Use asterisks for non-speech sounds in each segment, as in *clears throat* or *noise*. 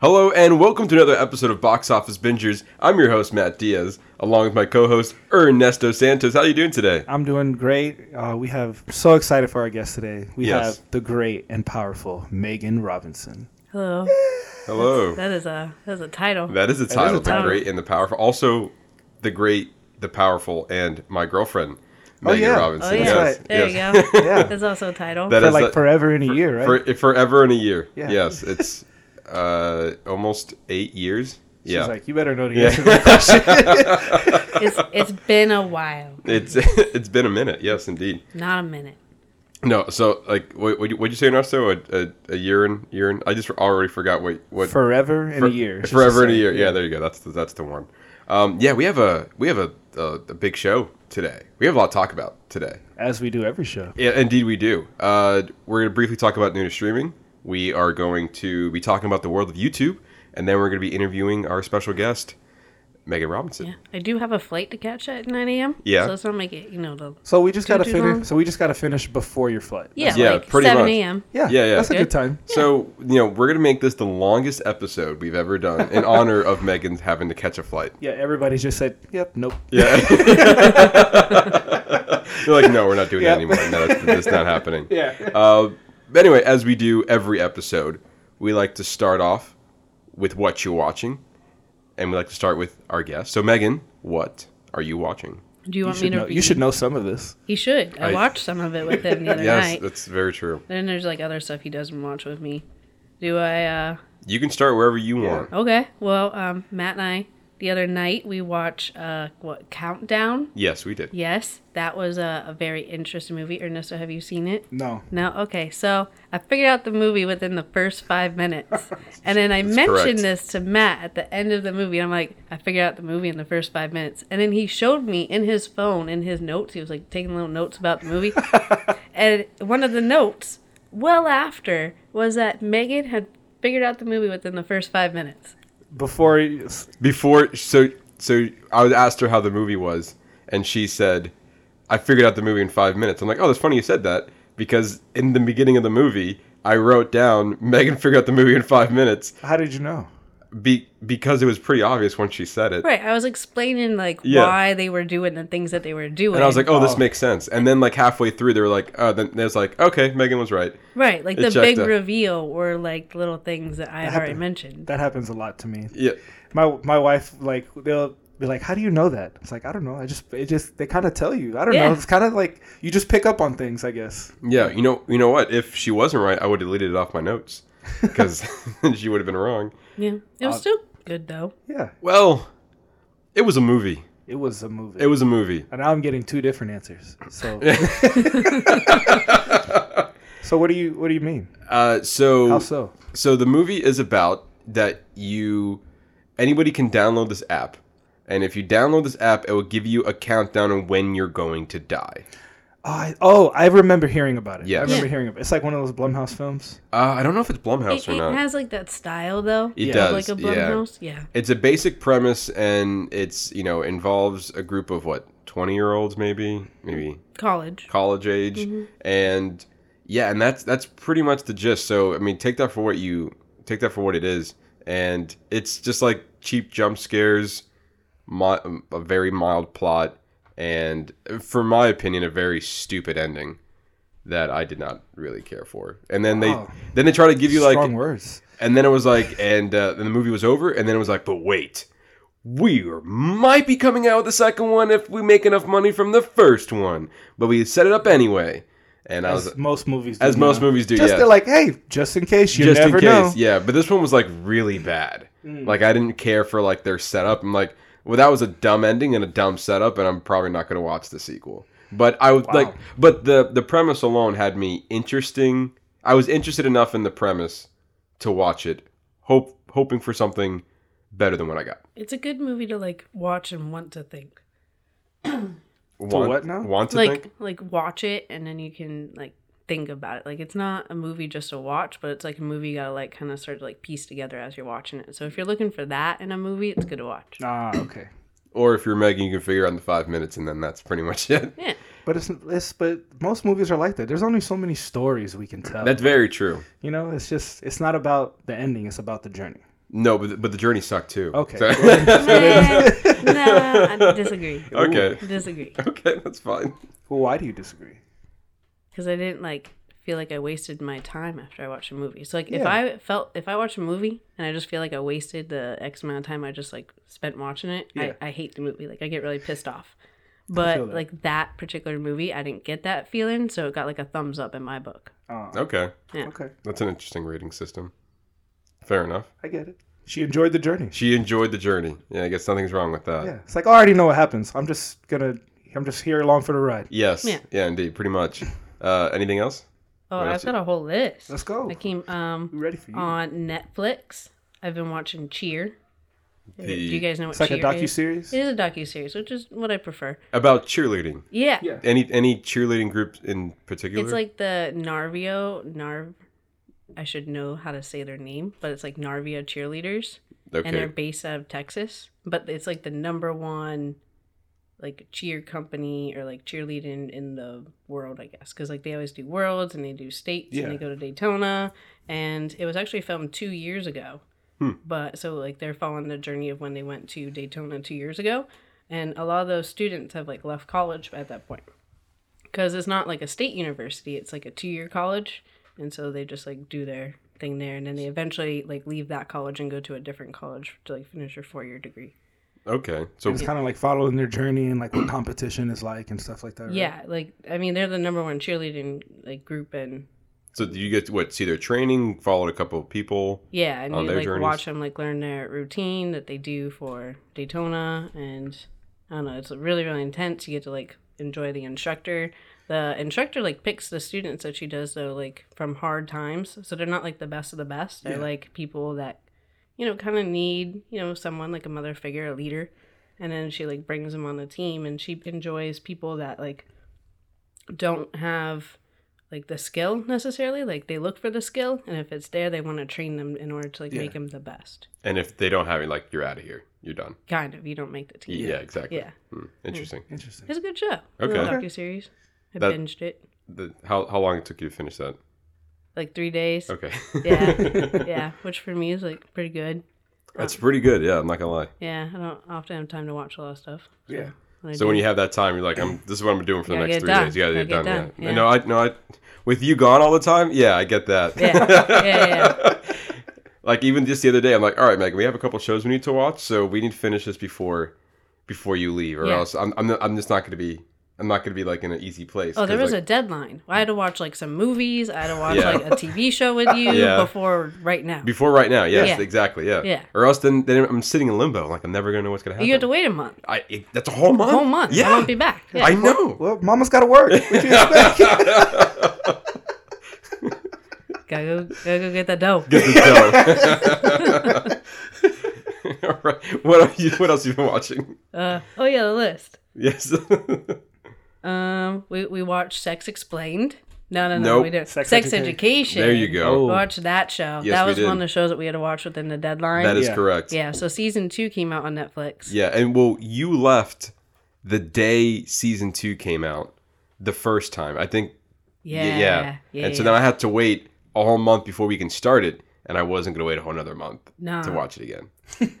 Hello and welcome to another episode of Box Office Bingers. I'm your host Matt Diaz, along with my co-host Ernesto Santos. How are you doing today? I'm doing great. Uh, we have so excited for our guest today. We Yes. have the great and powerful Megan Robinson. Hello. Hello. That is a that is a title. That is the title, a the title. great and the powerful. Also, the great, the powerful, and my girlfriend Oh, Megan yeah. Robinson. oh yeah. Yes, right. There yes. you go. Yeah. That's also a title. That For is like the- forever in a year, right? For, forever in a year. Yeah. Yes, it's uh, almost eight years. She's yeah, like, you better know the Yeah. answer to that question. *laughs* it's it's been a while. it's *laughs* it's been a minute. Yes, indeed. Not a minute. No, so like, what what'd you, what'd you say, Ernesto? A, a, a year and year and I just already forgot what what forever in for- a year. Forever should in a say. year. Yeah. there you go. That's the, that's the one. Um, yeah, we have a we have a, a a big show today. We have a lot to talk about today. As we do every show. Yeah, indeed we do. Uh, we're going to briefly talk about new to streaming. We are going to be talking about the world of YouTube, and then we're going to be interviewing our special guest, Megan Robinson. Yeah. I do have a flight to catch at nine AM. Yeah. So let's not make it, you know, the So we just gotta finish. So we just gotta finish before your flight. Yeah, Yeah, like pretty seven much. AM. Yeah. Yeah, yeah. That's a Good. good time. So, you know, we're going to make this the longest episode we've ever done in honor of Megan having to catch a flight. Yeah. Everybody just said, "Yep, nope." Yeah. *laughs* They're like, no, we're not doing Yeah. that anymore. No, that's, that's not happening. *laughs* Yeah. Uh, but anyway, as we do every episode, we like to start off with what you're watching, and we like to start with our guest. So, Megan, what are you watching? Do you You want me to know, read? you should know some of this. He should. I, I- watched some of it with him the *laughs* other Yes, night. that's very true. Then there's like other stuff he doesn't watch with me. Do I uh You can start wherever you want. okay. Well, um Matt and I the other night we watched uh what Countdown? Yes, we did. Yes, that was a, a very interesting movie. Ernesto, have you seen it? No. No, okay. So I figured out the movie within the first five minutes, *laughs* and then I mentioned correct. this to Matt at the end of the movie. I'm like, I figured out the movie in the first five minutes, and then he showed me in his phone in his notes. He was like taking little notes about the movie, *laughs* and one of the notes, well after, was that Megan had figured out the movie within the first five minutes. Before. Before, so so I was asked her how the movie was, and she said, "I figured out the movie in five minutes." I'm like, "Oh, that's funny you said that because in the beginning of the movie, I wrote down Megan figured out the movie in five minutes How did you know? Be, because it was pretty obvious when she said it." Right. I was explaining like Yeah. why they were doing the things that they were doing. And I was like, "Oh, this Oh. makes sense." And then like halfway through, they were like, "Oh," then there's like, "Okay, Megan was right." Right, like It the big out. reveal were like little things that I had already happened. mentioned. That happens a lot to me. Yeah, My my wife like they'll be like, "How do you know that?" It's like I don't know. I just it just they kind of tell you. I don't Yeah. know. It's kind of like you just pick up on things. I guess. yeah. You know, you know what? If she wasn't right, I would have deleted it off my notes *laughs* because *laughs* she would have been wrong. Yeah, it was Uh, still good though. Yeah. Well, it was a movie. It was a movie. It was a movie. and now I'm getting two different answers. So. *laughs* so what do you what do you mean? Uh, so How so? So the movie is about that you anybody can download this app, and if you download this app, it will give you a countdown on when you're going to die. Oh, I, oh, I remember hearing about it. Yeah, I remember Yeah. hearing about it. It's like one of those Blumhouse films. Uh, I don't know if it's Blumhouse It, or it not. has like that style though. It Yeah. does, Like a yeah. Blumhouse. Yeah. It's a basic premise, and it's you know involves a group of what twenty year olds, maybe maybe College. college age, and yeah, and that's that's pretty much the gist. So I mean, take that for what you take that for what it is, and it's just like cheap jump scares, mi- a very mild plot, and for my opinion, a very stupid ending that I did not really care for. And then Wow. they then they try to give you like words. and then it was like, and uh, then the movie was over, and then it was like, but wait, we might be coming out with the second one if we make enough money from the first one, but we set it up anyway. And I was As most movies. Do as most movies do, Just yeah. they're like, hey, just in case you just never in case, know. Mm. yeah. But this one was like really bad. Like I didn't care for like their setup. I'm like, well, that was a dumb ending and a dumb setup, and I'm probably not going to watch the sequel. But I would like, but the the premise alone had me interesting. I was interested enough in the premise to watch it, hope hoping for something better than what I got. It's a good movie to like watch and want to think. Want, what now? Want to like think? like watch it and then you can like think about it. Like it's not a movie just to watch, but it's like a movie you gotta like kind of start to like piece together as you're watching it. So if you're looking for that in a movie, it's good to watch. Ah, okay. *clears throat* Or if you're Megan, you can figure out in the five minutes, and then that's pretty much it. *laughs* Yeah. But it's, it's but most movies are like that. There's only so many stories we can tell. That's very true. you know, it's just it's not about the ending. It's about the journey. No, but the, but the journey sucked too. Okay. So- *laughs* nah, nah, I disagree. *laughs* okay. Disagree. Okay, that's fine. Well, why do you disagree? Because I didn't like feel like I wasted my time after I watched a movie. So like if Yeah. I felt if I watch a movie and I just feel like I wasted the X amount of time I just like spent watching it, Yeah. I, I hate the movie. Like I get really pissed off. But that. like that particular movie, I didn't get that feeling, so it got like a thumbs up in my book. Oh, Okay, okay. that's an interesting rating system. Fair enough. I get it. She enjoyed the journey. She enjoyed the journey. Yeah, I guess nothing's wrong with that. Yeah, it's like I already know what happens. I'm just gonna, I'm just here along for the ride. Yes. Yeah. Yeah. indeed. Pretty much. *laughs* Uh, anything else? Oh, What I've else got a whole list. Let's go. I came um We ready for you? on Netflix. I've been watching Cheer. Do you guys know what it's like a docu series? It is a docu series, which is what I prefer. About cheerleading. Yeah. Yeah. Any any cheerleading groups in particular? It's like the Narvio Narv. I should know how to say their name, but it's like Narvio cheerleaders, and they're based out of Texas. But it's like the number one, like cheer company or like cheerleading in the world, I guess, because like they always do worlds and they do states Yeah. and they go to Daytona, and it was actually filmed two years ago. Hmm. But so like they're following the journey of when they went to Daytona two years ago, and a lot of those students have like left college at that point. Because it's not like a state university. It's like a two-year college. And so they just like do their thing there. And then they eventually like leave that college and go to a different college to like finish their four-year degree Okay. So It's kind of like following their journey and like what competition is like and stuff like that. right? yeah like i mean they're the number one cheerleading like group and so do you get to what see their training? Followed a couple of people. yeah and On you their like journeys? watch them like learn their routine that they do for daytona and i don't know it's really really intense you get to like enjoy the instructor the instructor like picks the students that she does though like from hard times so they're not like the best of the best they're Yeah. like people that you know kind of need you know someone like a mother figure a leader and then she like brings them on the team and she enjoys people that like don't have like the skill necessarily like they look for the skill and if it's there they want to train them in order to like Yeah. make them the best And if they don't have it, like you're out of here. You're done. kind of you don't make the team. Yeah, team exactly. yeah Hmm, interesting. Interesting. it's a good show Okay. docu series i That- binged it The, how how long it took you to finish that? Like three days Okay. yeah *laughs* yeah which for me is like pretty good That's pretty good. Yeah, I'm not gonna lie. yeah i don't often have time to watch a lot of stuff Yeah. When So when you have that time, you're like, I'm. This is what I'm doing for the next three done. days. You gotta Gotta get it done. get it Yeah. No, I no, I. With you gone all the time, yeah, I get that. *laughs* Yeah. Yeah, yeah, like even just the other day, I'm like, all right, Megan, we have a couple shows we need to watch, so we need to finish this before before you leave, or Yeah. else I'm I'm, I'm just not gonna be I'm not gonna be like in an easy place. Oh, there was a deadline. I had to watch like some movies. I had to watch Yeah. like a TV show with you *laughs* Yeah. before right now. before right now. Yes, Yeah. exactly. Yeah. Yeah. Or else then, then I'm sitting in limbo. Like I'm never gonna know what's gonna happen. You have to wait a month. I it, that's a whole month. A whole month. Yeah. I won't be back. Yeah. I know. Well, Mama's got to work. What you expect? *laughs* gotta go, gotta go get that dough. Get the dough. *laughs* All right. What are you? What else have you been watching? Uh, oh yeah, the list. Yes. Um, we we watched Sex Explained. No, no, no, Nope. we didn't. Sex Sex, Education. Education. there you go. Oh. Watch that show. Yes, that we was one of the shows that we had to watch within the deadline. That is Yeah. correct. yeah. So season two came out on Netflix. Yeah, and well, you left the day season two came out the first time. I think. Yeah. Yeah. Yeah. yeah and so then I had to wait a whole month before we can start it, and I wasn't going to wait a whole another month Nah. to watch it again. *laughs*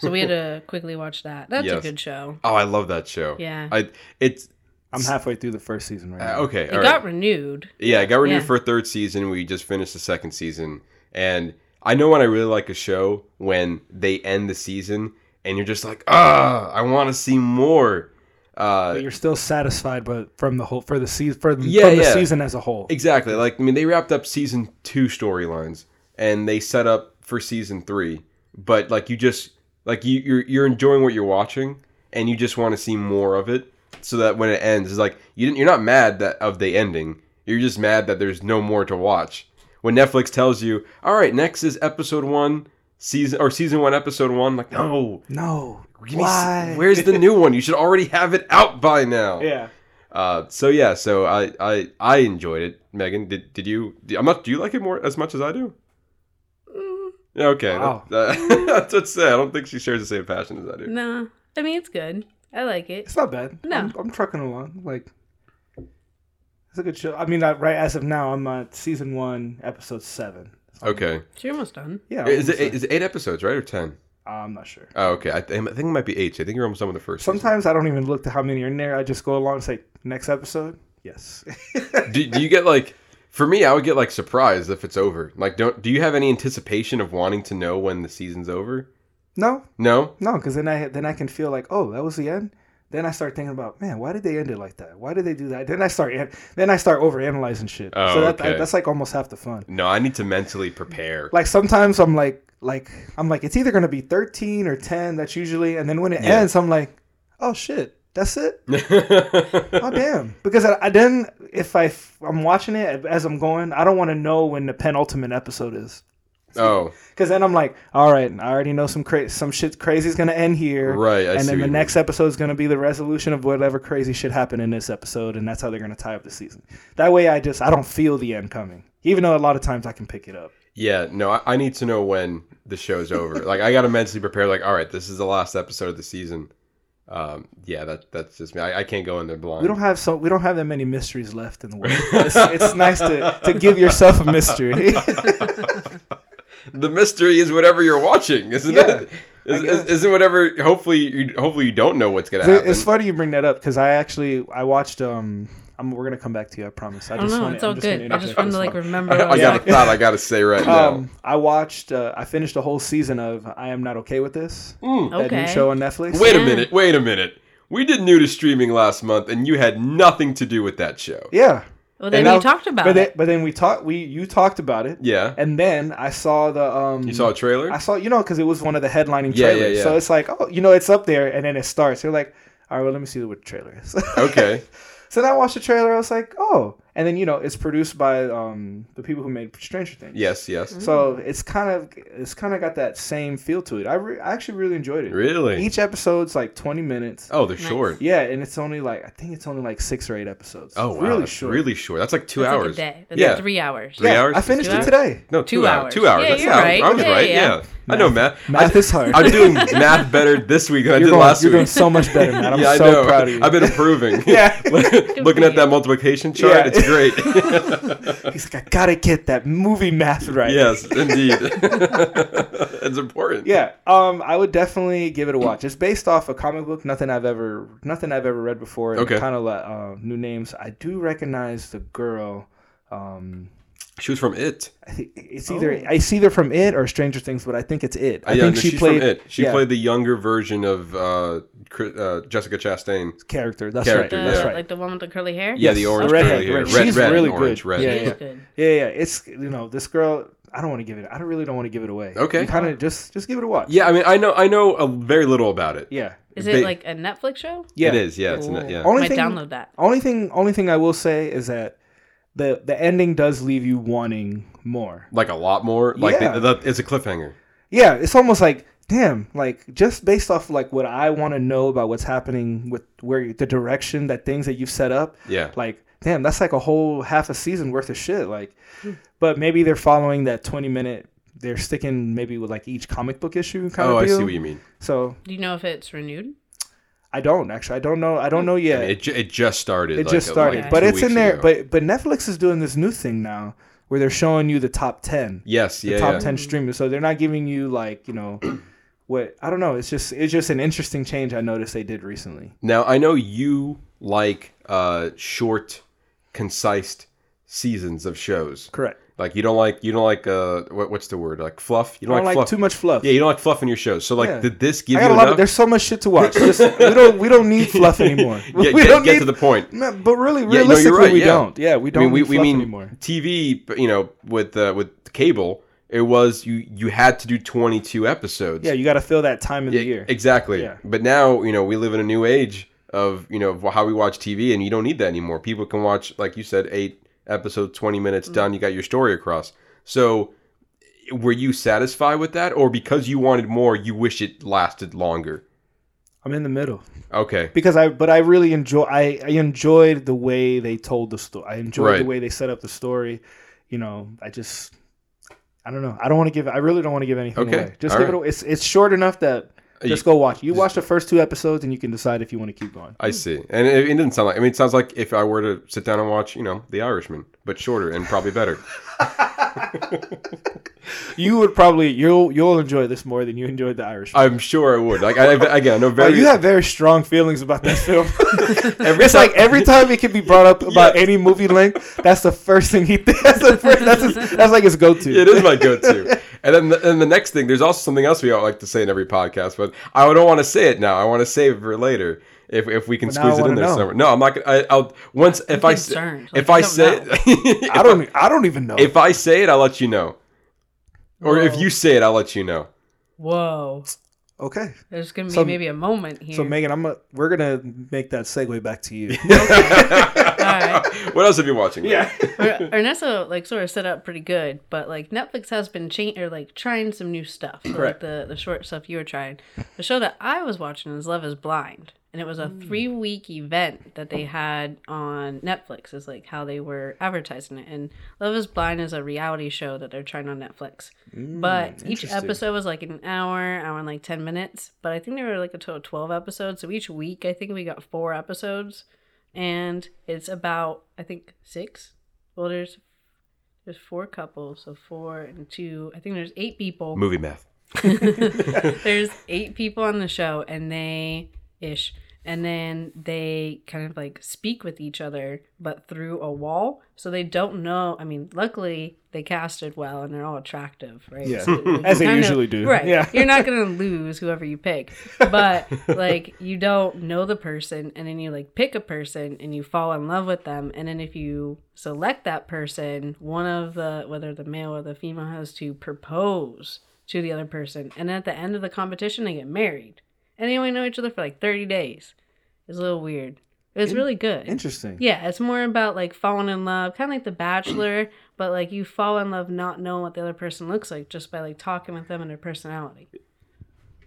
so we had to *laughs* quickly watch that. That's a good show. Oh, I love that show. Yeah. I it's I'm halfway through the first season right uh, now. okay. It all got right. renewed. Yeah, it got renewed Yeah. for a third season. We just finished the second season, and I know when I really like a show when they end the season and you're just like, ah, I want to see more. Uh, But you're still satisfied, but from the whole for the season for the, Yeah, from the season as a whole. Exactly. Like I mean, they wrapped up season two storylines, and they set up for season three. But like you just like you you're you're enjoying what you're watching, and you just want to see more of it, so that when it ends, it's like you didn't. You're not mad that of the ending. You're just mad that there's no more to watch. When Netflix tells you, "All right, next is episode one, season or season one, episode one," like no, No, give me why? *laughs* where's the new one? You should already have it out by now. yeah. Uh, so yeah, so I, I I enjoyed it. Megan, did did you? I'm not. Do you like it more as much as I do? Yeah, okay. Wow. That, *laughs* that's what's sad. I don't think she shares the same passion as I do. Nah. I mean, it's good. I like it. It's not bad. No. I'm, I'm trucking along. Like, it's a good show. I mean, I, right as of now, I'm at season one, episode seven. Okay. So you're almost done. Yeah. Is it almost eight, is it eight episodes, right, or ten? there. I'm not sure. Oh, okay. I, th- I think it might be eight. I think you're almost done with the first. season. Sometimes I don't even look to how many are in there. I just go along and say next episode. Yes. do, do you get like? For me, I would get like surprised if it's over. Like, don't do you have any anticipation of wanting to know when the season's over? No, No. no, because then I then I can feel like, oh, that was the end. Then I start thinking about, man, why did they end it like that? Why did they do that? Then I start then I start over analyzing shit. Oh, so that, okay. that's like almost half the fun. No, I need to mentally prepare. Like sometimes I'm like like I'm like it's either gonna be 13 or 10. That's usually, and then when it Yeah. ends, I'm like, oh shit, that's it. *laughs* Oh damn! Because I, I then if I f- I'm watching it as I'm going, I don't want to know when the penultimate episode is. Oh, *laughs* Because then I'm like, all right, I already know some cra- some shit crazy is gonna end here, right. I and then the next episode is gonna be the resolution of whatever crazy shit happened in this episode, and that's how they're gonna tie up the season. That way, I just I don't feel the end coming, even though a lot of times I can pick it up. Yeah. No, I, I need to know when the show's over. *laughs* like, I got to mentally prepare. Like, all right, this is the last episode of the season. Um, yeah, that that's just me. I, I can't go in there blind. We don't have so we don't have that many mysteries left in the world. *laughs* It's, it's nice to, to give yourself a mystery. The mystery is whatever you're watching, isn't Yeah, it? Is, is, isn't whatever? Hopefully, you, hopefully you don't know what's gonna happen. it's funny you bring that up because I actually I watched um I'm, we're gonna come back to you I promise I I don't know. wanna- It's I'm all just good. I just interject wanted this to like one. remember. *laughs* I, I was got a thought I got to say right now. um I watched uh, I finished a whole season of I am not okay with this Mm. that new show on Netflix Wait a minute. Wait a minute. We did new to streaming last month, and you had nothing to do with that show. yeah Well, then And you now- talked about but then, it. but then we talked we you talked about it Yeah. and then I saw the um You saw a trailer? I saw you know because it was one of the headlining Yeah, yeah, trailers yeah. so it's like oh you know it's up there and then it starts you're like all right well let me see what the trailer is Okay. *laughs* so then I watched the trailer I was like oh and then you know it's produced by um the people who made Stranger Things Yes. Yes. So it's kind of it's kind of got that same feel to it. I, re- I actually really enjoyed it. Really? Each episode's like 20 minutes. Oh, they're Nice. short. Yeah, and it's only like I think it's only like six or eight episodes. Oh, wow. really that's short. Really short. That's like two That's hours. Like a day. That's Yeah. like three hours. Three yeah, hours? I finished Two it hours? today. No, two, Two hours. hours. Two hours. Yeah, That's you're right. I was Yeah, right. yeah. Yeah. I know math. Math I, is hard. I'm doing *laughs* math better this week than I You're, did going, last you're week. doing so much better, man. I'm *laughs* yeah, so I know. proud of you. I've been improving. *laughs* Yeah. Looking at that multiplication chart, Yeah. it's great. He's like, I gotta get that movie math right. yes, indeed. it's important. Yeah, um, I would definitely give it a watch. It's based off a comic book, nothing I've ever, nothing I've ever read before. Okay. Kind of uh, new names. I do recognize the girl. Um, She was from It. I think it's either it's either from It or Stranger Things, but I think it's It. I yeah, think no, she she's played from It. She yeah, played the younger version of uh, uh, Jessica Chastain. character. That's character, right. The, That's yeah. right. Like the one with the curly hair. Yeah, the orange redhead, curly hair. right. Red, She's red, really orange, good. red. Yeah, yeah. good. yeah, yeah. It's you know this girl. I don't want to give it. I don't really don't want to give it away. Okay. Kind of just just give it a watch. Yeah, I mean, I know, I know a very little about it. Yeah. Is Ba- it like a Netflix show? Yeah. It is. Yeah, it's Ooh. not, yeah. Only Might thing- download that. Only thing only thing I will say is that the the ending does leave you wanting more. Like a lot more. Like Yeah. the, the, it's a cliffhanger. Yeah, it's almost like damn, like just based off like what I want to know about what's happening with where the direction that things that you've set up. Yeah. Like damn, that's like a whole half a season worth of shit. Like, but maybe they're following that twenty minute. They're sticking maybe with like each comic book issue kind Oh, of I deal. see what you mean. So Do you know if it's renewed? I don't actually. I don't know. I don't know yet. I mean, it, it just started. it like, just uh, started, like but it's in there. ago. But but Netflix is doing this new thing now where they're showing you the top ten, yes, the yeah, top yeah. ten streamers. So they're not giving you like you know *clears throat* what I don't know. It's just it's just an interesting change I noticed they did recently. Now I know you like uh, short, concise seasons of shows. Correct. Like you don't like you don't like uh what, what's the word like fluff. You don't, don't like fluff. too much fluff. Yeah, you don't like fluff in your shows. So like, Yeah. did this give I you got a lot. enough? There's so much shit to watch. *laughs* Just, we don't we don't need fluff *laughs* anymore. get, *laughs* we get, don't get need. to the point. But really, Yeah, no, realistically, right, we yeah. don't. Yeah, we don't mean, we, need we mean anymore. TV. You know, with uh, with cable, it was you you had to do 22 episodes. Yeah, you got to fill that time of Yeah, the year. Exactly. Yeah. But now, you know, we live in a new age of, you know, how we watch TV and you don't need that anymore. People can watch, like you said, eight episodes, 20 minutes Mm. done, you got your story across. So were you satisfied with that? Or because you wanted more, you wish it lasted longer? I'm in the middle. Okay. because I but I really enjoy I, I enjoyed the way they told the story. I enjoyed Right. the way they set up the story. You know, I just I don't know. I don't want to give I really don't want to give anything Okay. away. Just All give it away. It's it's short enough that Just go watch. You watch the first two episodes, and you can decide if you want to keep going. I see, and it, it didn't sound like. I mean, it sounds like if I were to sit down and watch, you know, The Irishman, but shorter and probably better. *laughs* *laughs* You would probably you'll you'll enjoy this more than you enjoyed the Irishman. I'm sure I would. Like I, again, I know very. you have very strong feelings about that film. *laughs* it's time- like every time it can be brought up about any movie length, that's the first thing he. That's the first. That's his, that's like his go-to. it is my go-to. And then, the, and the next thing, there's also something else we all like to say in every podcast, but I don't want to say it now. I want to save it for later. If, if we can But squeeze it in there know. somewhere. No, I'm not gonna. I, I'll once if I say, concerned. if Like, I you don't say know. *laughs* I don't. I don't even know. if I say it, I'll let you know. Or if you say it, I'll let you know. Whoa. okay. There's gonna be So- maybe a moment here. So Megan, I'm. A, we're gonna make that segue back to you. *laughs* Alright. *laughs* What else have you been watching? yeah. *laughs* Er- Ernesto like sort of set up pretty good, but like Netflix has been cha- or like trying some new stuff. So, like Correct. the the short stuff you were trying. The show that I was watching is Love Is Blind, and it was a three week event that they had on Netflix. Is like how they were advertising it. And Love Is Blind is a reality show that they're trying on Netflix. but each episode was like an hour, hour and like ten minutes. But I think there were like a total of twelve episodes. So each week, I think we got four episodes, and it's about I think six. Well, there's there's four couples, so four and two. I think there's eight people. Movie math. *laughs* there's eight people on the show, and they ish, and then they kind of like speak with each other, but through a wall. So they don't know. I mean, luckily they casted well, and they're all attractive, right? Yeah. So *laughs* As they kind of- usually do. Right. Yeah. You're not gonna *laughs* lose whoever you pick, but like you don't know the person, and then you like pick a person, and you fall in love with them, and then if you select that person, one of the whether the male or the female has to propose to the other person, and at the end of the competition, they get married, and they only know each other for like 30 days. It's a little weird. It's In- really good. Interesting. Yeah, it's more about like falling in love, kind of like The Bachelor, *clears throat* but like you fall in love not knowing what the other person looks like just by like talking with them and their personality.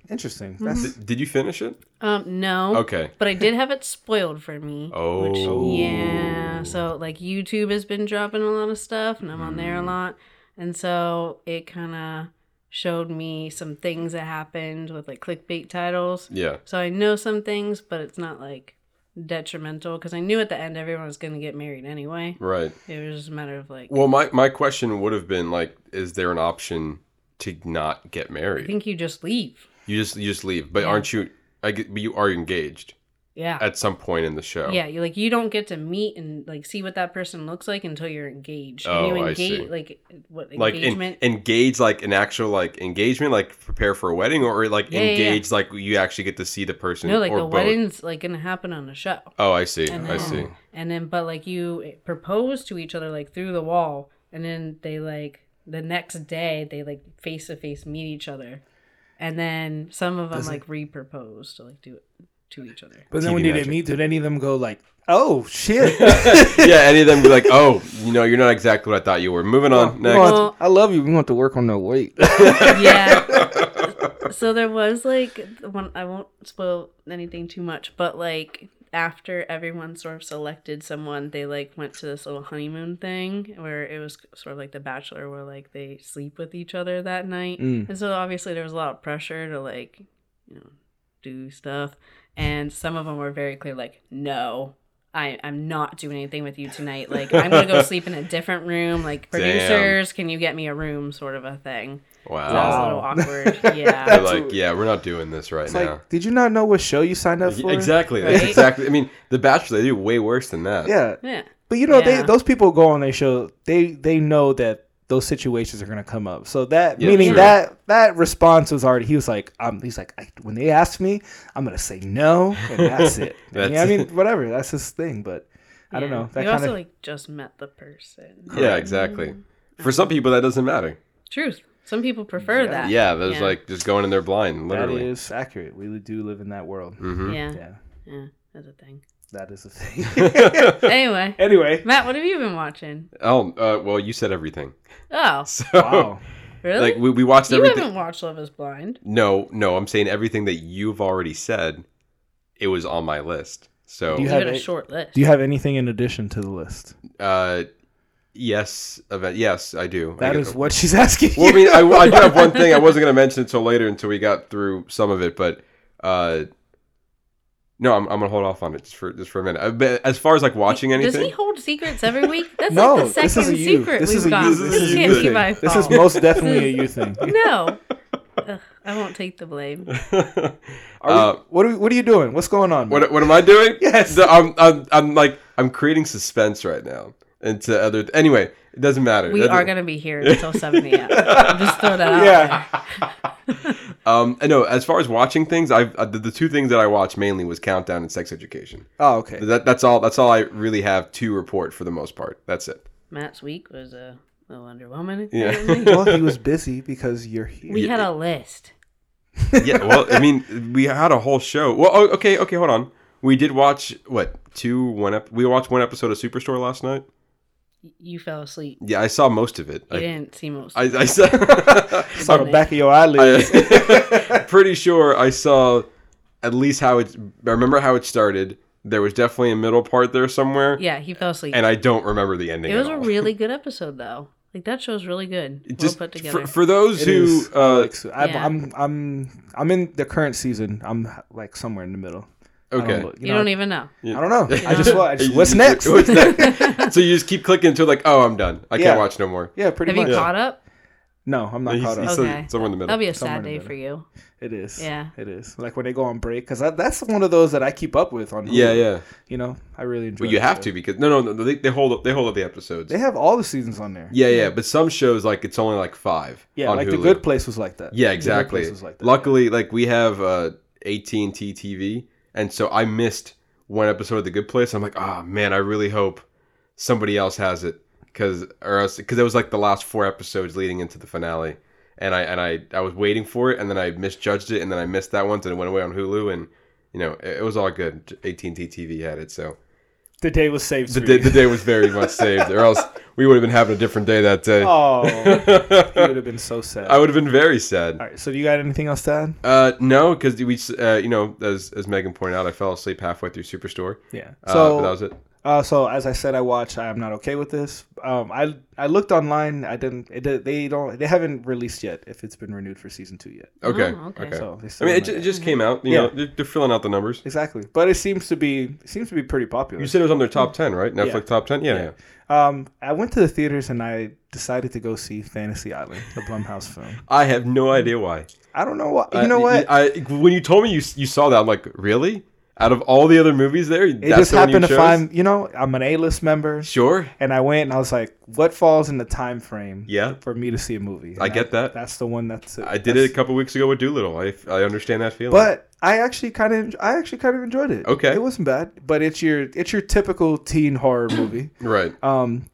Interesting. Mm-hmm. That's Did, did you finish it? Um, no. Okay. But I did have it spoiled for me. Oh. Which, yeah. So like YouTube has been dropping a lot of stuff, and I'm on there a Mm. lot, and so it kind of showed me some things that happened with like clickbait titles. Yeah. So I know some things, but it's not like detrimental because I knew at the end everyone was gonna get married anyway. Right. It was just a matter of like. Well, my, my question would have been like, is there an option to not get married? I think you just leave. You just you just leave, but Yeah. aren't you? I get, but you are engaged Yeah. at some point in the show. Yeah, you like you don't get to meet and like see what that person looks like until you're engaged. Oh, and you oh, I see. like what Like en- engage, like an actual like engagement, like prepare for a wedding, or like Yeah, yeah, yeah. engage, like you actually get to see the person. no, like or the both? wedding's like gonna happen on the show. Oh, I see. And I see. And then, but like you propose to each other like through the wall, and then they like the next day they like face to face meet each other, and then some of them Does it- like re-propose to like do it to each other. But then TV when did they magic. meet? Did any of them go like, "Oh shit"? *laughs* yeah, any of them be like, *laughs* oh, you know, you're not exactly what I thought you were. Moving on. We Next. Well- I love you. We want to work on the weight. *laughs* yeah. so there was like one. I won't spoil anything too much, but like after everyone sort of selected someone, they like went to this little honeymoon thing where it was sort of like The Bachelor, where like they sleep with each other that night, Mm. and so obviously there was a lot of pressure to like, you know, do stuff, and some of them were very clear, like no. I, I'm not doing anything with you tonight. Like, I'm going to go *laughs* sleep in a different room. Like, Damn. producers, can you get me a room? Sort of a thing. So that was a little Wow. awkward. *laughs* They're Yeah. Like, yeah, we're not doing this right It's now. like, did you not know what show you signed up for? Exactly. Right? exactly. I mean, The Bachelor, they do way worse than that. Yeah, yeah. but you know, they those people go on their show. They they know that those situations are gonna come up. So that Yeah, meaning true. that that response was already. He was like, um, he's like, I, when they ask me, I'm gonna say no, and that's it. *laughs* That's- yeah, I mean, whatever. That's his thing. But I don't know. That you kind also of like just met the person. Yeah, exactly. For some people, that doesn't matter. Truth. Some people prefer that. Yeah, there's Yeah. like just going in there blind, that literally. is accurate. We do live in that world. hmm Yeah. Yeah, Yeah. That's a thing. That is a thing. *laughs* Anyway, anyway, Matt, what have you been watching? Oh, uh, well, you said everything. Oh, *laughs* So, wow. really? like, we, we watched you everything. haven't watched Love Is Blind. No, no, I'm saying everything that you've already said. It was on my list. So, Do you You have have a a- short list. Do you have anything in addition to the list? uh, yes, event. Yes, I do. That I is what she's asking. Well, I mean, I, I do have one thing I *laughs* wasn't going to mention until later, until we got through some of it. But uh, no, I'm, I'm gonna hold off on it just for just for a minute. Uh, But as far as like watching anything, Does he hold secrets every week? *laughs* That's No, like the this second is a you. secret This we've is a got. you. This This, is a can't you be thing. my This is most definitely a you thing. *laughs* no. *laughs* Ugh, I won't take the blame. Are Uh, we, what, are what are you doing? What's going on? what what am I doing? Yes. The- I'm, I'm I'm like I'm creating suspense right now into other. Anyway, it doesn't matter. We are doesn't- going to be here until 7 a.m. I'm just throw that out Yeah. There. Um, I know. As far as watching things, I've uh, the, the two things that I watched mainly was Countdown and Sex Education. Oh, okay. That that's all. That's all I really have to report for the most part. That's it. Matt's week was a little underwhelming. Yeah. apparently. *laughs* well, he was busy because you're here. we had a list. yeah. Well, I mean, we had a whole show. Well, oh, okay, okay, hold on. We did watch what two one ep- We watched one episode of Superstore last night. You fell asleep. Yeah, I saw most of it. You I, didn't see most. I, I saw. *laughs* Saw the back of your eyelids. I, *laughs* pretty sure I saw at least how it. I remember how it started. There was definitely a middle part there somewhere, yeah, he fell asleep. and I don't remember the ending. it was at a really *laughs* good episode, though. Like that show's really good. Well just put together. for, for those It who is. uh, Like, so I'm, Yeah. I'm I'm I'm in the current season. I'm like somewhere in the middle. I don't okay. you know, don't even know. I don't know. I just, wa- I just what's next? what's *laughs* next? so you just keep clicking until like, oh, I'm done. I Yeah. can't watch no more. yeah, pretty Have you much. caught up? No, I'm not He's- caught he's up. Okay. somewhere in the middle. That'll be a Somewhere sad day for you. It is. Yeah. it is. Like when they go on break, because that's one of those that I keep up with on. Hulu. Yeah, yeah. You know, I really enjoy. It. Well, you have show. to because no, no, no. They, they hold up. They hold up the episodes. They have all the seasons on there. Yeah, yeah. But some shows like it's only like five. Yeah, on like the Good Place was like that. Yeah, The Good exactly. Place was like that, Luckily, like we have uh, AT and T TV, and so I missed one episode of The Good Place. I'm like, oh man, I really hope somebody else has it because or else because it was like the last four episodes leading into the finale, and I and I I was waiting for it, and then I misjudged it, and then I missed that one, and it went away on Hulu, and you know it, it was all good. AT and T TV had it, so The day was saved. the day, the day was very much saved, or else we would have been having a different day that day. Oh, *laughs* you would have been so sad. I would have been very sad. All right, so do you got anything else to add? Uh, no, because we, uh, you know, as as Megan pointed out, I fell asleep halfway through Superstore. Yeah. Uh, So but that was it. Uh, so as I said, I watched. I am not okay with this. Um, I I looked online. I didn't. It, they don't. They haven't released yet if it's been renewed for season two yet. Okay. Oh, okay. okay. So they I mean, it, might- ju- it just came out. You Yeah. know, they're, they're filling out the numbers. exactly. But it seems to be. It seems to be pretty popular. You said it was on their top ten, right? Netflix Yeah. top ten. Yeah, yeah. Um, I went to the theaters and I decided to go see Fantasy Island, the Blumhouse film. I have no idea why. I don't know why. You I- know what? I, when you told me you you saw that, I'm like, really? Out of all the other movies there, it just happened to find. You know, I'm an A-list member, Sure. and I went and I was like, "What falls in the time frame Yeah. for me to see a movie?" I And get that. That's the one. That's I did that's- it a couple weeks ago with Dolittle. I, I understand that feeling. But I actually kind of, I actually kind of enjoyed it. Okay. it wasn't bad. But it's your, it's your typical teen horror *clears throat* movie. right. Um,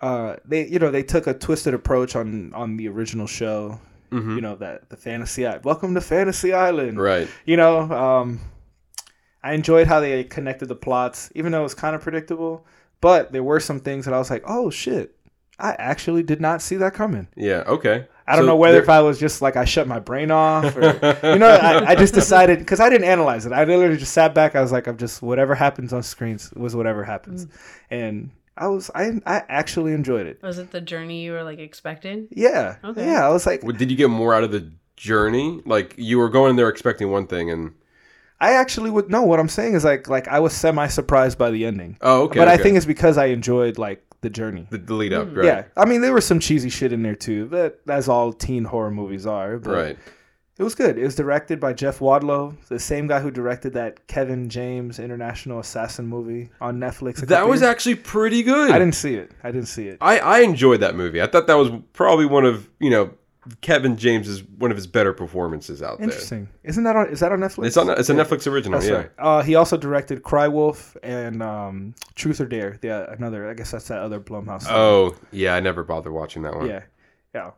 uh, they, you know, they took a twisted approach on on the original show. Mhm. You know that the Fantasy Island. Welcome to Fantasy Island. Right. You know, um, I enjoyed how they connected the plots, even though it was kind of predictable. But there were some things that I was like, oh shit, I actually did not see that coming. Yeah. Okay. I don't So know whether there- if I was just like I shut my brain off, or you know, I, I just *laughs* decided because I didn't analyze it. I literally just sat back. I was like, I'm just whatever happens on screens was whatever happens, mm. and I was I I actually enjoyed it. Was it the journey you were like expecting? Yeah, Okay. yeah. I was like, Did you get more out of the journey? Like you were going there expecting one thing, and I actually would no. What I'm saying is like like I was semi surprised by the ending, oh, okay. but I think it's because I enjoyed like the journey. the, the lead up, hmm. right? Yeah, I mean there was some cheesy shit in there too, but as all teen horror movies are. But Right. It was good. It was directed by Jeff Wadlow, the same guy who directed that Kevin James International Assassin movie on Netflix. That was years- actually pretty good. I didn't see it. I didn't see it. I, I enjoyed that movie. I thought that was probably one of you know Kevin James is one of his better performances out there. Interesting. Isn't that on? Is that on Netflix? It's on. It's a Yeah. Netflix original. That's yeah. right. Uh, he also directed Cry Wolf and um, Truth or Dare. Yeah, another. I guess that's that other Blumhouse. film. Oh yeah, I never bothered watching that one. yeah, yeah.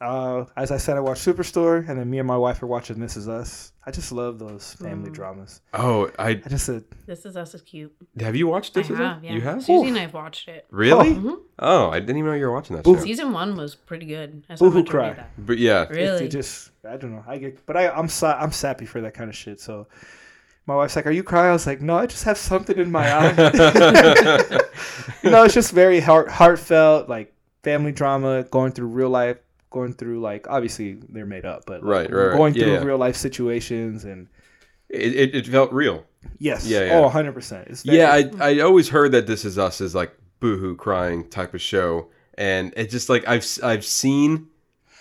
Uh, as I said, I watched Superstore, and then me and my wife are watching This Is Us. I just love those family dramas. Oh, I I just said, This is us is cute. have you watched I this? as have, well? yeah. You have? Susie and I've watched it. Really? Mhm. Oh, I didn't even know you were watching that show. Season one was pretty good. I saw Boo-hoo cry. that. But yeah, it, Really? it just, I don't know. I get, but I, I'm, sa- I'm sappy for that kind of shit. So, my wife's like, "Are you crying?" I was like, "No, I just have something in my *laughs* eye." *laughs* you know, it's just very heart, heartfelt, like family drama, going through real life, going through like obviously they're made up, but like, Right, right, right. going through yeah. real life situations and It, it, it felt real. yes, Yeah, yeah. oh, 100 percent. Yeah, I I always heard that this is us is like boohoo crying type of show, and it's just like I've I've seen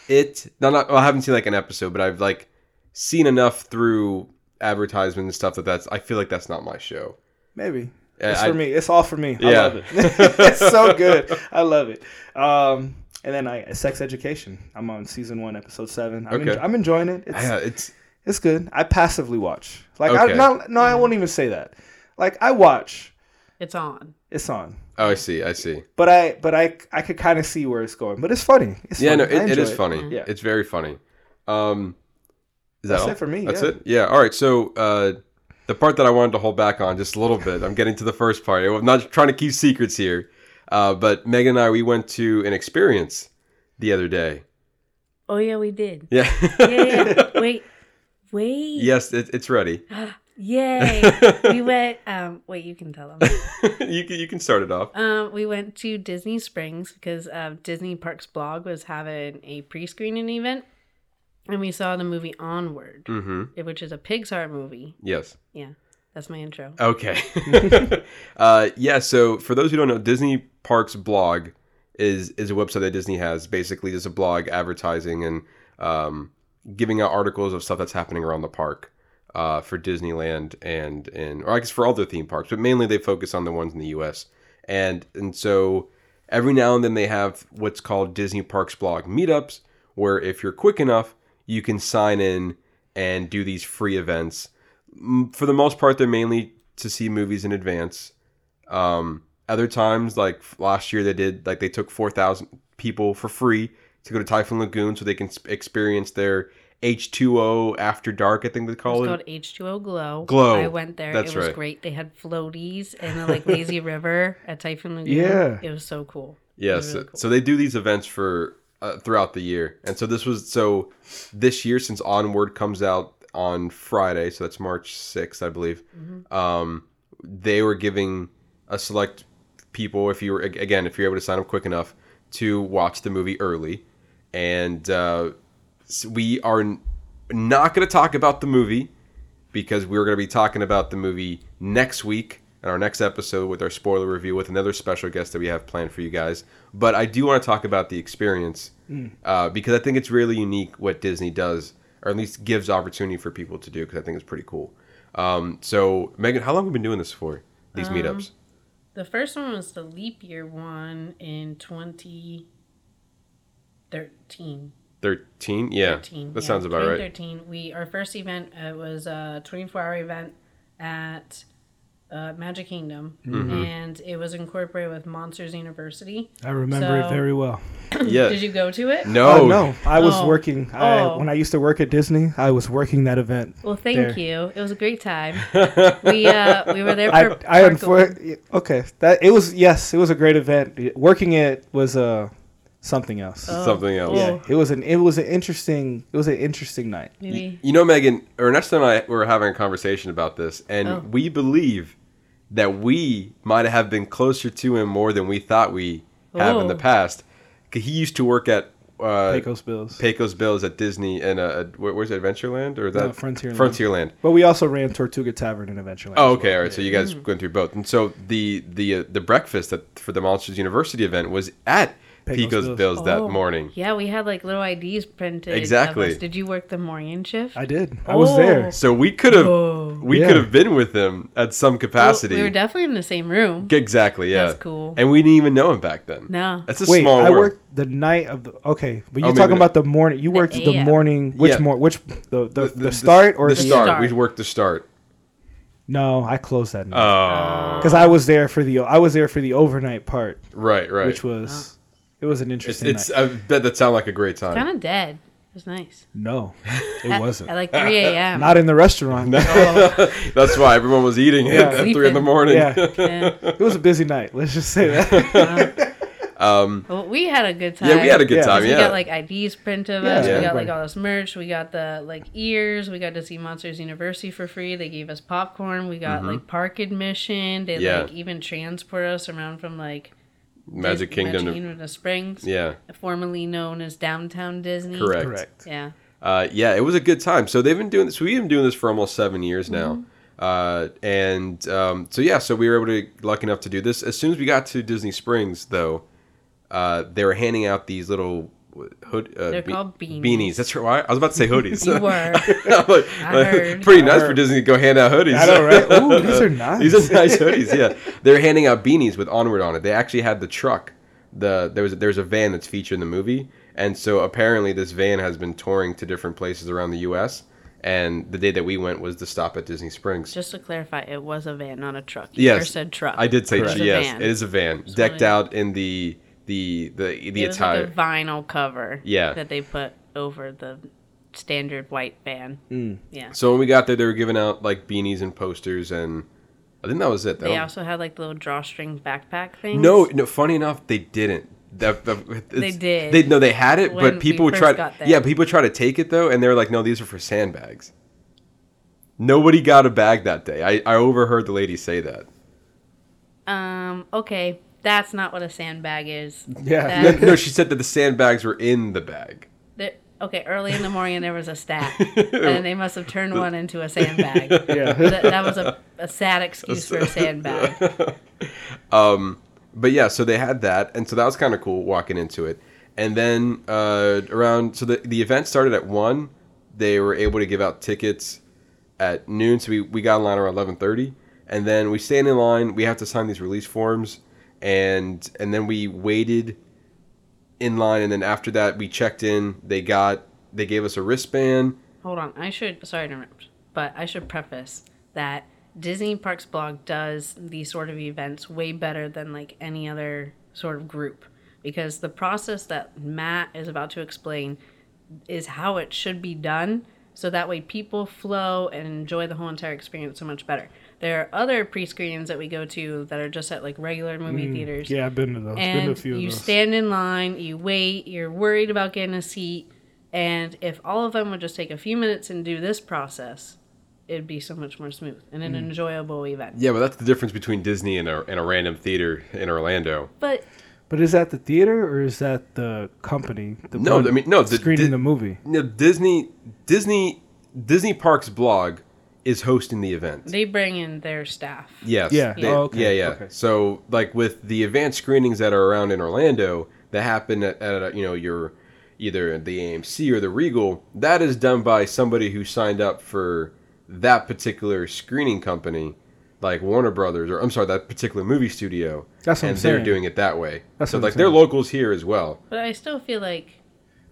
it. No, not well, I haven't seen like an episode, but I've like seen enough through advertisement and stuff that that's I feel like that's not my show. maybe. It's I- for me. It's all for me. I Yeah. love it. *laughs* it's so good. I love it. Um, and then I sex education. I'm on season one, episode seven. I'm, Okay. enjo- I'm enjoying it. It's Yeah, it's it's good. I passively watch. Like Okay. I not, no, I won't even say that. Like I watch. It's on. It's on. oh I see I see. But I but I I could kind of see where it's going. But it's funny. It's Yeah, funny. no, I it, it enjoy is funny. Yeah. It's very funny. Um, is that That's all? it for me, That's yeah. it. Yeah. All right. So uh, the part that I wanted to hold back on just a little bit. I'm getting to the first part. I'm not trying to keep secrets here. Uh, but Megan and I, we went to an experience the other day. Oh yeah, we did. Yeah. Yeah, yeah. *laughs* wait, wait. yes, it, it's ready. *gasps* Yay. *laughs* we went. Um, wait, you can tell them. *laughs* you can you can start it off. Um, we went to Disney Springs because uh, Disney Parks blog was having a pre-screening event, and we saw the movie Onward, Mm-hmm. which is a Pixar movie. Yes. Yeah, that's my intro. Okay. *laughs* *laughs* uh, yeah. So for those who don't know, Disney Parks blog is is a website that Disney has. Basically, just a blog advertising and um, giving out articles of stuff that's happening around the park uh, for Disneyland and and or I guess for all their theme parks, but mainly they focus on the ones in the U.S. and and so every now and then they have what's called Disney Parks blog meetups, where if you're quick enough, you can sign in and do these free events for the most part, they're mainly to see movies in advance. Um, other times, like last year, they did like they took four thousand people for free to go to Typhoon Lagoon so they can experience their H two O after dark. I think they It's call called it. H2O Glow. Glow. I went there. That's it was right. great. They had floaties and a like *laughs* lazy river at Typhoon Lagoon. Yeah. It was so cool. Yes, really cool. so they do these events for uh, throughout the year, and so this was so this year since Onward comes out on Friday, so that's March sixth, I believe. Um, they were giving a select people, if you were again, if you're able to sign up quick enough to watch the movie early, and uh, we are n- not going to talk about the movie because we're going to be talking about the movie next week in our next episode with our spoiler review with another special guest that we have planned for you guys. But I do want to talk about the experience uh, because I think it's really unique what Disney does, or at least gives opportunity for people to do because I think it's pretty cool. Um, so, Megan, how long have we been doing this for? These meetups? The first one was the leap year one in 2013. 13? Yeah. 13, that yeah, sounds about right. 2013. We our first event uh, was a 24 hour event at uh, Magic Kingdom, Mm-hmm. and it was incorporated with Monsters University. I remember it very well. *clears throat* Yeah. Did you go to it? no. Oh no, I was Oh. working. I, Oh. when I used to work at Disney, I was working that event. Well, thank There. you. It was a great time. *laughs* we uh, we were there for. I Park unfor- okay. That it was yes, it was a great event. Working it was uh, something else. Oh. Something else. yeah, it was an it was an interesting it was an interesting night. Maybe. You know, Megan, Ernesto and I were having a conversation about this, and Oh. we believe that we might have been closer to him more than we thought we have in the past. past. 'Cause he used to work at uh, Pecos Bills. Pecos Bills at Disney and uh, where, where's it, Adventureland or is that No, Frontierland. Frontierland. But we also ran Tortuga Tavern in Adventureland. Oh, okay, well. all right. So you guys went through both, and so the the uh, the breakfast that for the Monsters University event was at Pecos Pecos Bills. Bills that Oh, morning. Yeah, we had like little IDs printed. Exactly. Did you work the morning shift? I did. I was there. Oh. So we could have Oh. we Yeah. could have been with him at some Well, capacity. we were definitely in the same room. Exactly, yeah. That's cool. And we didn't even know him back then. No. That's a Wait, small I world. worked the night of the. Okay, but Oh, you're maybe talking about the morning. You worked the, AM. morning. Which Yeah. more? Which the the, the, the start or the the, start. start. We worked the start. No, I closed that night Oh, because I was there for the I was there for the overnight part, right, right. which was oh. It was an interesting. it's night. I bet that sounded like a great time. Kind of dead. It was nice. No, it At- wasn't. At like 3 a.m. Not in the restaurant. No. *laughs* That's why everyone was eating Yeah. at three in the morning. Yeah. *laughs* yeah. It was a busy night. Let's just say that. *laughs* um, Well, we had a good time. yeah, we had a good Yeah. time. We got like IDs printed of us. Yeah. we got like all this merch. We got the like ears. We got to see Monsters University for free. They gave us popcorn. We got like park admission. They Mm-hmm. Yeah. like even transport us around from like Magic Dis- Kingdom. Magic Kingdom of Springs, Yeah, formerly known as Downtown Disney. correct. Correct. Yeah. Uh, yeah, it was a good time. So they've been doing this. We've been doing this for almost seven years now. Mm-hmm. Uh, and um, so yeah, so we were able to lucky enough to do this. As soon as we got to Disney Springs, though, uh, they were handing out these little hood. Uh, They're called beanies. Beanies. That's right. I was about to say hoodies. You *laughs* were. I'm like, I heard. *laughs* Pretty I nice for. Disney to go hand out hoodies. I know, right? *laughs* Ooh, these are nice. These are nice hoodies. Yeah, they're handing out beanies with Onward on it. They actually had the truck. The there was there's a van that's featured in the movie, and so apparently this van has been touring to different places around the U.S. And the day that we went was the stop at Disney Springs. Just to clarify, it was a van, not a truck. You yes, first said truck. I did say It was a yes. van. It is a van Just decked wanted- out in the the the the It was attire. like a vinyl cover. Yeah. That they put over the standard white van. Mm. Yeah. so when we got there, they were giving out like beanies and posters, and I think that was it. Though. They also had like the little drawstring backpack thing. No, no. Funny enough, they didn't. That, that- They did. They no, they had it, When but people would try. Yeah, people try to take it though, and they were like, "No, these are for sandbags." Nobody got a bag that day. I, I overheard the lady say that. Um. Okay, that's not what a sandbag is. Yeah. That- *laughs* no, she said that the sandbags were in the bag. Okay, early in the morning there was a stack, *laughs* and they must have turned one into a sandbag. *laughs* Yeah. that, that was a, a sad excuse for a *laughs* sandbag. Um, but yeah, so they had that, and so that was kind of cool walking into it. And then uh, around, so the the event started at one. They were able to give out tickets at noon, so we, we got in line around eleven thirty, and then we stand in line. We have to sign these release forms, and and then we waited in line, and then after that we checked in. They got they gave us a wristband. Hold on, I should sorry to interrupt, but I should preface that Disney Parks blog does these sort of events way better than like any other sort of group because the process that Matt is about to explain is how it should be done so that way people flow and enjoy the whole entire experience so much better. There are other pre-screenings that we go to that are just at like regular movie theaters Yeah, I've been to those. been to a and few of you those. stand in line, you wait, you're worried about getting a seat, and if all of them would just take a few minutes and do this process, it'd be so much more smooth and Mm. an enjoyable event. Yeah, but that's the difference between Disney and a, and a random theater in Orlando. But But is that the theater or is that the company? The No, I mean no. The, screening Di- the movie. No, Disney, Disney, Disney Parks blog is hosting the event. they bring in their staff. yes. Yeah. they- Oh, okay, Yeah, yeah. okay. So, like with the advanced screenings that are around in Orlando that happen at, at you know your either the AMC or the Regal, that is done by somebody who signed up for that particular screening company, like Warner Brothers, or I'm sorry, that particular movie studio. That's what and I'm they're saying. doing it that way. That's so what I'm like they're locals here as well. But I still feel like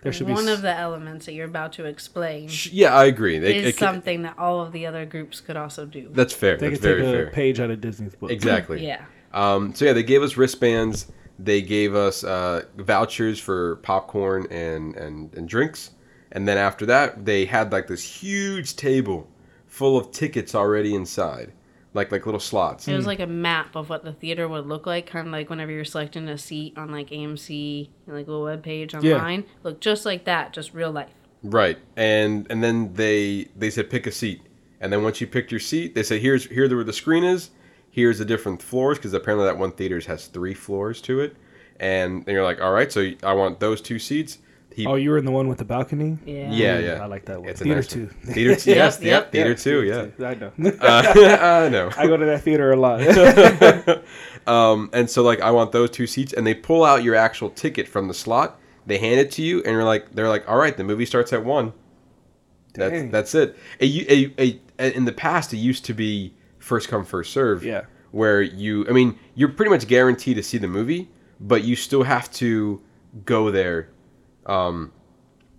There should be one of the elements that you're about to explain Sh- Yeah, I agree. It, is is it something that all of the other groups could also do. that's fair. They that's could take a fair. page out of Disney's book. Exactly. *laughs* Yeah. Um, so yeah, they gave us wristbands. They gave us uh, vouchers for popcorn and, and, and drinks. And then after that, they had like this huge table full of tickets already inside, like like little slots. It was hmm. like a map of what the theater would look like, kind of like whenever you're selecting a seat on like AMC like a little web page Yeah. online. Look just like that, just real life. Right. And and then they they said pick a seat. And then once you picked your seat, they said here's here where the screen is. Here's the different floors because apparently that one theater has three floors to it. And then you're like, all right, so I want those two seats. He Oh, you were in the one with the balcony. Yeah. Yeah, yeah. I like that one. It's a Theater nice two. one. Theater *laughs* two. yes, Yep, yep, yep. theater two. Yeah. I know. *laughs* Uh, I know. I go to that theater a lot. *laughs* Um, and so like I want those two seats, and they pull out your actual ticket from the slot. They hand it to you, and you're like, they're like, all right, the movie starts at one. That's Dang. that's it. A, a, a, a- in the past, it used to be first come first serve. Yeah. Where you, I mean, you're pretty much guaranteed to see the movie, but you still have to go there. Um,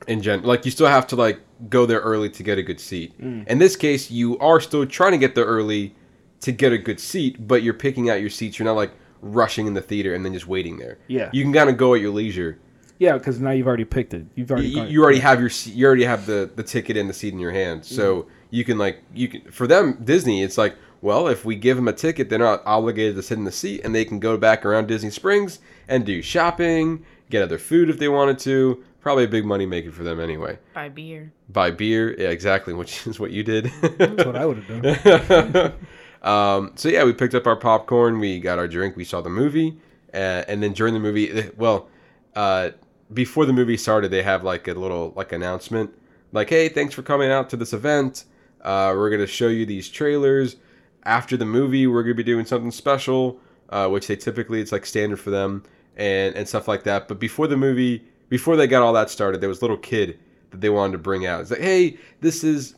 in gen, like you still have to like go there early to get a good seat. Mm. In this case, you are still trying to get there early to get a good seat, but you're picking out your seats. You're not like rushing in the theater and then just waiting there. Yeah. You can kind of go at your leisure. yeah, because now you've already picked it. You've already. You, you already have your seat. You already have the the ticket and the seat in your hand. So you can like you can for them Disney. It's like well, if we give them a ticket, they're not obligated to sit in the seat, and they can go back around Disney Springs and do shopping, get other food if they wanted to. Probably a big money maker for them anyway. Buy beer. Buy beer, yeah, exactly, *laughs* which is what you did. That's what I would have done. *laughs* um, so yeah, we picked up our popcorn, we got our drink, we saw the movie, uh, and then during the movie, eh, well, uh, before the movie started, they have like a little like announcement, like, "Hey, thanks for coming out to this event. Uh, we're gonna show you these trailers. After the movie, we're gonna be doing something special, uh, which they typically it's like standard for them and and stuff like that. But before the movie, before they got all that started, there was a little kid that they wanted to bring out. It's like, hey, this is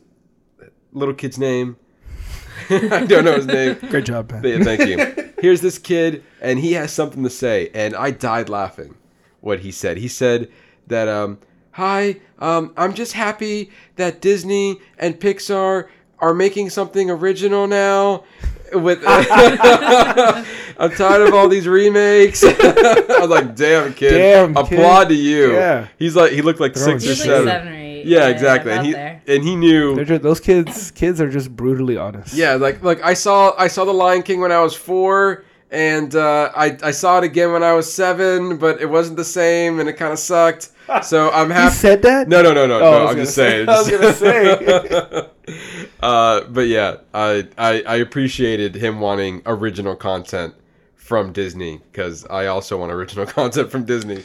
little kid's name. *laughs* I don't know his name. Great job, man. Yeah, thank you. *laughs* Here's this kid, and he has something to say, and I died laughing. What he said. He said that, um, "Hi, um, I'm just happy that Disney and Pixar are making something original now." With *laughs* I'm tired of all these remakes. *laughs* I was like, "Damn kid, Damn, kid. applaud to you." Yeah. he's like, he looked like Throwing six or He's like seven. seven or eight. Yeah, exactly. And he there. and he knew just, those kids, kids are just brutally honest. yeah, like like I saw I saw the Lion King when I was four, and uh, I I saw it again when I was seven, but it wasn't the same, and it kind of sucked. *laughs* So I'm He happy. said that. No, no, no, no, Oh, I no. was I'm just say- saying. I was gonna say. Uh, but yeah, I, I I appreciated him wanting original content from Disney because I also want original *laughs* content from Disney.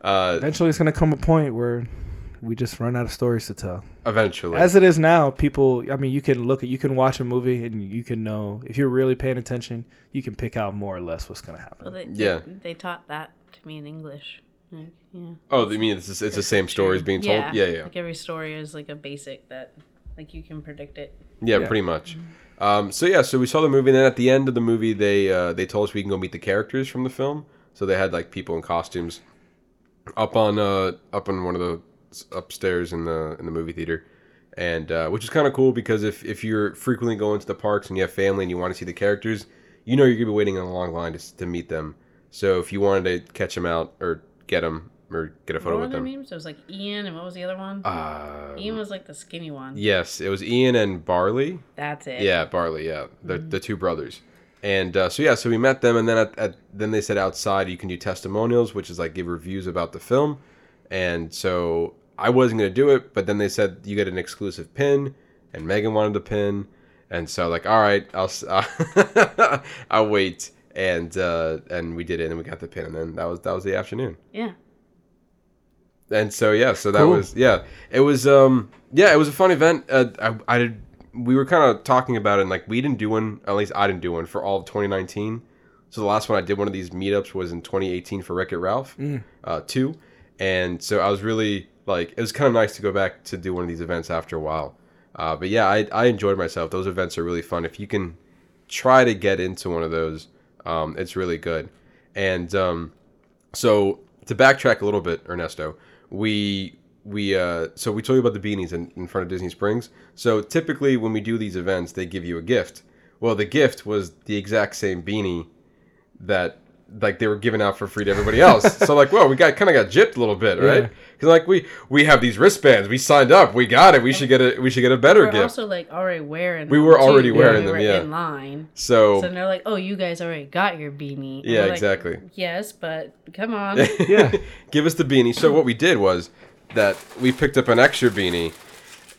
Uh, Eventually, it's gonna come a point where we just run out of stories to tell. eventually, As it is now, people. I mean, you can look at, you can watch a movie, and you can know if you're really paying attention. You can pick out more or less what's gonna happen. Well, they, Yeah. They, they taught that to me in English. Like, yeah. oh, you mean it's just, it's the same stories being told? Yeah. Yeah, yeah. Like every story is like a basic that, like you can predict it. Yeah, Yeah. pretty much. Um, so yeah, so we saw the movie, and then at the end of the movie, they uh, they told us we can go meet the characters from the film. So they had like people in costumes up on uh, up on one of the upstairs in the in the movie theater, and uh, which is kind of cool because if if you're frequently going to the parks and you have family and you want to see the characters, you know you're gonna be waiting in a long line to, to meet them. So if you wanted to catch them out or get them or get a What photo were with them, names? It was like Ian, and what was the other one? uh, Ian was like the skinny one. yes, it was Ian and Barley. That's it. Yeah, Barley. Yeah, the the two brothers. And uh, so yeah, so we met them, and then at, at then they said outside you can do testimonials, which is like give reviews about the film. And so I wasn't gonna do it, but then they said you get an exclusive pin, and Megan wanted the pin, and so like all right, I'll s- *laughs* I'll wait, and uh, and we did it, and we got the pin, and then that was that was the afternoon Yeah. And so yeah so that Cool. was yeah. It was um yeah it was a fun event. Uh, I, I did we were kind of talking about it and like we didn't do one at least i didn't do one for all of 2019 so the last one i did one of these meetups was in 2018 for wreck it ralph uh, 2 and so i was really like it was kind of nice to go back to do one of these events after a while. Uh, but yeah I, I enjoyed myself. Those events are really fun. If you can try to get into one of those um, it's really good. And um, so to backtrack a little bit, Ernesto, we we uh, so we told you about the beanies in, in front of Disney Springs. So typically when we do these events, they give you a gift. Well, the gift was the exact same beanie that like they were giving out for free to everybody else. *laughs* so like, well, we got kind of got gypped a little bit, right? Yeah. Because like we we have these wristbands, we signed up, we got it, we should get a we should get a better We're gift. also like already wearing. We were already when wearing we them, were yeah. In line. so So they're like, "Oh, you guys already got your beanie." And Yeah, we're like, exactly. Yes, but come on. *laughs* Yeah. give us the beanie. So what we did was that we picked up an extra beanie,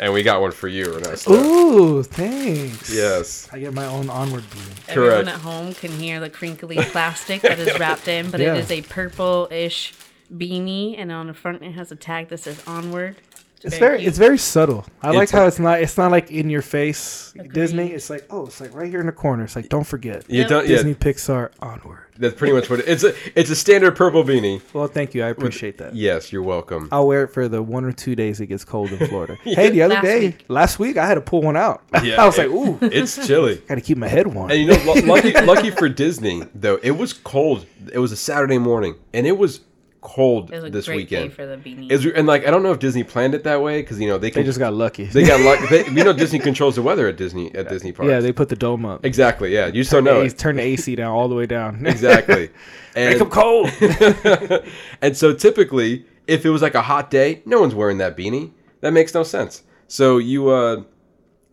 and we got one for you, Ernesto. Ooh, thanks. Yes. I get my own onward beam. Everyone Correct. at home can hear the crinkly plastic that is wrapped in, but Yeah. it is a purple-ish beanie, and on the front it has a tag that says "Onward." It's very, cute. it's very subtle. I like how it's not, it's not like in your face Agreed. Disney. It's like, oh, it's like right here in the corner. It's like, don't forget, You don't. Yeah, Disney Pixar onward. that's pretty much what it, it's. A it's a standard purple beanie. Well, thank you. I appreciate that. Yes, you're welcome. I'll wear it for the one or two days it gets cold in Florida. *laughs* Hey, the other Last day, week. last week, I had to pull one out. *laughs* Yeah, I was it- like, ooh, It's chilly. *laughs* got to keep my head warm. And you know, lucky, lucky for Disney though, it was cold. It was a Saturday morning, and it was cold It was a this great weekend. day for the beanie. It was- and like I don't know if Disney planned it that way because you know they They just got lucky. they got lucky. *laughs* They, you know Disney controls the weather at Disney at Disney parks. yeah, they put the dome up. exactly. Yeah, you just Turn don't know the. A- turn the AC down all the way down. *laughs* exactly. And, Make them cold. *laughs* and so typically, if it was like a hot day, no one's wearing that beanie. That makes no sense. So you, uh,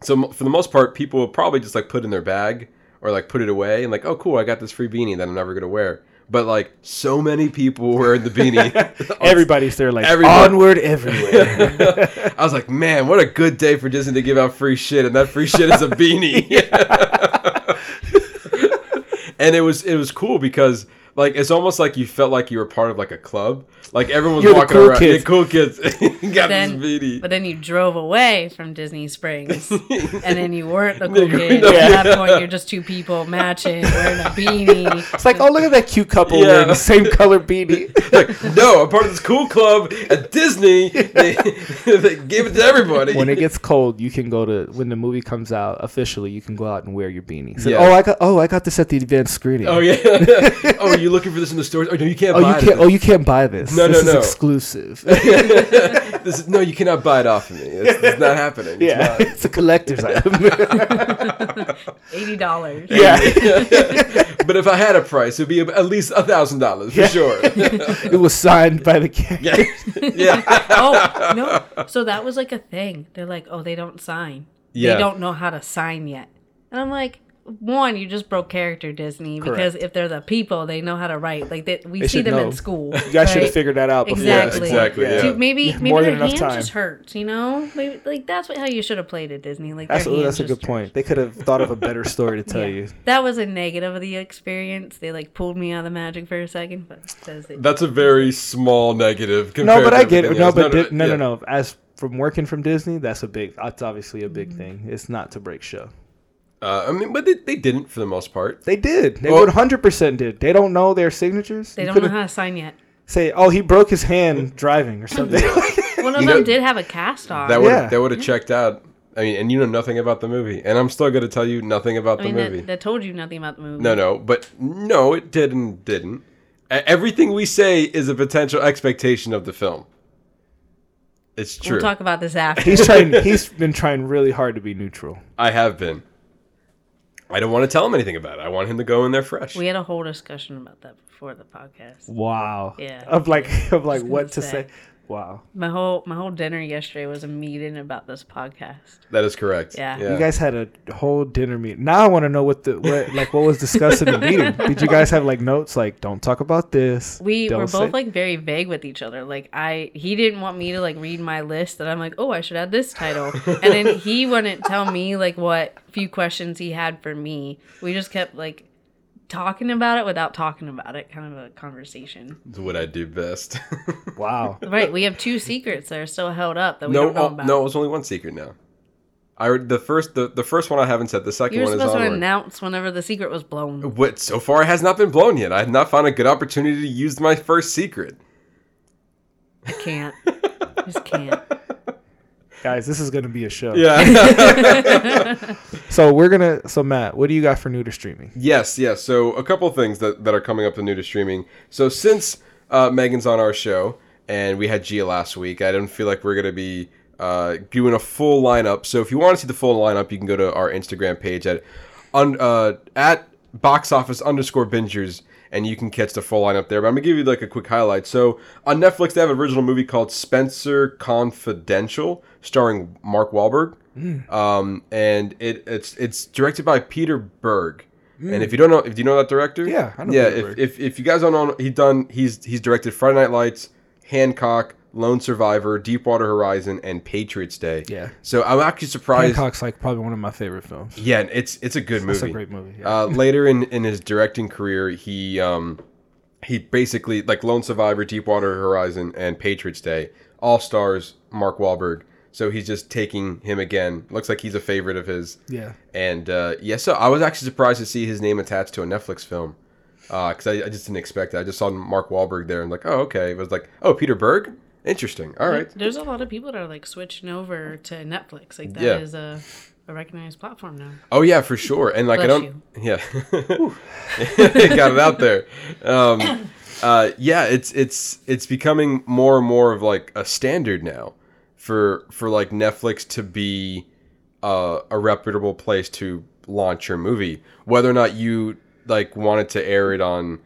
so for the most part, people will probably just like put it in their bag or like put it away and like, oh, cool, I got this free beanie that I'm never gonna wear. But like, so many people were in the beanie. *laughs* Everybody's there, like Everybody- onward everywhere. *laughs* I was like, man, what a good day for Disney to give out free shit, and that free shit is a beanie. *laughs* and it was it was cool because like it's almost like you felt like you were part of like a club. Like everyone was You're the walking cool around. kids. The cool kids *laughs* got Then, this beanie. but then you drove away from Disney Springs, *laughs* and then you weren't the *laughs* cool You're- kid. no, At that point, you're just two people matching, wearing a beanie. It's like, oh, look at that cute couple Yeah. wearing the same color beanie. like, no, I'm part of this cool club at Disney. They, they gave it to everybody. when it gets cold, you can go to when the movie comes out officially. You can go out and wear your beanie. Say, Yeah. Oh, I got. Oh, I got this at the advanced screening. oh yeah. oh, are you looking for this in the stores? Oh no, you can't Oh, buy you can't. Oh, you can't buy this. No, this no, is no. exclusive. *laughs* this is, no, you cannot buy it off of me. It's, it's not happening. It's yeah, not. it's a collector's item. *laughs* Eighty dollars. yeah, *laughs* but if I had a price, it'd be at least a thousand dollars for Yeah. sure. it was signed by the cat. yeah, yeah. Oh no! So that was like a thing. They're like, oh, they don't sign. Yeah. They don't know how to sign yet. And I'm like, one, you just broke character, Disney, because Correct. if they're the people, they know how to write. Like they, we They see them know. in school. *laughs* You guys should have figured that out before. Exactly. exactly, yeah. Dude, maybe Yeah, maybe more their than hand time. just hurts, you know? Maybe like that's what, how you should have played it, Disney. Like That's, their oh, that's a just good point. They could have thought of a better story to *laughs* tell Yeah. you. That was a negative of the experience. They like pulled me out of the magic for a second, but says it. That's a very small negative. No, but I get it. No, else. but di- no, yeah. no, no. As from working from Disney, that's a big. That's obviously a Mm-hmm. big thing. It's not to break show. Uh, I mean, but they, they didn't for the most part. They did. They Well- hundred percent did. They don't know their signatures. they You don't know could've- how to sign yet. say, "Oh, he broke his hand driving" or something. *laughs* *laughs* One of You them know- did have a cast on. That would Yeah. that would have checked out. I mean, and you know nothing about the movie, and I'm still going to tell you nothing about I the mean, movie. that, that told you nothing about the movie. No, no, but no, it didn't. Didn't. E- Everything we say is a potential expectation of the film. It's true. We'll talk about this after. he's trying. *laughs* He's been trying really hard to be neutral. I have been. I don't want to tell him anything about it. I want him to go in there fresh. we had a whole discussion about that before the podcast. Wow. Yeah. Of like, *laughs* of like, what to say. say. Wow. My whole my whole dinner yesterday was a meeting about this podcast. that is correct. Yeah. You guys had a whole dinner meeting. Now I want to know what the what like what was discussed in the meeting. *laughs* Did you guys have like notes like don't talk about this? We don't were say- both like very vague with each other. Like I he didn't want me to like read my list that I'm like, "Oh, I should add this title." and then he wouldn't tell me like what few questions he had for me. We just kept like talking about it without talking about it, kind of a conversation. It's what I do best. *laughs* wow. Right, we have two secrets that are still held up that we no, don't know about. no, it's only one secret now. I the first the, the first one I haven't said. The second you were one is supposed to announce whenever the secret was blown. What so far it has not been blown yet. I have not found a good opportunity to use my first secret. I can't. *laughs* just can't. Guys, this is gonna be a show. Yeah. *laughs* So we're gonna. So Matt, what do you got for new to streaming? yes, yes. So a couple of things that, that are coming up in new to streaming. So since uh, Megan's on our show and we had Gia last week, I don't feel like we're gonna be uh, doing a full lineup. So if you want to see the full lineup, you can go to our Instagram page at un, uh, at box office underscore bingers and you can catch the full lineup there. But I'm gonna give you like a quick highlight. So on Netflix, they have an original movie called Spencer Confidential, starring Mark Wahlberg, um, and it, it's it's directed by Peter Berg. And if you don't know, if you know that director, Yeah, I know yeah. If, if if you guys don't know, he done he's he's directed Friday Night Lights, Hancock, Lone Survivor, Deepwater Horizon, and Patriots Day. Yeah. So I'm actually surprised. Hancock's like probably one of my favorite films. Yeah, it's it's a good movie. It's a great movie. Yeah. Uh, later in, in his directing career, he um, he basically like Lone Survivor, Deepwater Horizon, and Patriots Day, all stars Mark Wahlberg. So he's just taking him again. Looks like he's a favorite of his. yeah. And uh, yeah, so I was actually surprised to see his name attached to a Netflix film because I, I just didn't expect it. I just saw Mark Wahlberg there and like, oh okay. It was like, oh Peter Berg, interesting. All right. There's a lot of people that are like switching over to Netflix. Like that is Yeah. a, a recognized platform now. Oh yeah, for sure. And like I don't, yeah, *laughs* got it out there. Um, *coughs* uh, yeah, it's it's it's becoming more and more of like a standard now for for like Netflix to be uh, a reputable place to launch your movie, whether or not you like wanted to air it on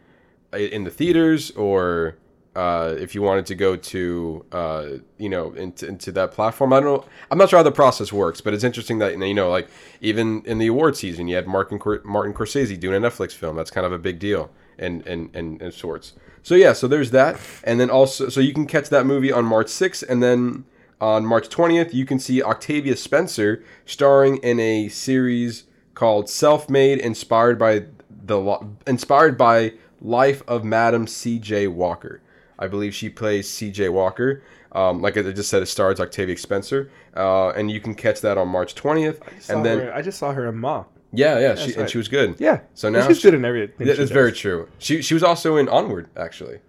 in the theaters or uh, if you wanted to go to uh, you know into, into that platform. I don't know. I'm not sure how the process works, but it's interesting that you know like even in the award season, you had Martin Martin Scorsese doing a Netflix film. That's kind of a big deal and and and, and sorts. So yeah, so there's that, and then also so you can catch that movie on March 6th, and then on March 20th you can see Octavia Spencer starring in a series called Self Made, inspired by the inspired by Life of Madam C.J. Walker. I believe she plays C.J. Walker. Um, like I just said, it stars Octavia Spencer, uh, and you can catch that on March twentieth. And then her- I just saw her in Ma. yeah, yeah, she, and she was good. Yeah. So now she's she- good in everything. Yeah, she that's very true. She she was also in Onward, actually.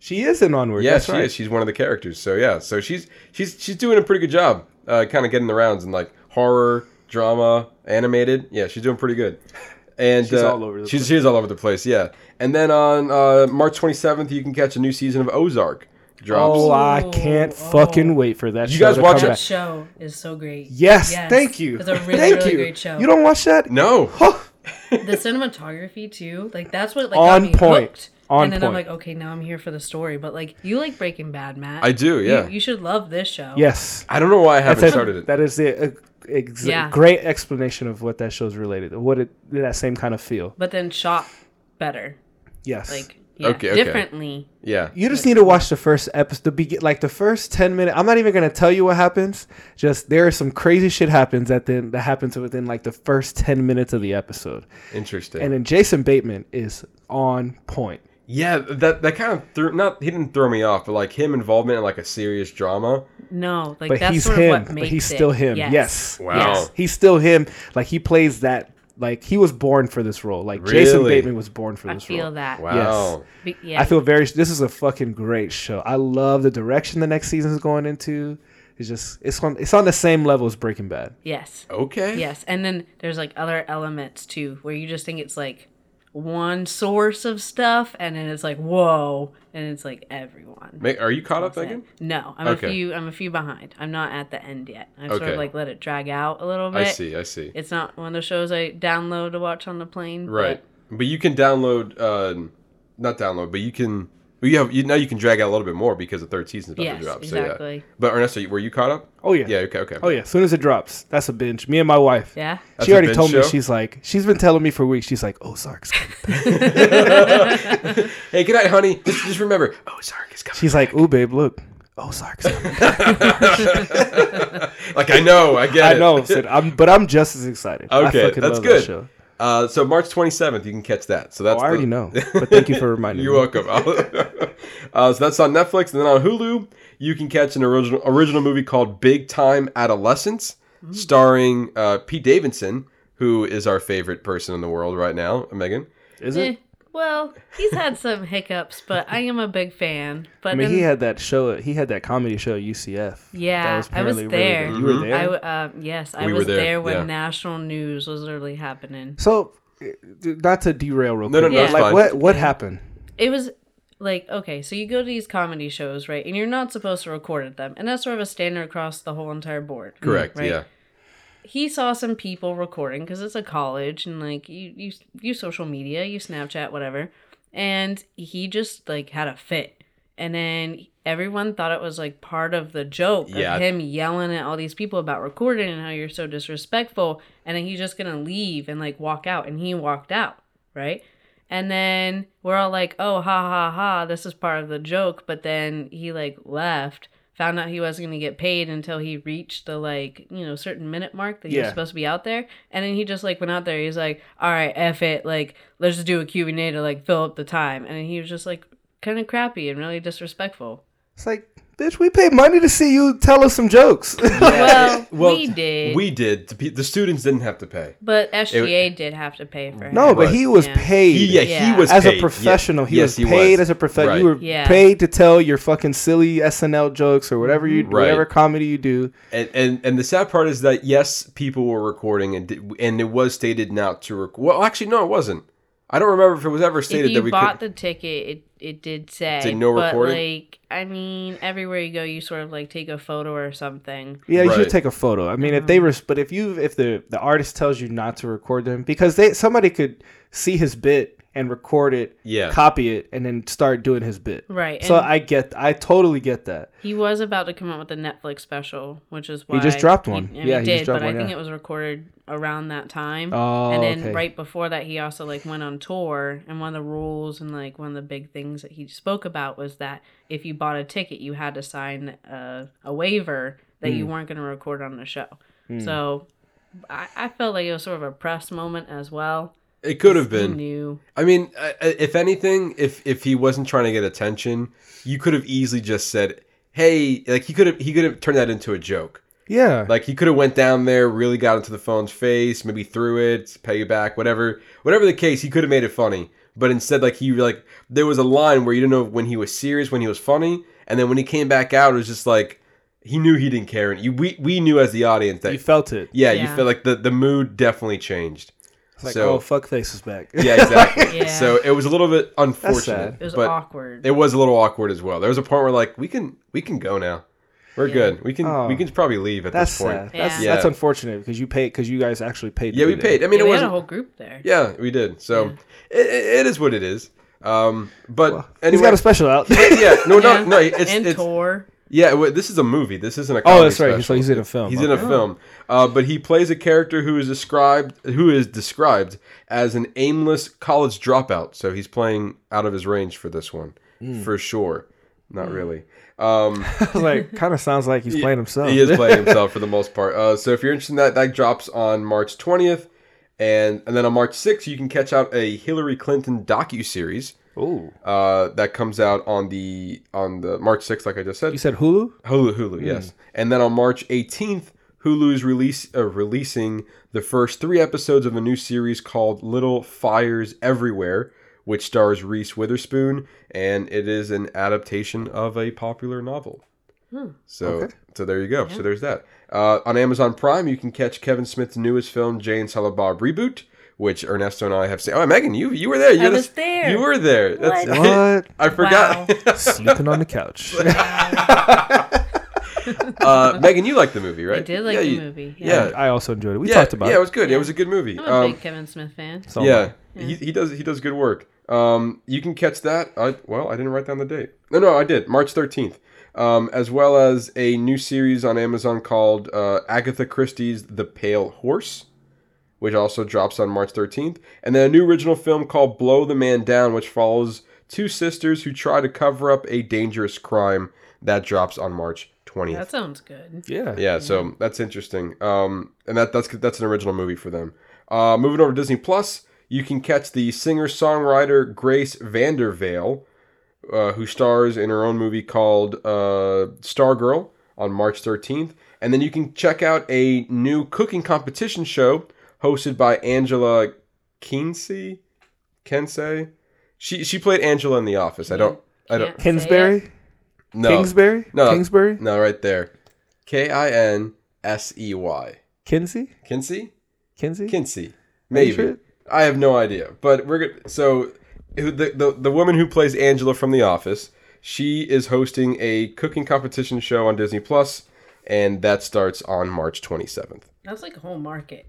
She is in Onward. Yeah, she right. is. She's one of the characters. So yeah, so she's she's she's doing a pretty good job, uh, kind of getting the rounds and like horror, drama, animated. Yeah, she's doing pretty good. And She's uh, all over the she's, She's all over the place. Yeah. And then on uh, March 27th, you can catch a new season of Ozark. Drops. Oh, I can't Oh. fucking wait for that. You show guys to watch come? That back. show is so great. Yes, thank you. It's a really, thank really you. great show. You don't watch that? No. the *laughs* cinematography too, like that's what like On got me point. hooked. On and then I'm like, okay, now I'm here for the story. But like, you like Breaking Bad, Matt? I do, yeah. You, should love this show. Yes. I don't know why I haven't That's started it. it. That is the uh, ex- Yeah. great explanation of what that show's related. What it that same kind of feel. But then shot better, Yes. like yeah, Okay, okay. differently. Yeah. You just need to watch the first episode, the begin, like the first ten minutes. I'm not even gonna tell you what happens. Just there is some crazy shit happens that then that happens within like the first ten minutes of the episode, Interesting. and then Jason Bateman is on point. Yeah, that that kind of threw not he didn't throw me off, but like him involvement in like a serious drama. No, like But that's he's sort him. of what But he's still it. him. Yes. Yes. Wow. Yes. Oh. He's still him. Like he plays that. Like he was born for this role. Like Jason Bateman was born for this role. I feel role. that. Wow. Be- yeah. I feel very. This is a fucking great show. I love the direction the next season is going into. It's just it's on it's on the same level as Breaking Bad. yes. Okay. Yes, and then there's like other elements too, where you just think it's like one source of stuff, and then it's like whoa, and it's like everyone. Ma- Are you caught up, again? No, I'm Okay. a few. I'm a few behind. I'm not at the end yet. I sort of like let it drag out a little bit. I see. I see. It's not one of the shows I download to watch on the plane. Right. But you can download, uh, not download, but you can. Well, You have you now you can drag out a little bit more because the third season's about Yes, to drop. exactly. So yeah. But Ernesto, were you caught up? Oh yeah. Yeah. Okay. Okay. Oh yeah. As soon as it drops, that's a binge. Me and my wife. Yeah. That's she already binge told me. She's like, she's been telling me for weeks. She's like, Ozark's coming. *laughs* Hey, good night, honey. Just, just remember, Ozark is coming. She's like, ooh, babe, look, Ozark's coming. *laughs* like I know, I get I it. know, Sid, I'm, but I'm just as excited. Okay, fucking that's good. That show. Uh, so March 27th, you can catch that. So Oh, that's I already the- know, *laughs* but thank you for reminding me. You're welcome. *laughs* uh, so that's on Netflix, and then on Hulu, you can catch an original original movie called Big Time Adolescence, starring uh, Pete Davidson, who is our favorite person in the world right now. Megan. Is Eh, it? Well, he's had some hiccups, but I am a big fan. But I mean, then, he had that show. He had that comedy show at UCF. Yeah, That I was apparently there. good. You were Mhm. there. I w- uh, yes, I We was there, there, when yeah. national news was literally happening. so, uh, not to derail real No, quick. no, no, but, it's like fine. what what Okay. happened? It was like okay, so you go to these comedy shows, right? And you're not supposed to record at them, and that's sort of a standard across the whole entire board. Correct. Right. Yeah. He saw some people recording because it's a college, and like you you use social media, you Snapchat, whatever, and he just like had a fit, and then everyone thought it was like part of the joke Yeah. of him yelling at all these people about recording and how you're so disrespectful, and then he's just gonna leave and like walk out, and he walked out, right? And then we're all like, oh, ha ha ha, this is part of the joke. But then he like left, found out he wasn't going to get paid until he reached the like, you know, certain minute mark that he was supposed to be out there. And then he just like went out there. He's like, all right, F it. Like, let's just do a Q&A to like fill up the time. And he was just like kind of crappy and really disrespectful. It's like, bitch, we paid money to see you tell us some jokes. *laughs* *laughs* Well, Well, we did. We did. The students didn't have to pay. but SGA did have to pay for him. no, but But- he was Yeah. paid. He, yeah, Yeah. he was as paid. a professional, Ye- he yes, was paid was. as a professional. Right. You were Yeah. paid to tell your fucking silly SNL jokes or whatever you, mm-hmm. Right. whatever comedy you do. And, and and the sad part is that yes, people were recording and did, and it was stated not to record. Well, actually, no, it wasn't. I don't remember if it was ever stated if that you we bought could. the ticket, it, it did say. Say no but recording? like, I mean, everywhere you go, you sort of like take a photo or something. Yeah, you Right. should take a photo. I mean, if Mm-hmm. they res- but if you if the the artist tells you not to record them because they somebody could see his bit and record it, Yeah. copy it, and then start doing his bit. Right. So and I get, I totally get that. he was about to come out with a Netflix special, which is why he just dropped one. He, and Yeah, he he just did, dropped but I one, think it was recorded around that time. Oh, and then okay. right before that, he also like went on tour, and one of the rules and like one of the big things that he spoke about was that if you bought a ticket, you had to sign a, a waiver that Hmm. you weren't going to record on the show. So I, I felt like it was sort of a press moment as well. It could have been. knew. I mean, uh, if anything, if if he wasn't trying to get attention, you could have easily just said, "Hey," like he could have he could have turned that into a joke. Yeah. Like he could have went down there, really got into the phone's face, maybe threw it, pay you back, whatever, whatever the case. He could have made it funny, but instead, like he like there was a line where you didn't know when he was serious, when he was funny, and then when he came back out, it was just like he knew he didn't care, and you, we we knew as the audience that you felt it. yeah, you Yeah. feel like the the mood definitely changed. It's like, So- oh, fuck face is back. Yeah, *laughs* exactly. Yeah. So it was a little bit sad. unfortunate, It was awkward. it was a little awkward as well. There was a point where like we can we can go now. We're Yeah. good. We can Oh. we can probably leave at That's this point. sad. That's Yeah. that's unfortunate because you paid because you guys actually paid. Yeah, be we there. paid. I mean, Yeah, it was a whole group there. Yeah, we did. So it, it, it is what it is. Um, but He's anyway, got a special out. yeah, no, Yeah. no, no. It's, and it's tour. yeah. This is a movie. This isn't a. Oh, that's right. special. So he's in a film. He's in a film, uh, but he plays a character who is described who is described as an aimless college dropout. So he's playing out of his range for this one, Hmm. for sure. Not really. *laughs* Um, like, kind of sounds like he's playing himself. he is playing *laughs* himself for the most part. Uh, so if you're interested in that, that drops on March 20th, and and then on March 6th you can catch out a Hillary Clinton docu series. Ooh. Uh, that comes out on the on the March 6th, like I just said. You said Hulu? Hulu, Hulu, Hmm. yes. And then on March 18th, Hulu is release uh, releasing the first three episodes of a new series called Little Fires Everywhere, which stars Reese Witherspoon, and it is an adaptation of a popular novel. So, Okay. so there you go. So there's that. Uh, on Amazon Prime, you can catch Kevin Smith's newest film, Jay and Silent Bob Reboot, which Ernesto and I have seen. Oh, Megan, you you were there. You're the- was there. You were there. That's, What? What? *laughs* I forgot. Sleeping on the couch. *laughs* *laughs* *laughs* uh, Megan, you liked the movie, right? I did like Yeah, the you- movie. Yeah. I also enjoyed it. We yeah, talked about it. yeah, it it. was good. It was a good movie. I'm a Um, big Kevin Smith fan. So- yeah, He, he does he does good work. Um, you can catch that. I, well, I didn't write down the date. No, no, I did. March thirteenth. Um, as well as a new series on Amazon called uh, Agatha Christie's The Pale Horse, which also drops on March thirteenth, and then a new original film called Blow the Man Down, which follows two sisters who try to cover up a dangerous crime. That drops on March twentieth. That sounds good. Yeah. Yeah, so that's interesting. Um, and that that's that's an original movie for them. Uh, moving over to Disney Plus, you can catch the singer songwriter Grace VanderWaal, uh, who stars in her own movie called uh, Stargirl on March 13th, and then you can check out a new cooking competition show hosted by Angela Kinsey. Kensei. She she played Angela in The Office. I don't. I don't. Can't say Kingsbury? No. Kingsbury? No. Kingsbury? No, right there. K I N S E Y. Kinsey? Kinsey? Kinsey? Kinsey. Are Maybe. sure? I have no idea. But we're good. So the, the the woman who plays Angela from The Office, she is hosting a cooking competition show on Disney Plus, and that starts on March 27th. That's like a whole market.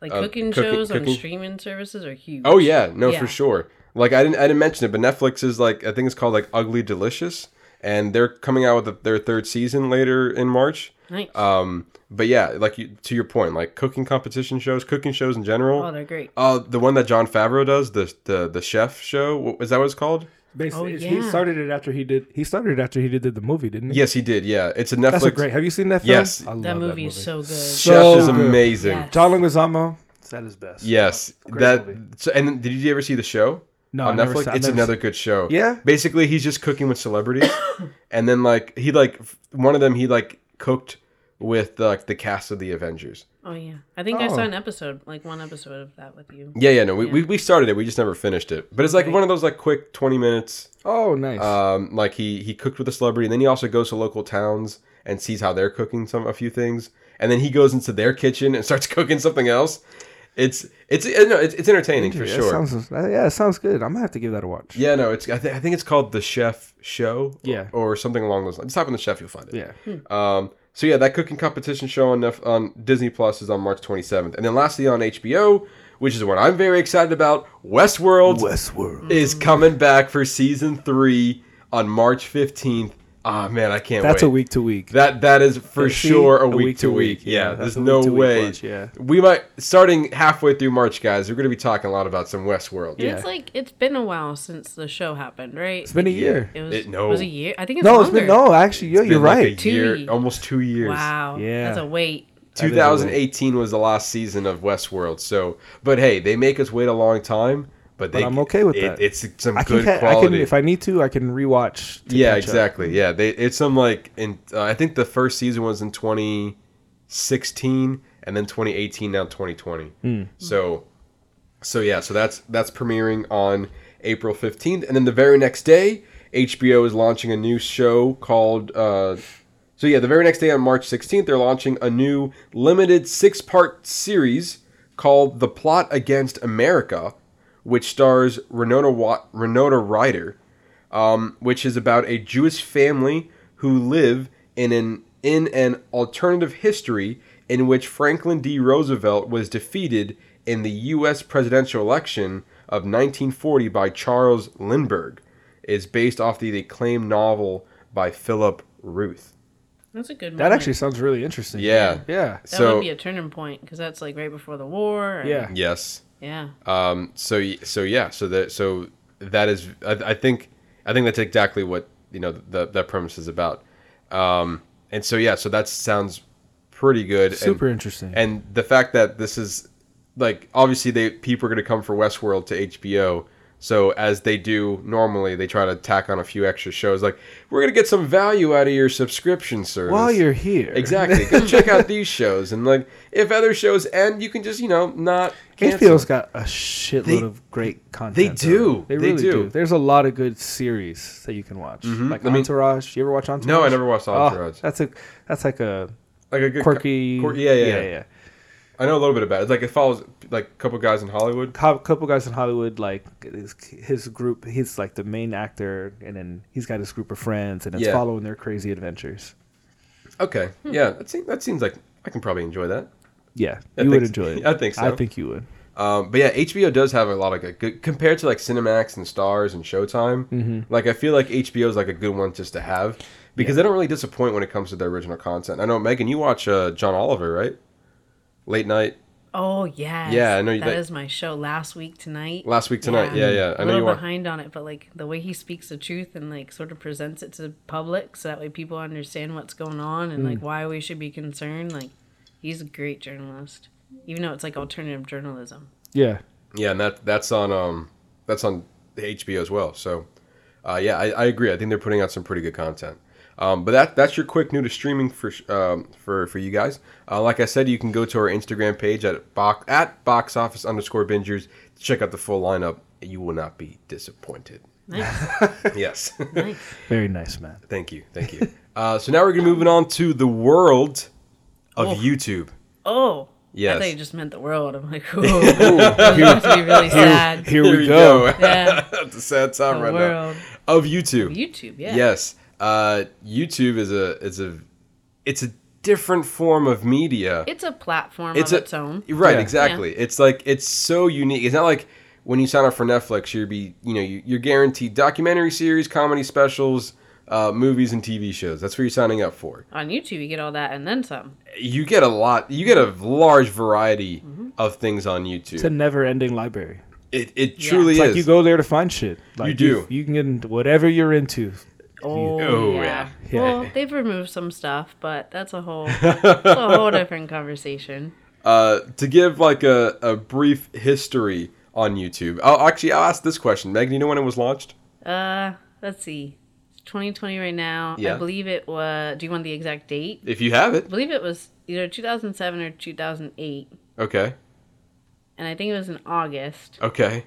Like Uh, cooking, cooking- shows cooking- on streaming services are huge. Oh yeah, no Yeah. for sure. Like I didn't I didn't mention it, but Netflix is like I think it's called like Ugly Delicious, and they're coming out with their third season later in March. Nice. Um, but yeah, like you, to your point, like cooking competition shows, cooking shows in general. oh, they're great. Uh, the one that Jon Favreau does, the the the chef show, is that what it's called? Basically, Oh, he started it after he did. He started it after he did the movie, didn't he? Yes, he did. Yeah, it's a Netflix. That's a great. Have you seen that film? Yes. I love That movie is so good. Chef So is good. amazing. Yes. John Leguizamo. It's at his best. Yes, Great that. So, and did you ever see the show No, on I never Netflix? saw- it's never another good show. Yeah? Basically, he's just cooking with celebrities, *coughs* and then like he like one of them he like cooked with like the cast of the Avengers. Oh yeah, I think I Oh. saw an episode, like one episode of that with you. Yeah, yeah. No, we, we, we started it. We just never finished it. But it's like Right. one of those like quick twenty minutes. Oh, nice. Um, like he he cooked with a celebrity, and then he also goes to local towns and sees how they're cooking some a few things, and then he goes into their kitchen and starts *laughs* cooking something else. It's it's uh, no, it's, it's entertaining for sure. Sounds, yeah, it sounds good. I'm gonna have to give that a watch. yeah, no, it's I, th- I think it's called the Chef Show. Yeah. or, something along those lines. Just type in the Chef, you'll find it. Yeah. Um, so yeah, that cooking competition show on Nef- on Disney Plus is on March 27th, and then lastly on HBO, which is what I'm very excited about, Westworld Westworld. is coming back for season three on March 15th. Ah man, I can't That's wait. a week to week. That that is for See? sure a, week, to week. Yeah, that's there's no way. watch, yeah. We might starting halfway through March, guys. We're gonna be talking a lot about some Westworld. And Yeah. It's like it's been a while since the show happened, right? It's been a year. It was It- no. was a year. I think it's No, longer. it's been no. Actually, yo, It's you're like right. a year, almost two years. Wow. Yeah. That's a wait. That is a 2018 was the last season of Westworld. So, but hey, they make us wait a long time. But, they, I'm okay with it- that. It's some I can, good I quality. can if I need to, I can rewatch. yeah, catch up. exactly. Yeah, they it's some like in uh, I think the first season was in 2016 and then 2018 now 2020. Hmm. So so yeah, so that's that's premiering on April 15th and then the very next day HBO is launching a new show called uh so yeah, the very next day on March 16th they're launching a new limited 6-part series called The Plot Against America which stars Renata Wa- Renata Ryder um, which is about a Jewish family who live in an in an alternative history in which Franklin D. Roosevelt was defeated in the U.S. presidential election of 1940 by Charles Lindbergh. It's based off the acclaimed novel by Philip Roth. That's a good. That actually sounds really interesting. Yeah. Yeah. That so would be a turning point because that's like right before the war. and- Yeah. yes. Yeah. Um, so so yeah. So that so that is I, I think I think that's exactly what you know the that premise is about. Um, and so yeah. So that sounds pretty good. and- Super interesting. and the fact that this is like obviously they people are going to come for Westworld to HBO. So as they do normally, they try to tack on a few extra shows. Like we're going to get some value out of your subscription service. While you're here, exactly, go check out these *laughs* shows, and like if other shows end, you can just you know not cancel. HBO's got a shitload They- of great content. they do. They They really do. do. There's a lot of good series that you can watch, mm-hmm. like I mean- Entourage. You ever watch Entourage? No, I never watched Oh, Entourage. that's a that's like a like a good quirky. quir- yeah, yeah, yeah, yeah. yeah. I know a little bit about it. It's like it follows like a couple guys in Hollywood. Cou- couple guys in Hollywood, like his, his group. He's like the main actor, and then he's got his group of friends, and it's Yeah. following their crazy adventures. Okay, yeah, that seems that seems like I can probably enjoy that. Yeah, I you think would so. enjoy it. *laughs* I think so. I think you would. Um, but yeah, HBO does have a lot of good, good compared to like Cinemax and Starz and Showtime. Mm-hmm. Like I feel like HBO is like a good one just to have because they don't really disappoint when it comes to their original content. I know Megan, you watch uh, John Oliver, right? Late night Oh yes. Yeah, I know you- That that- is my show. Last week tonight. last week tonight. Yeah, yeah. i know you little watch. behind on it, but like the way he speaks the truth and like sort of presents it to the public, so that way people understand what's going on and Mm. like why we should be concerned. Like, he's a great journalist, even though it's like alternative journalism. Yeah, Yeah, and that that's on um that's on the HBO as well. So uh, yeah, I, I agree. I think they're putting out some pretty good content. Um, but that that's your quick new to streaming for um, for for you guys. Uh, like I said, you can go to our Instagram page at box at box office underscore bingers to check out the full lineup. You will not be disappointed. Nice, *laughs* Yes, nice. *laughs* very nice, man. thank you, thank you. Uh, so now we're gonna moving on to the world of Oh. YouTube. Oh. Yes. I thought you just meant the world. I'm like, oh, you have to be really sad. Here we go. Yeah. *laughs* That's a sad time The right world. now of YouTube. YouTube, yeah. Yes, uh, YouTube is a is a it's a different form of media. It's a platform It's of a- its own. Right, Yeah. exactly. It's like it's so unique. It's not like when you sign up for Netflix, you're be you know you- you're guaranteed documentary series, comedy specials, uh, movies, and TV shows. That's what you're signing up for. On YouTube, you get all that and then some. You get a lot. You get a large variety Mm-hmm. of things on YouTube. It's a never-ending library. It it Yeah. truly It's is. like you go there to find shit. Like You do. You, can get into whatever you're into. Oh, Oh, yeah. yeah. Well, *laughs* they've removed some stuff, but that's a whole, *laughs* that's a whole different conversation. uh, to give like a, a brief history on YouTube. I'll actually I'll ask this question. Meg, do you know when it was launched? Uh, let's see. It's 2020 right now. Yeah. I believe it was. Do you want the exact date? If you have I it, believe it was either 2007 or 2008, okay, and I think it was in August. okay,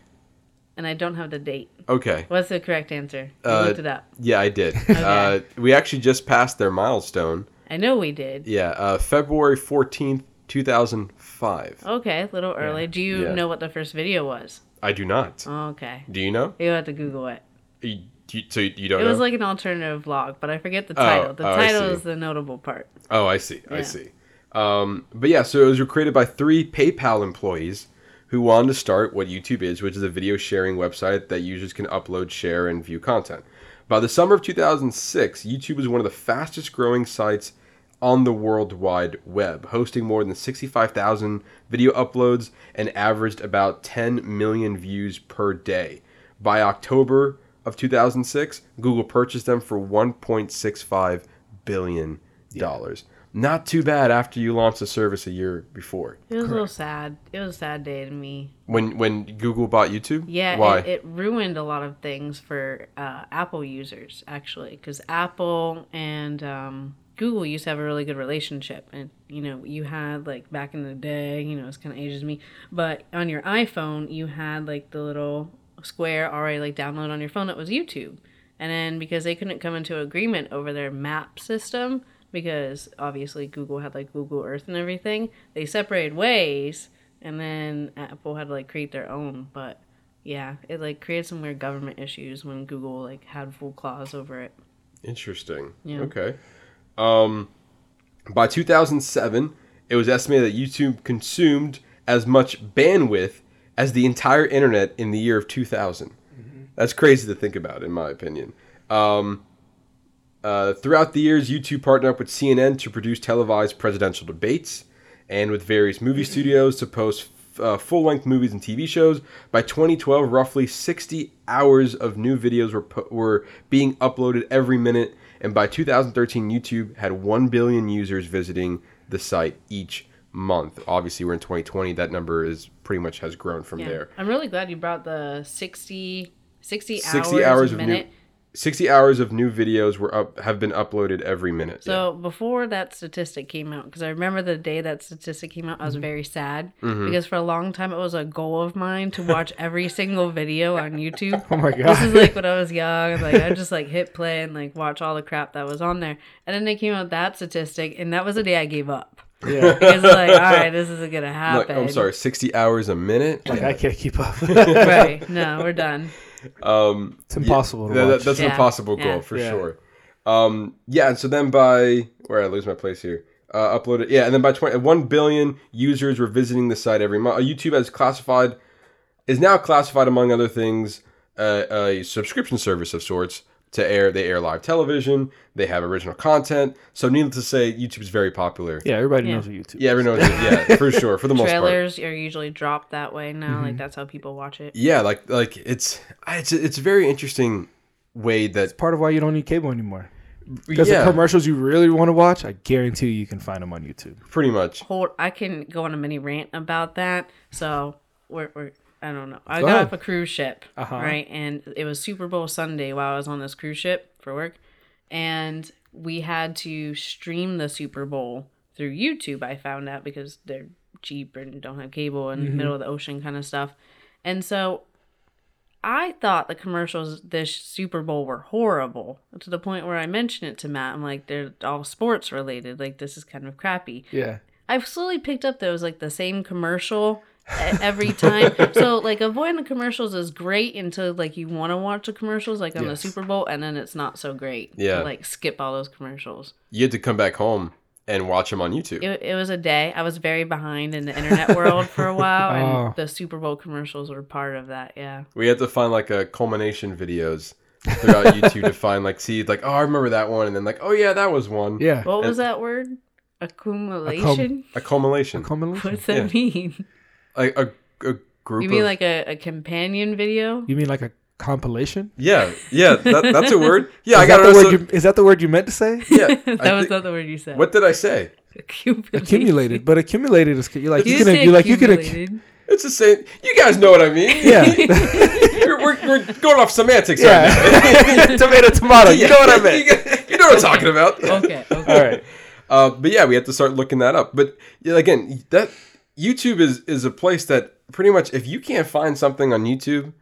And I don't have the date. okay. What's the correct answer? You Uh, looked it up. Yeah, I did. *laughs* uh, we actually just passed their milestone. I know we did. Yeah, uh, February fourteenth, two thousand five. Okay, a little early. Do you Yeah. know what the first video was? I do not. Okay. Do you know? You have to Google it. You, you, so you don't It know? was like an alternative vlog, but I forget the Oh, title. the oh, title is the notable part. oh, I see. I see. Um, but yeah, so it was created by three PayPal employees who wanted to start what YouTube is, which is a video sharing website that users can upload, share, and view content. By the summer of 2006, YouTube was one of the fastest growing sites on the World Wide Web, hosting more than 65,000 video uploads and averaged about 10 million views per day. By October of 2006, Google purchased them for 1.65 billion dollars. Not too bad after you launched the service a year before. It was a little sad. It was a sad day to me. When when Google bought YouTube? Yeah, Why? It, it ruined a lot of things for uh, Apple users actually, because Apple and um, Google used to have a really good relationship, and you know you had like back in the day, you know it's kind of ages me, but on your iPhone you had like the little square already like download on your phone that was YouTube, and then because they couldn't come into agreement over their map system, because obviously Google had like Google Earth and everything, they separated ways, and then Apple had to like create their own, but. Yeah, it like created some weird government issues when Google like had full claws over it. Interesting. Yeah. Okay. Um, by 2007, it was estimated that YouTube consumed as much bandwidth as the entire internet in the year of 2000. That's crazy to think about, in my opinion. Um, uh, throughout the years, YouTube partnered up with CNN to produce televised presidential debates and with various movie studios to post uh, full length movies and TV shows. By 2012, roughly 60 hours of new videos were, were being uploaded every minute. And by 2013, YouTube had 1 billion users visiting the site each month. Obviously, we're in 2020. That number is pretty much has grown from Yeah. there. I'm really glad you brought the 60, 60, 60 hours, hours a of new minute. 60 hours of new videos were up have been uploaded every minute. So before that statistic came out, because I remember the day that statistic came out, I Mm-hmm. was very sad because for a long time it was a goal of mine to watch *laughs* every single video on YouTube. *laughs* Oh my god This is like when I was young. Like I just like hit *laughs* play and like watch all the crap that was on there, and then they came out with that statistic, and that was the day I gave up yeah. because like, all right, this isn't gonna Like, happen. I'm sorry, 60 hours a minute? Like I can't keep up. right? No, we're done. Um, It's impossible to that- that- watch. that's an impossible goal yeah. for Yeah. sure. Um, yeah, and so then by where I lose my place here, uh, uploaded. Yeah, and then by 20, 1 billion users were visiting the site every month. Uh, YouTube has classified is now classified among other things uh, a subscription service of sorts to air. They air live television. They have original content. So needless to say, YouTube's very popular. yeah, everybody Yeah. knows what YouTube. Yeah, everyone knows. it. Yeah, for *laughs* sure, for the most part. Trailers are usually dropped that way now. Mm-hmm. Like that's how people watch it. Yeah, like like it's it's it's a very interesting way that Part of why you don't need cable anymore. Because yeah, the commercials you really want to watch, I guarantee you, you can find them on YouTube. pretty much. hold I can go on a mini rant about that. So we're, we're I don't know. I Go got ahead. off a cruise ship, Uh-huh. right? And it was Super Bowl Sunday while I was on this cruise ship for work, and we had to stream the Super Bowl through YouTube. I found out because they're cheap and don't have cable in the middle of the ocean kind of stuff, and so. I thought the commercials this Super Bowl were horrible to the point where I mentioned it to Matt. I'm like, they're all sports related. Like, this is kind of crappy. Yeah. I've slowly picked up those like the same commercial every time. *laughs* so like avoiding the commercials is great until like you want to watch the commercials like on Yes. the Super Bowl and then it's not so great. Yeah. To, like skip all those commercials. You had to come back home and watch them on YouTube. It, it was a day. I was very behind in the internet world for a while Oh. and the Super Bowl commercials were part of that. Yeah. We had to find like a culmination videos throughout *laughs* YouTube to find like see like oh I remember that one and then like oh yeah that was one Yeah. What was that word? Accumulation? accumulation culmination Combination. What's that mean? Like a, a group You mean of like a, a companion video? You mean like a compilation? yeah yeah that, that's a word *laughs* yeah I is, that got the to word you, is that the word you meant to say? *laughs* yeah *laughs* that I was thi- not the word you said. what did I say accumulated, but accumulated is you like you, You can said you like you can accu- accumulated. it's the same you guys know what I mean yeah we're, we're, we're going off semantics right yeah tomato tomato you know what I meant. you, you know what I'm talking about okay. Okay. All right. Uh, but yeah, we have to start looking that up. But yeah, again, that YouTube is is a place that pretty much if you can't find something on YouTube,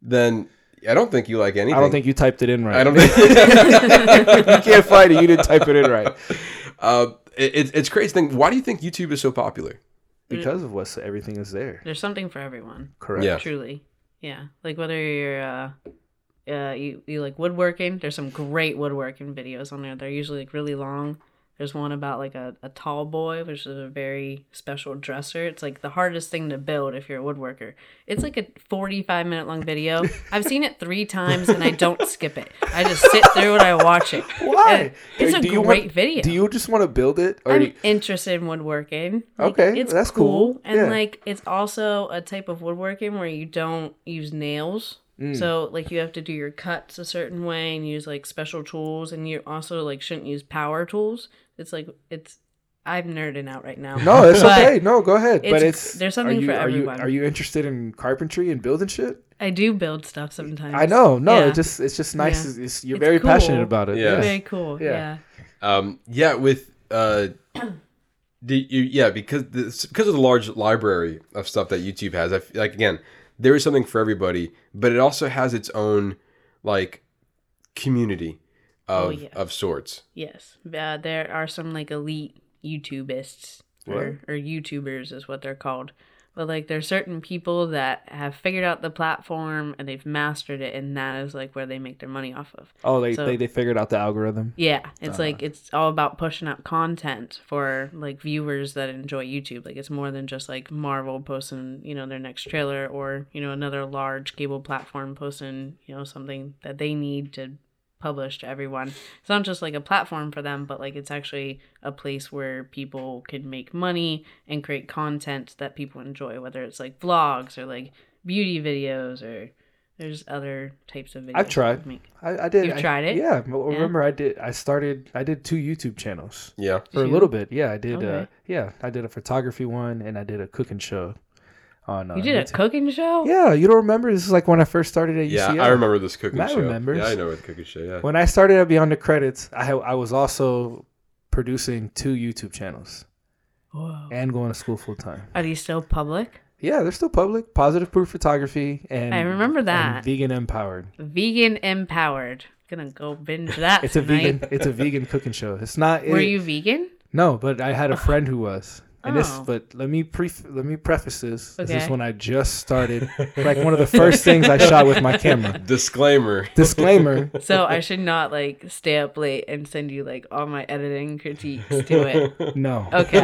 then I don't think you like anything. I don't think you typed it in right. I don't think. *laughs* *laughs* you can't find it. You didn't type it in right uh, it, it's it's crazy thing. Why do you think YouTube is so popular? because of what's everything is there. There's something for everyone. Correct. Yeah. Truly. Yeah. Like whether you're uh uh you, you like woodworking, there's some great woodworking videos on there. They're usually like really long. There's one about like a, a tall boy, which is a very special dresser. It's like the hardest thing to build if you're a woodworker. It's like a 45 minute long video. *laughs* I've seen it three times and I don't skip it. I just sit through it. I watch it. *laughs* Why? And It's a Do you great want- video. Do you just want to build it, or I'm you- interested in woodworking. Like, Okay, it's that's cool. cool. And Yeah. like, it's also a type of woodworking where you don't use nails. Mm. So like, you have to do your cuts a certain way and use like special tools, and you also like shouldn't use power tools. It's like it's I'm nerding out right now. No, it's *laughs* okay. No, go ahead. but it's- it's there's are something you, for are everyone. You, are you interested in carpentry and building shit? I do build stuff sometimes. I know. No, Yeah. it just it's just nice. Yeah. It's, it's- you're It's very passionate about it. Yeah. Yeah. very cool. Yeah. Yeah. Um, yeah, with uh, the, you, yeah, because this, because of the large library of stuff that YouTube has, I f like again, there is something for everybody, but it also has its own like community of Oh, yes. of sorts. Yes. Uh, there are some like elite YouTubists or, or YouTubers is what they're called. But like there's certain people that have figured out the platform and they've mastered it and that is like where they make their money off of. Oh, they, So- they they figured out the algorithm. Yeah, it's Uh-huh. like it's all about pushing out content for like viewers that enjoy YouTube. Like it's more than just like Marvel posting, you know, their next trailer or, you know, another large cable platform posting, you know, something that they need to publish to everyone. It's not just like a platform for them, but like it's actually a place where people can make money and create content that people enjoy, whether it's like vlogs or like beauty videos or there's other types of videos. I've tried. make- I, I did. You've I- tried it? Yeah. well, Remember, I did. I started. I did two YouTube channels Yeah, for a little bit. Yeah, I did. Uh, yeah, I did a photography one and I did a cooking show. On uh, You did a YouTube. cooking show? Yeah, you don't remember? This is like when I first started at yeah, UCF. I remember this cooking Matt show. remembers. Yeah, I know the cooking show. Yeah, When I started at Beyond the Credits, I I was also producing two YouTube channels Whoa. and going to school full time. Are these still public? Yeah, they're still public. Positive Proof Photography and I remember and that. Vegan Empowered. Vegan empowered. Gonna go binge that It's a vegan. It's a vegan cooking show. It's not. Were it- you vegan? No, but I had a friend who was. And this, Oh. but let me pre let me preface this. This is when I just started. *laughs* like one of the first things I shot with my camera. *laughs* disclaimer. Disclaimer. *laughs* So I should not like stay up late and send you like all my editing critiques to it. No. Okay.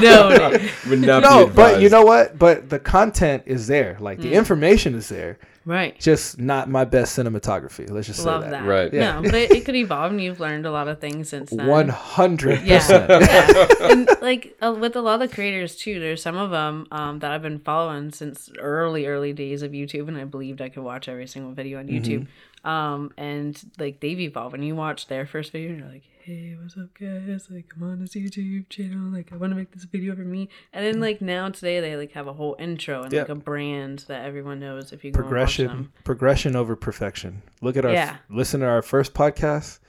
Noted. Would not No, be but you know what? But the content is there. Like Mm. the information is there. Right. Just not my best cinematography. Let's just Love say that. that. Right. Yeah. No, but it, it could evolve and you've learned a lot of things since then. One hundred Yeah. percent. yeah. and like uh, with a lot of creators too there's some of them um, that i've been following since early early days of youtube and i believed i could watch every single video on youtube um, and like they've evolved and you watch their first video and you're like hey what's up guys like i'm on this youtube channel like i want to make this video for me and then mm. like now today they like have a whole intro and like a brand that everyone knows if you go and watch Progression. Progression over perfection. Look at our Yeah. listen to our first podcast.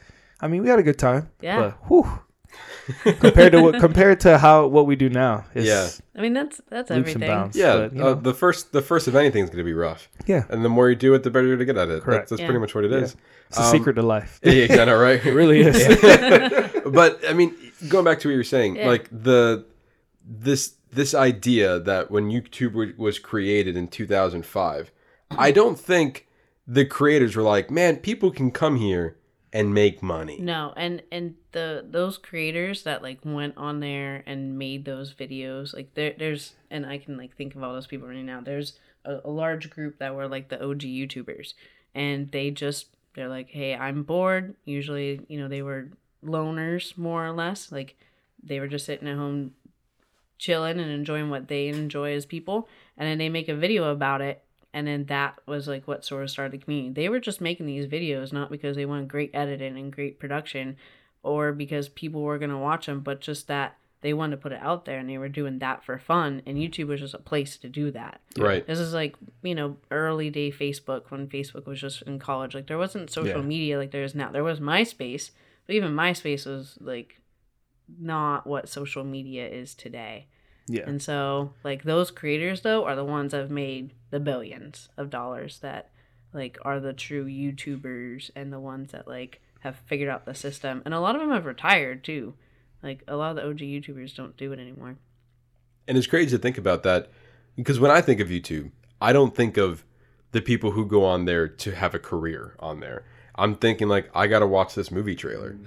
I mean, we had a good time. Yeah. But whew, *laughs* compared to what compared to how what we do now, it's Yeah. i mean that's that's everything bounds. Yeah, But, you uh, the first the first of anything is going to be rough, yeah. and the more you do it, the better you're going to get at it. Correct. That's, that's Yeah. pretty much what it Yeah. is. It's the Um, secret to life. Yeah, *laughs* yeah, I know, right? It really is. *laughs* but I mean, going back to what you were saying, Yeah. like the this this idea that when YouTube was created in 2005, I don't think the creators were like, "Man, people can come here and make money." No, and and the those creators that like went on there and made those videos, like there there's and I can like think of all those people right now. There's a, a large group that were like the OG YouTubers, and they just they're like, hey, I'm bored. Usually, you know, they were loners more or less. Like they were just sitting at home chilling and enjoying what they enjoy as people and then they make a video about it and then that was like what sort of started the community they were just making these videos not because they wanted great editing and great production or because people were going to watch them but just that they wanted to put it out there and they were doing that for fun. And youtube was just a place to do that. Right. this is like you know early day facebook when facebook was just in college. Like there wasn't social Yeah. media like there is now. There was myspace but even myspace was like not what social media is today yeah. and so, like those creators though are the ones that have made the billions of dollars that like are the true YouTubers and the ones that like have figured out the system. And a lot of them have retired too. Like a lot of the OG YouTubers don't do it anymore. And it's crazy to think about that because when I think of YouTube, I don't think of the people who go on there to have a career on there. I'm thinking like I got to watch this movie trailer.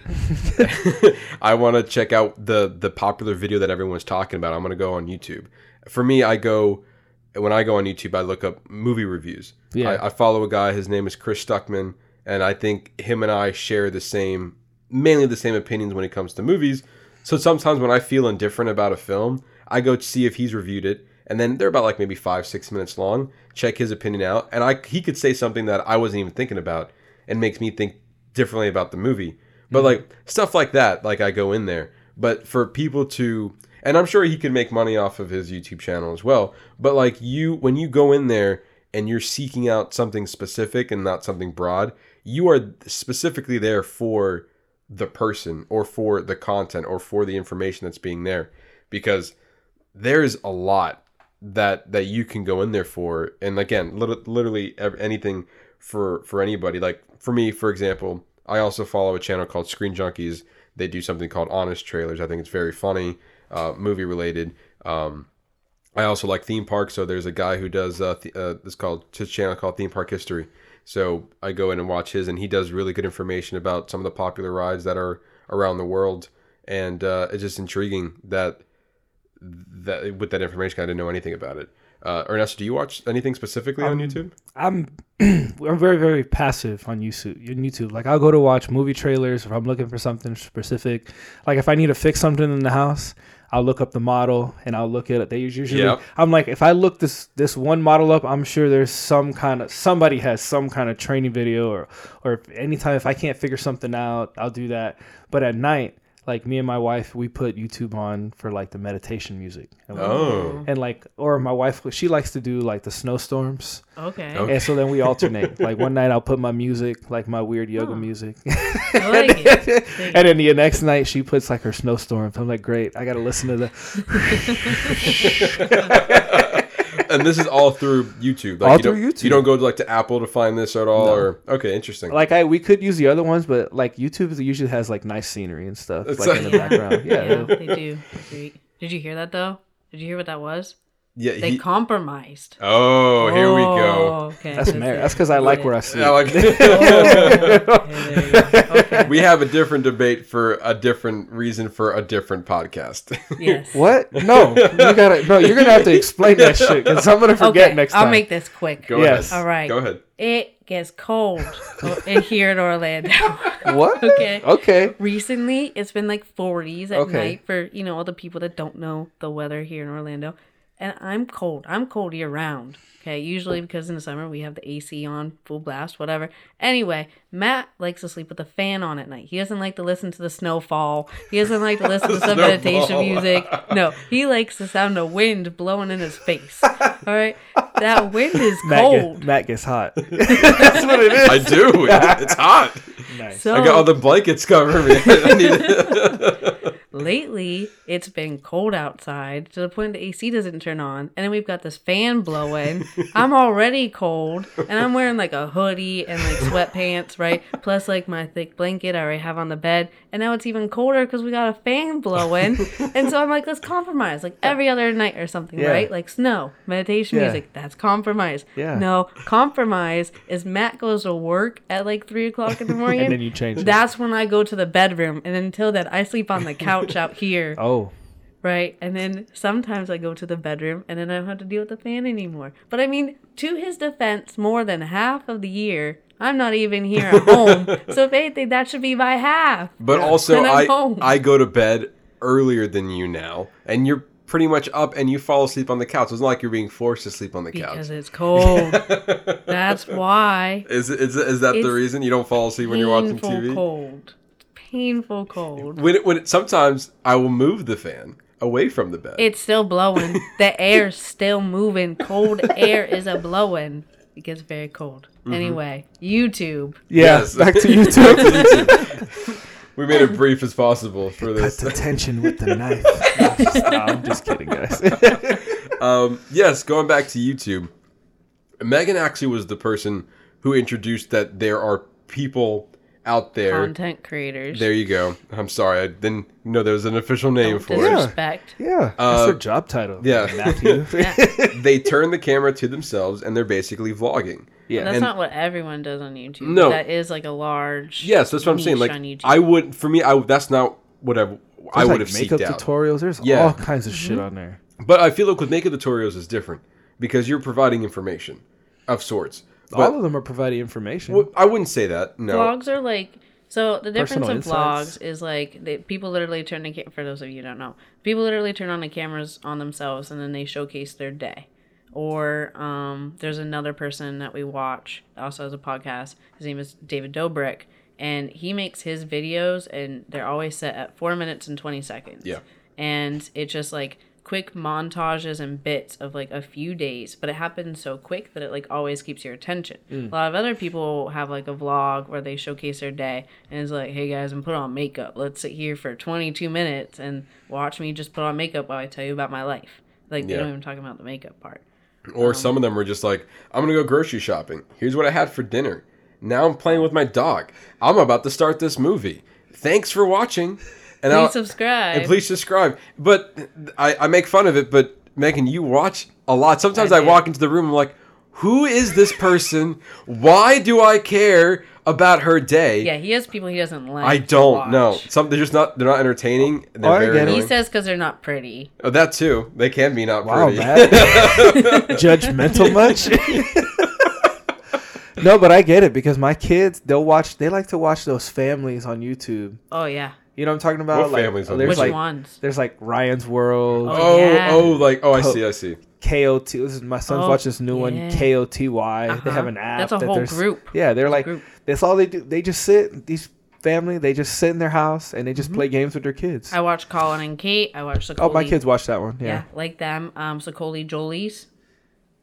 *laughs* I want to check out the the popular video that everyone's talking about. I'm to go on YouTube. For me, I go when I go on YouTube, I look up movie reviews. Yeah. I, I follow a guy. His name is Chris Stuckman, and I think him and I share the same, mainly the same opinions when it comes to movies. So sometimes when I feel indifferent about a film, I go see if he's reviewed it, and then they're about like maybe five, six minutes long. Check his opinion out, and I he could say something that I wasn't even thinking about, and makes me think differently about the movie. But mm-hmm. like stuff like that, like I go in there. But for people to, and I'm sure he could make money off of his YouTube channel as well. But like you, when you go in there and you're seeking out something specific and not something broad, you are specifically there for the person or for the content or for the information that's being there because there's a lot that that you can go in there for and again literally anything for for anybody like for me for example i also follow a channel called screen junkies. They do something called honest trailers. I think it's very funny uh, movie related. Um, i also like theme parks. So there's a guy who does uh, th- uh this called his channel called theme park history. So i go in and watch his and he does really good information about some of the popular rides that are around the world. And uh, it's just intriguing that that with that information, I didn't know anything about it. Uh, Ernesto, do you watch anything specifically on YouTube? I'm *clears throat* I'm very very passive on YouTube. On YouTube, like I'll go to watch movie trailers if I'm looking for something specific. Like if I need to fix something in the house, I'll look up the model and I'll look at it. They usually Yep. I'm like if I look this this one model up, I'm sure there's some kind of somebody has some kind of training video or or anytime if I can't figure something out, I'll do that. But at night. Like me and my wife, we put YouTube on for like the meditation music. And we- Oh, and like or my wife she likes to do like the snowstorms Okay. Okay. and so then we alternate *laughs* like one night i'll put my music like my weird yoga Huh. music I like it. Dig *laughs* and then the next night she puts like her snowstorms i'm like great i gotta listen to the *laughs* and this is all through YouTube. Like All you don't, through YouTube. You don't go to like to Apple to find this at all, No. or okay, interesting. like i we could use the other ones but like youtube usually has like nice scenery and stuff It's like in the background *laughs* yeah, Yeah, they do. Did you hear that though? Did you hear what that was? Yeah. They He, compromised. oh, here we go. Oh, Okay. that's good. mar- that's because i like where i sleep *laughs* Yeah, like Oh, okay, there you go. Oh, okay. *laughs* we have a different debate for a different reason for a different podcast. *laughs* Yes. what no you gotta no you're gonna have to explain that shit because i'm gonna forget Okay, next time I'll make this quick. Go Yes. ahead. All right. Go ahead. It gets cold in here in Orlando. what Okay. okay Recently, it's been like 40s at Okay. night for, you know, all the people that don't know the weather here in Orlando. And I'm cold. I'm cold year round. Okay. Usually because in the summer we have the AC on, full blast, whatever. Anyway, Matt likes to sleep with the fan on at night. He doesn't like to listen to the snowfall. He doesn't like to *laughs* listen to some meditation music. No, he likes the sound of wind blowing in his face. All right. That wind is Matt, cold. get, Matt gets hot *laughs* *laughs* that's what it is I do. It's hot. nice So I got all the blankets covering me. Lately it's been cold outside to the point the AC doesn't turn on, and then we've got this fan blowing. *laughs* I'm already cold, and I'm wearing like a hoodie and like sweatpants, right? Plus like my thick blanket I already have on the bed, and now it's even colder because we got a fan blowing, *laughs* and so I'm like, let's compromise, like every other night or something, Yeah. right? Like snow, meditation Yeah. music, that's compromise. Yeah. No, compromise is Matt goes to work at like three o'clock in the *laughs* morning. and then you change it. That's when I go to the bedroom, and until then, I sleep on the couch out *laughs* here, oh right? And then sometimes I go to the bedroom, and then I don't have to deal with the fan anymore. But I mean, to his defense, more than half of the year, I'm not even here at home. *laughs* so if anything, that should be by half. But also, I'm I home. I go to bed earlier than you now, and you're pretty much up, and you fall asleep on the couch. It's not like you're being forced to sleep on the Because couch. it's cold. *laughs* That's why. Is is is that the reason you don't fall asleep when you're watching TV? cold. Painful cold. When it, when it, sometimes I will move the fan away from the bed. It's still blowing. The *laughs* air's still moving. Cold air is a blowing. It gets very cold. Mm-hmm. Anyway, YouTube. Yeah, Yes. back to *laughs* YouTube. we made it brief as possible for Cut this. the tension with the *laughs* knife. No, I'm just, no, I'm just kidding, guys. *laughs* Um, yes, going back to YouTube, Megan actually was the person who introduced that there are people out there. Content creators. There you go. I'm sorry, I didn't know there was an official name Don't for it. disrespect. yeah, Uh, that's their job title. yeah. *laughs* Matthew. *laughs* *laughs* They turn the camera to themselves and they're basically vlogging. yeah, That's And- not what everyone does on YouTube. No. that is like a large. Yes, that's what I'm saying. Like. I would, for me, I that's not what I, I There's, would like have makeup seeked out. tutorials. There's Yeah. all kinds of Mm-hmm. shit on there. But I feel like with makeup tutorials is different because you're providing information of sorts. But all of them are providing information. well, I wouldn't say that. No. Vlogs are like so. The difference Personal of insights. vlogs is like they, people literally turn the ca- for those of you who don't know, people literally turn on the cameras on themselves and then they showcase their day. Or um, there's another person that we watch also has a podcast. His name is David Dobrik, and he makes his videos, and they're always set at four minutes and twenty seconds. Yeah. and it's just like quick montages and bits of like a few days, but it happens so quick that it like always keeps your attention. Mm. A lot of other people have like a vlog where they showcase their day and it's like, hey guys, I'm put on makeup. Let's sit here for 22 minutes and watch me just put on makeup while I tell you about my life. Like they Yeah. don't even talk about the makeup part. Or some um, of them were just like, I'm gonna go grocery shopping. Here's what I had for dinner. Now I'm playing with my dog. I'm about to start this movie. Thanks for watching. And Please I'll- subscribe. And please subscribe. But I, I make fun of it, but Megan, you watch a lot. Sometimes I I, walk into the room, I'm like, who is this person? Why do I care about her day? yeah, he has people he doesn't like. I don't know. watch. Some they're just not they're not entertaining. They're Oh, I very. He says because they're not pretty. oh, that too. They can be not Wow, pretty. *laughs* Judgmental much? *laughs* no, but I get it because my kids they'll watch. They like to watch those families on YouTube. Oh yeah, You know what I'm talking about? What like, families on There's which like ones? there's like Ryan's World, Oh, oh, yeah. oh, like oh, I see, I see. KOT. This is my son's Oh, watching this new one, yeah. KOTY. They Uh-huh. have an app. That's a that whole group. Yeah, they're like group. that's all they do. They just sit. These family, they just sit in their house and they just play games with their kids. Mm-hmm. I watch Colin and Kate. I watch Saccone. oh, my kids watch that one. Yeah. Yeah. like them. Um, SacconeJolys.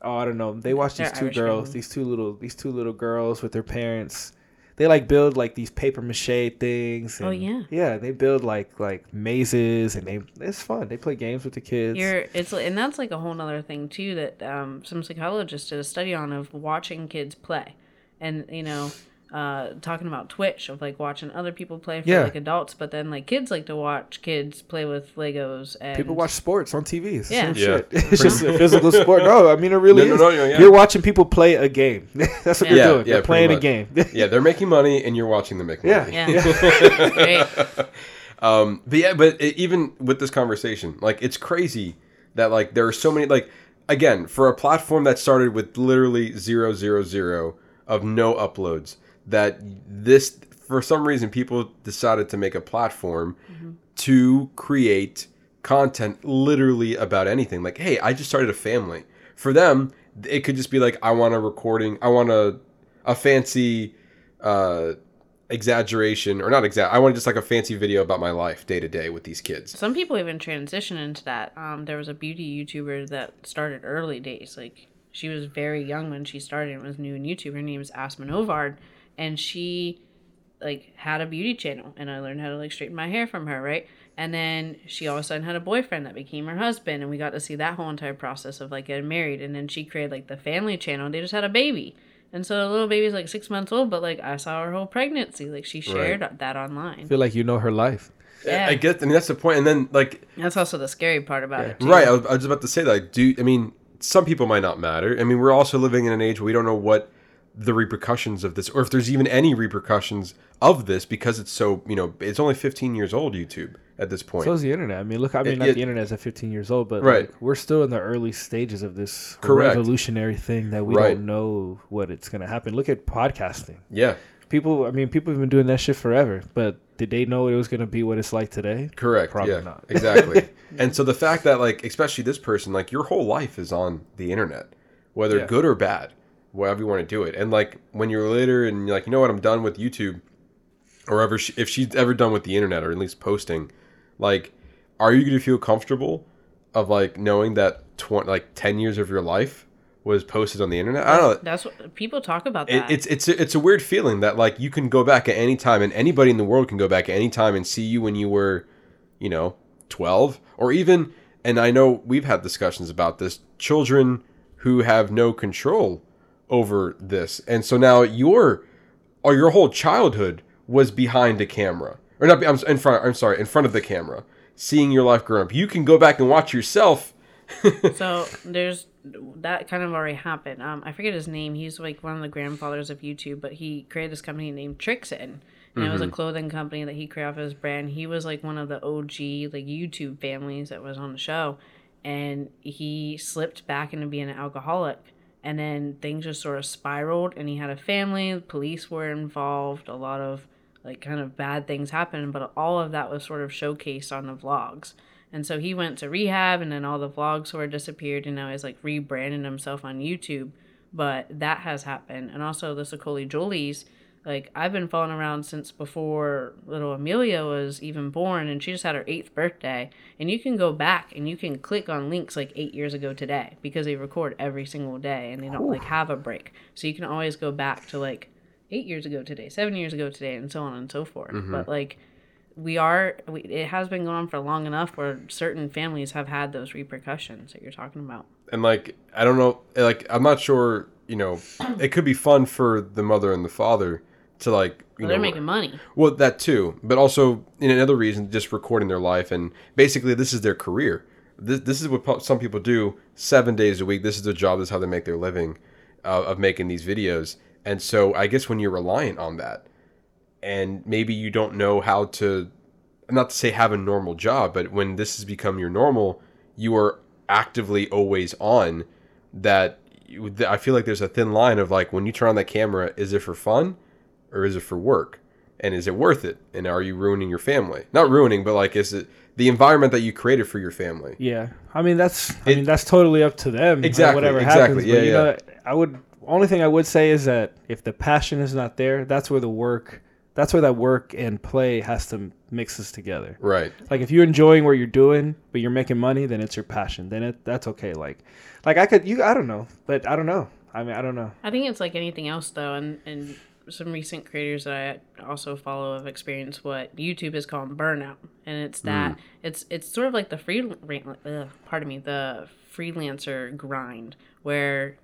Oh, I don't know. They watch these They're two Irish girls. family. These two little. These two little girls with their parents. They like build like these paper mache things. Oh, yeah. Yeah, they build like like mazes and they. It's fun. They play games with the kids. You're it's and that's like a whole other thing too that um, some psychologists did a study on of watching kids play, and you know, uh, talking about Twitch of like watching other people play for Yeah. like adults, but then like kids like to watch kids play with Legos and People watch sports on TV. It's Yeah. same Yeah. shit. *laughs* It's just a physical sport. No, I mean it really No, is. no, no, yeah. You're watching people play a game. *laughs* That's what Yeah. you're doing. yeah, They're playing a game. *laughs* Yeah, they're making money, and you're watching them make money. Yeah. Yeah, Great. Um, but yeah, but it, even with this conversation, like it's crazy that like there are so many like again for a platform that started with literally zero zero zero of no uploads that this for some reason people decided to make a platform to create content literally about anything like hey i just started a family for them it could just be like i want a recording i want a a fancy uh exaggeration or not exact i want just like a fancy video about my life day to day with these kids Some people even transition into that. Um, there was a beauty YouTuber that started early days. Like she was very young when she started and was new in YouTube. Her name is Aspyn Ovard, and she like had a beauty channel, and I learned how to like straighten my hair from her, right? And then she all of a sudden had a boyfriend that became her husband, and we got to see that whole entire process of like getting married. And then she created like the family channel. And they just had a baby. And so the little baby's like six months old, but like I saw her whole pregnancy. Like she shared that online. I feel like you know her life. Yeah. i guess i mean that's the point and then like That's also the scary part about it. Too. Right. I was, I was about to say that. Like, do I mean some people might not matter. I mean, we're also living in an age where we don't know what the repercussions of this, or if there's even any repercussions of this, because it's so you know it's only 15 years old. YouTube at this point. So is the internet. I mean, look. I mean, It- not it- the internet's at 15 years old, but Right. like, we're still in the early stages of this Correct. revolutionary thing that we Right. don't know what it's gonna happen. Look at podcasting. yeah. People. I mean, people have been doing that shit forever, but did they know it was gonna be what it's like today? Correct. Probably yeah. not. exactly. *laughs* And so the fact that like especially this person like your whole life is on the internet, whether Yeah. good or bad, whatever you want to do it. And like when you're later and you're like, you know what, I'm done with YouTube, or ever she, if she's ever done with the internet or at least posting, like, are you going to feel comfortable of like knowing that tw- like ten years of your life was posted on the internet? I don't know. That's what people talk about. It, it's it's a, it's a weird feeling that like you can go back at any time and anybody in the world can go back at any time and see you when you were, you know, twelve or even. And I know we've had discussions about this. Children who have no control over this, and so now your or your whole childhood was behind a camera or not. I'm in front. I'm sorry, in front of the camera, seeing your life grow up. You can go back and watch yourself. *laughs* so there's that kind of already happened. Um, I forget his name. He's like one of the grandfathers of YouTube, but he created this company named Trixin. And it was Mm-hmm. a clothing company that he created off his brand. He was like one of the OG like YouTube families that was on the show, and he slipped back into being an alcoholic. And then things just sort of spiraled, and he had a family. Police were involved. A lot of like kind of bad things happened, but all of that was sort of showcased on the vlogs. And so he went to rehab, and then all the vlogs sort of disappeared, and now he's like rebranding himself on YouTube. But that has happened, and also the SacconeJolys, like I've been following around since before little Amelia was even born, and she just had her eighth birthday. And you can go back and you can click on links like eight years ago today because they record every single day and they don't like have a break. So you can always go back to like eight years ago today, seven years ago today, and so on and so forth. Mm-hmm. But like we are, we, it has been going on for long enough where certain families have had those repercussions that you're talking about. and like I don't know, like I'm not sure. You know, it could be fun for the mother and the father to like. You But they're making money. Well, that too, but also in another reason, just recording their life, and basically this is their career. This, this is what some people do seven days a week. This is their job. This is how they make their living uh, of making these videos. And so I guess when you're reliant on that, and maybe you don't know how to, not to say have a normal job, but when this has become your normal, you are actively always on. That I feel like there's a thin line of like when you turn on that camera, is it for fun, or is it for work? and is it worth it and are you ruining your family not ruining but like is it the environment that you created for your family Yeah, I mean that's I It- mean that's totally up to them. Exactly, whatever exactly, happens. yeah, but, you yeah. know, I would only thing I would say is that if the passion is not there, that's where the work, that's where that work and play has to mixes together. right Like if you're enjoying what you're doing, but you're making money, then it's your passion. Then it that's okay. Like, like I could you I don't know, but I don't know. I mean I don't know. I think it's like anything else though, and and some recent creators that I also follow have experienced what YouTube is called burnout, and it's that it's it's sort of like the free, uh, pardon me, the freelancer grind where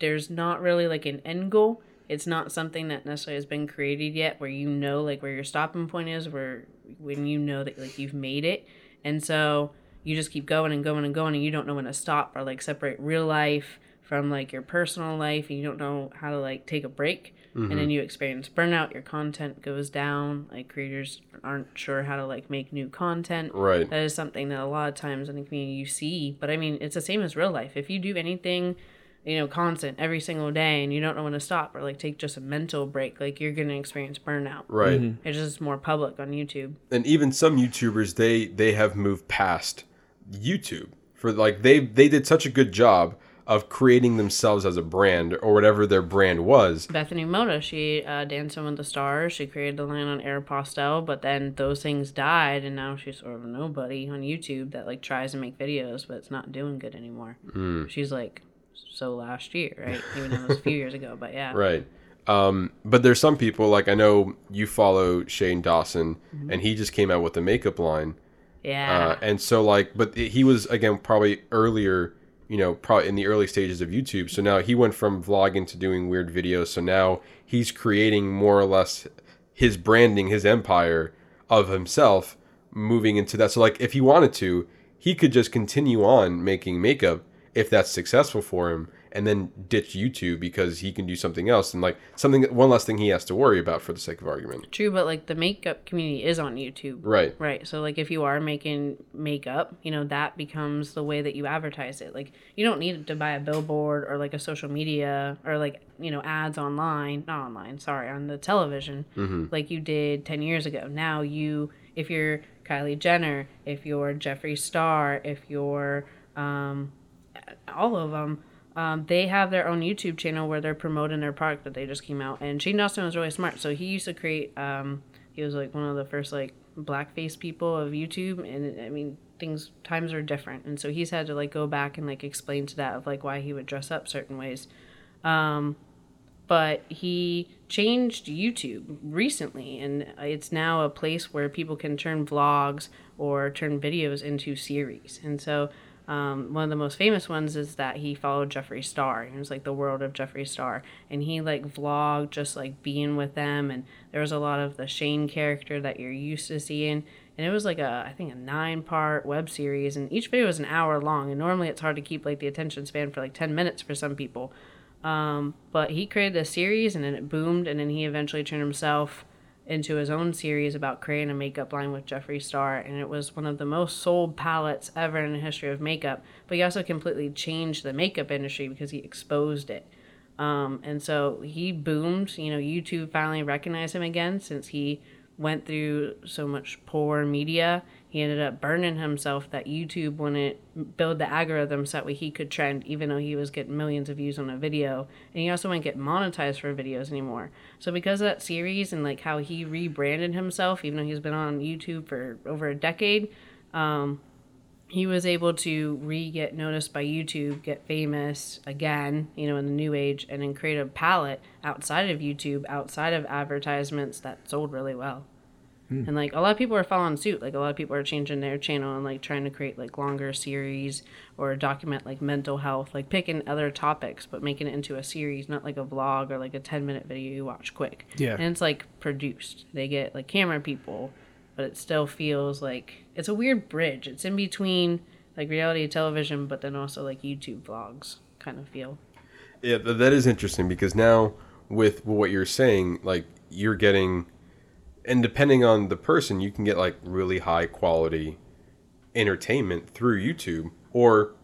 there's not really like an end goal. It's not something that necessarily has been created yet, where you know like where your stopping point is, where when you know that like you've made it, and so you just keep going and going and going, and you don't know when to stop or like separate real life from like your personal life, and you don't know how to like take a break, and then mm-hmm. you experience burnout. Your content goes down. Like creators aren't sure how to like make new content. right That is something that a lot of times in the community you see. But I mean, it's the same as real life. If you do anything, you know, constant every single day and you don't know when to stop or like take just a mental break, like you're going to experience burnout. right mm-hmm. It's just more public on YouTube. and even some youtubers they they have moved past youtube for like they they did such a good job of creating themselves as a brand or whatever their brand was Bethany Mota, she uh, Dancing with the Stars. She created the line on Air Aeropostale, but then those things died, and now she's sort of nobody on YouTube that like tries to make videos, but it's not doing good anymore. She's like so last year, right? Even though it was a few years ago, but yeah. *laughs* Right. Um, but there's some people like I know you follow Shane Dawson, and he just came out with the makeup line, Yeah. uh, and so like, but he was again probably earlier, you know, probably in the early stages of YouTube. So now he went from vlogging to doing weird videos. So now he's creating more or less his branding, his empire of himself, moving into that. So like, if he wanted to, he could just continue on making makeup if that's successful for him and then ditch YouTube because he can do something else and like something one less thing he has to worry about for the sake of argument. True, but like the makeup community is on YouTube. Right. Right. So like if you are making makeup, you know, that becomes the way that you advertise it. Like you don't need to buy a billboard or like a social media or like, you know, ads online, not online, sorry, on the television like you did 10 years ago. Now you if you're Kylie Jenner, if you're Jeffree Star, if you're um all of them um, they have their own YouTube channel where they're promoting their product that they just came out. And Shane Dawson was really smart. So he used to create. Um, he was like one of the first like blackface people of YouTube, and I mean things times are different, and so he's had to like go back and like explain to that of like why he would dress up certain ways. Um, but he changed YouTube recently, and it's now a place where people can turn vlogs or turn videos into series. And so, um, one of the most famous ones is that he followed Jeffree Star. It was like the world of Jeffree Star, and he like vlogged just like being with them. And there was a lot of the Shane character that you're used to seeing. And it was like a, I think a nine part web series, and each video was an hour long. And normally it's hard to keep like the attention span for like 10 minutes for some people. Um, but he created a series and then it boomed, and then he eventually turned himself into his own series about creating a makeup line with Jeffree Star, and it was one of the most sold palettes ever in the history of makeup. But he also completely changed the makeup industry because he exposed it. Um, and so he boomed. You know, YouTube finally recognized him again since he went through so much poor media he ended up burning himself that YouTube wouldn't build the algorithm so that way he could trend even though he was getting millions of views on a video. And he also wouldn't get monetized for videos anymore. So because of that series and like how he rebranded himself, even though he's been on YouTube for over a decade, um, he was able to re get noticed by YouTube, get famous again, you know, in the new age, and then create a palette outside of YouTube, outside of advertisements that sold really well. Hmm. And like a lot of people are following suit. Like a lot of people are changing their channel and like trying to create like longer series or document like mental health, like picking other topics but making it into a series, not like a vlog or like a 10 minute video you watch quick. Yeah. And it's like produced. They get like camera people, but it still feels like it's a weird bridge. It's in between like reality television but then also like YouTube vlogs kind of feel. Yeah, th- that is interesting because now with what you're saying, like you're getting, and depending on the person, you can get like really high quality entertainment through YouTube, or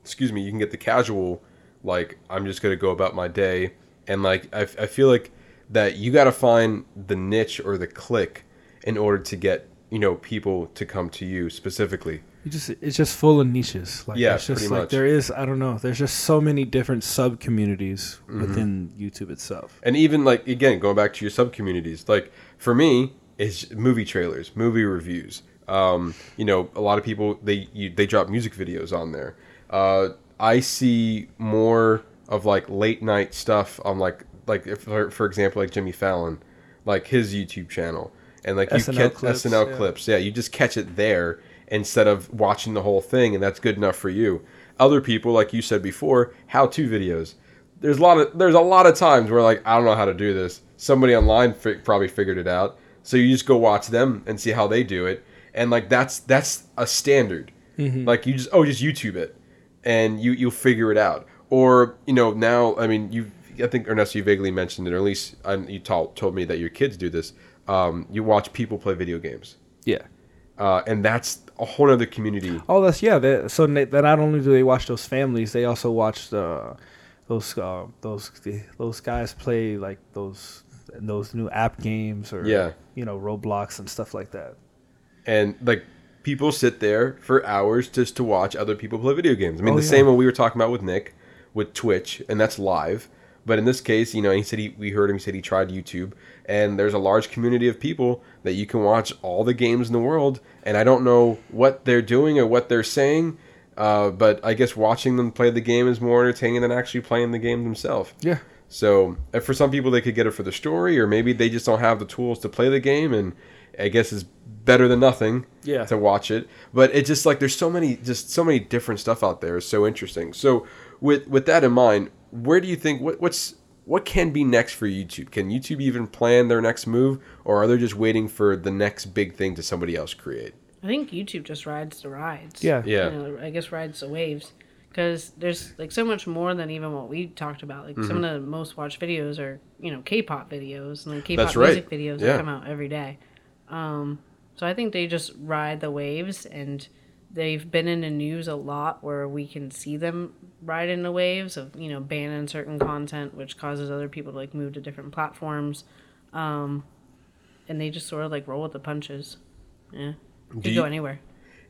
excuse me, you can get the casual, like I'm just gonna go about my day, and like I, I feel like that you got to find the niche or the click in order to get you know people to come to you specifically. You just it's just full of niches. Like Yeah, it's just pretty like much. there is I don't know. There's just so many different sub communities Mm-hmm. within YouTube itself. and even like again going back to your sub communities like for me it's movie trailers movie reviews um, you know a lot of people they you, they drop music videos on there uh, i see more of like late night stuff on like like if, for, for example like jimmy fallon like his youtube channel and like you SNL catch clips, snl yeah. clips yeah you just catch it there instead of watching the whole thing and that's good enough for you other people like you said before how to videos there's a lot of there's a lot of times where like I don't know how to do this. Somebody online fi- probably figured it out. So you just go watch them and see how they do it, and like that's that's a standard. Like you just oh just YouTube it, and you you'll figure it out. Or you know now I mean you I think Ernesto you vaguely mentioned it, or at least I, you told told me that your kids do this. Um, you watch people play video games, Yeah. uh, and that's a whole other community. Oh, that's yeah. They, so they, they not only do they watch those families, they also watch the those uh, those those guys play like those those new app games or Yeah. you know Roblox and stuff like that. and like people sit there for hours just to watch other people play video games. I mean, Oh, the yeah. same one we were talking about with Nick with Twitch, and that's live. But in this case, you know, he said he we heard him he said he tried YouTube, and there's a large community of people that you can watch all the games in the world. And I don't know what they're doing or what they're saying, uh, but I guess watching them play the game is more entertaining than actually playing the game themselves. Yeah. So for some people, they could get it for the story, or maybe they just don't have the tools to play the game, and I guess it's better than nothing. Yeah. To watch it, but it's just like there's so many, just so many different stuff out there. It's so interesting. So with with that in mind, where do you think what what's what can be next for YouTube? Can YouTube even plan their next move, or are they just waiting for the next big thing to somebody else create? I think YouTube just rides the rides. Yeah. Yeah. You know, I guess rides the waves. Because there's like so much more than even what we talked about. Like some of the most watched videos are, you know, K-pop videos and like K-pop That's right. music videos Yeah. that come out every day. Um, so I think they just ride the waves, and they've been in the news a lot where we can see them ride in the waves of you know banning certain content, which causes other people to like move to different platforms, um, and they just sort of like roll with the punches. Yeah, could Do go anywhere.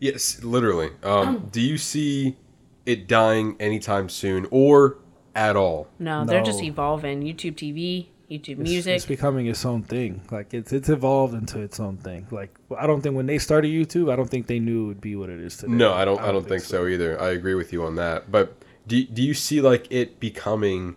Yes, literally. Um, do you see it dying anytime soon, or at all? No, they're just evolving. YouTube TV, YouTube It's, music. it's becoming its own thing. Like it's it's evolved into its own thing. Like I don't think when they started YouTube, I don't think they knew it would be what it is today. No, I don't. I don't, think, so. either. I agree with you on that. But do do you see like it becoming?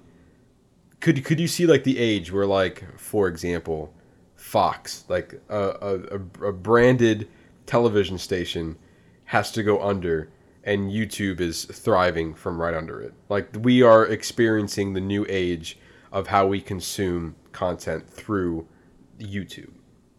Could could you see like the age where like, for example, Fox, like a a, a, a branded television station, has to go under, and YouTube is thriving from right under it. Like we are experiencing the new age of how we consume content through YouTube.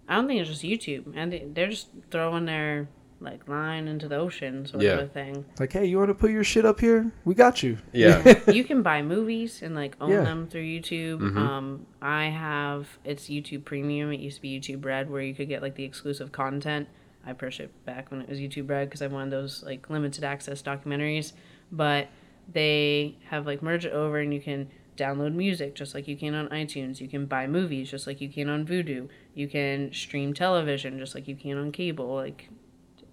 I don't think it's just YouTube, and they- they're just throwing their like line into the ocean sort Yeah. of a thing. Like, hey, you want to put your shit up here? We got you. Yeah. *laughs* you can buy movies and like own Yeah. them through YouTube. Mm-hmm. Um, I have it's YouTube Premium. It used to be YouTube Red, where you could get like the exclusive content. I purchased it back when it was YouTube Red because I wanted those like limited access documentaries. But they have like merged it over, and you can download music just like you can on iTunes. You can buy movies just like you can on Vudu. You can stream television just like you can on cable. Like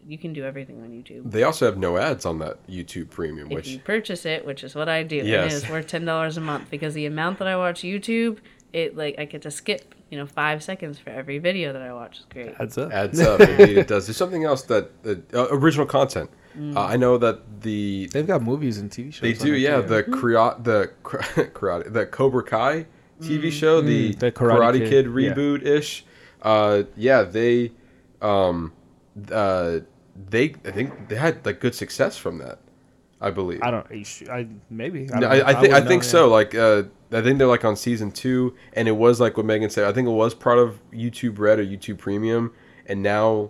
you can do everything on YouTube. They also have no ads on that YouTube Premium, If which you purchase it, which is what I do, Yes. it is worth ten dollars a month because the amount that I watch YouTube, it like I get to skip, you know, five seconds for every video that I watch. It's great. Heads up. adds up. *laughs* Indeed, it does. There's something else that, that uh, original content. Mm. Uh, I know that the They've got movies and TV shows. they do, yeah. too. The karate, the *laughs* karate, the Cobra Kai TV show, the, Mm, the Karate, Karate Kid, Kid, yeah. reboot ish. Uh, yeah, they, um, uh, they I think they had like good success from that. I believe. I don't. you sh- I maybe. No, don't I. I think I wouldn't think know, so. yeah. Like, uh, I think they're like on season two, and it was like what Megan said. I think it was part of YouTube Red or YouTube Premium, and now,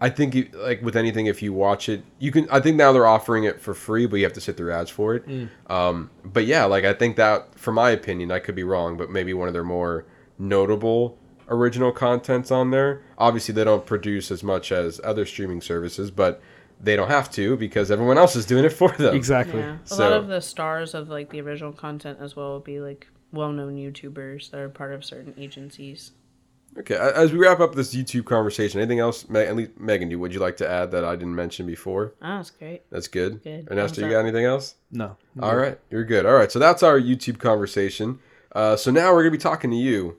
I think you, like with anything, if you watch it, you can. I think now they're offering it for free, but you have to sit through ads for it. Mm. Um, but yeah, like I think that, for my opinion, I could be wrong, but maybe one of their more notable original contents on there. Obviously, they don't produce as much as other streaming services, but they don't have to because everyone else is doing it for them. Exactly. Yeah, a lot of the stars of like the original content as well will be like well-known YouTubers that are part of certain agencies. Okay, as we wrap up this YouTube conversation, anything else, Me- at least Megan, you would you like to add that I didn't mention before? Oh, that's great. That's good. Good. Ernesto, Thumbs you got anything else? No. All right, you're good. All right, so that's our YouTube conversation. Uh, so now we're gonna be talking to you,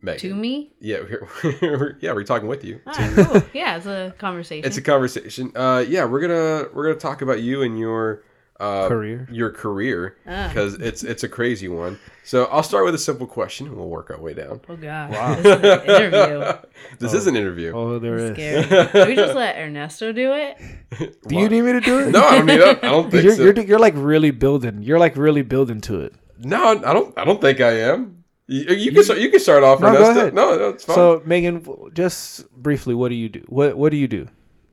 Megan. To me? Yeah, we're, *laughs* we're- yeah, we're talking with you. Ah, cool. Yeah, it's a conversation. It's a conversation. Uh, yeah, we're gonna we're gonna talk about you and your uh, Career. your career, Ah. because it's it's a crazy one. So I'll start with a simple question, and we'll work our way down. oh god. Wow. This is an interview. *laughs* This is an interview. Oh, there is. Scary. *laughs* Can we just let Ernesto do it? *laughs* Do you need me to do it? No, I don't need that. I don't think You're, so. you're you're like really building. You're like really building to it. No, I don't. I don't think I am. You, you can start. You can start off. No, go ahead. No, no, it's fine. So Megan, just briefly, what do you do? What What do you do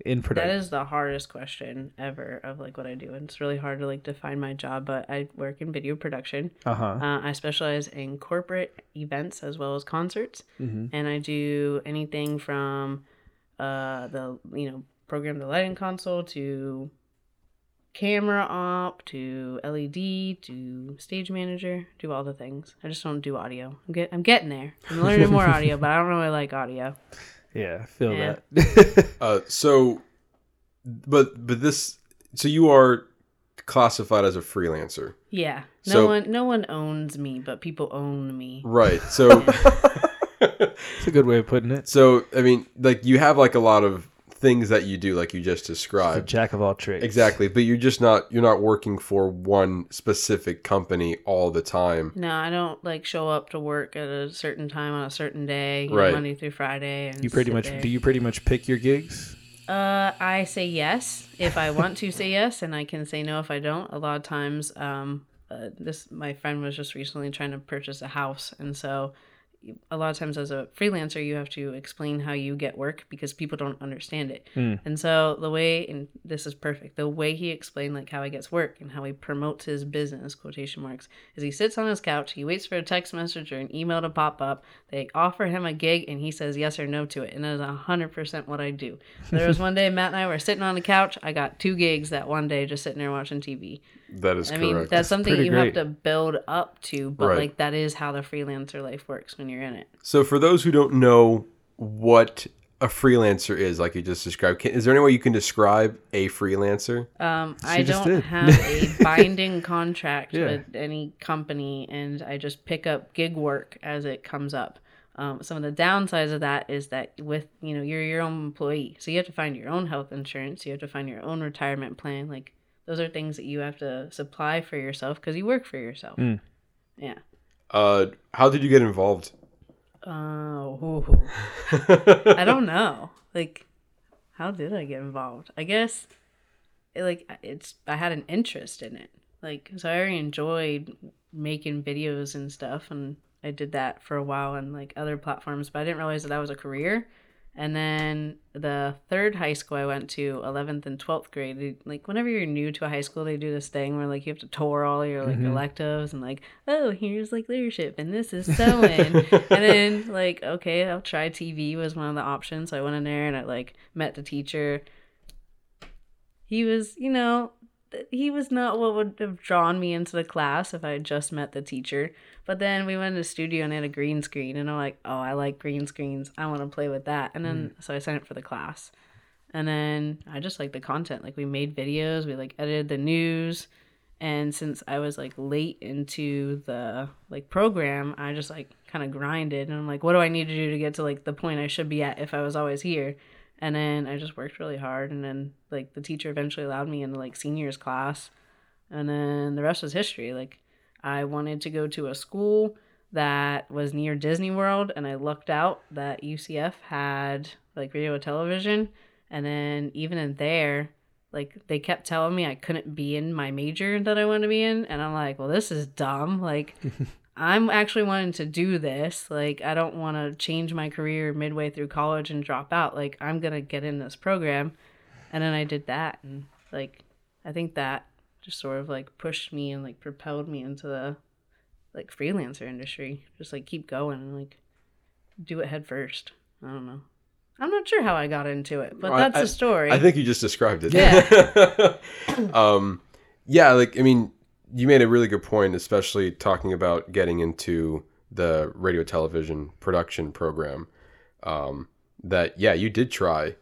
in production? is the hardest question ever of like what I do. And it's really hard to like define my job, but I work in video production. Uh huh. Uh, I specialize in corporate events as well as concerts, Mhm. and I do anything from uh, the you know program the lighting console to camera op to LED to stage manager. Do all the things. I just don't do audio. I'm get I'm getting there. I'm learning more *laughs* audio, but I don't really like audio. Yeah, I feel Yeah. that. *laughs* Uh, so, but but this. So you are classified as a freelancer, Yeah. No So- one no one owns me, but people own me. right? So. *laughs* *laughs* It's a good way of putting it. So I mean, like you have like a lot of things that you do, like you just The described. jack of all trades. Exactly, but you're just not you're not working for one specific company all the time. No, I don't like show up to work at a certain time on a certain day, you know, Right. Monday through Friday. And You pretty sit much there. do. You pretty much pick your gigs. Uh, I say yes if I want to say yes, and I can say no if I don't. A lot of times, um, uh, this my friend was just recently trying to purchase a house, and so a lot of times as a freelancer, you have to explain how you get work because people don't understand it. Mm. And so the way, and this is perfect, the way he explained like how he gets work and how he promotes his business quotation marks is he sits on his couch, he waits for a text message or an email to pop up. They offer him a gig and he says yes or no to it, and that is hundred percent what I do. There was one day Matt and I were sitting on the couch. I got two gigs that one day just sitting there watching TV. That is I correct. mean, that's something you great. have to build up to, but Right. like that is how the freelancer life works when you're in it. so for those who don't know what a freelancer is, like you just described, can, is there any way you can describe a freelancer? Um, I She just don't did. have a *laughs* binding contract Yeah. with any company, and I just pick up gig work as it comes up. Um, some of the downsides of that is that with you know you're your own employee, so you have to find your own health insurance, you have to find your own retirement plan. Like those are things that you have to supply for yourself because you work for yourself. Mm. Yeah. Uh, how did you get involved? Oh, I don't *laughs* know. Like, how did I get involved? I guess, it, like, it's I had an interest in it. Like, so I already enjoyed making videos and stuff, and I did that for a while on like other platforms, but I didn't realize that that was a career. And then the third high school I went to, 11th and 12th grade, like whenever you're new to a high school, they do this thing where like you have to tour all your like mm-hmm. electives and like, oh, here's like leadership and this is sewing. *laughs* and then like, okay, I'll try TV was one of the options. So I went in there and I like met the teacher. He was, you know, he was not what would have drawn me into the class if I had just met the teacher. But then we went to the studio and had a green screen, and I'm like, oh, I like green screens. I want to play with that. And then mm. so I signed up for the class. And then I just like the content. Like we made videos, we like edited the news. And since I was like late into the like program, I just like kind of grinded and I'm like, what do I need to do to get to like the point I should be at if I was always here? And then I just worked really hard and then like the teacher eventually allowed me into like seniors class. And then the rest was history. Like I wanted to go to a school that was near Disney World and I looked out that UCF had like radio television and then even in there like they kept telling me I couldn't be in my major that I wanted to be in and I'm like, well this is dumb. Like *laughs* I'm actually wanting to do this. Like I don't want to change my career midway through college and drop out. Like I'm going to get in this program. And then I did that and like I think that just sort of like pushed me and like propelled me into the like freelancer industry. Just like keep going and like do it head first. I don't know. I'm not sure how I got into it, but Well, that's I- the story. I think you just described it. Yeah. *laughs* um, yeah, like I mean, you made a really good point, especially talking about getting into the radio television production program. Um, that yeah, you did try.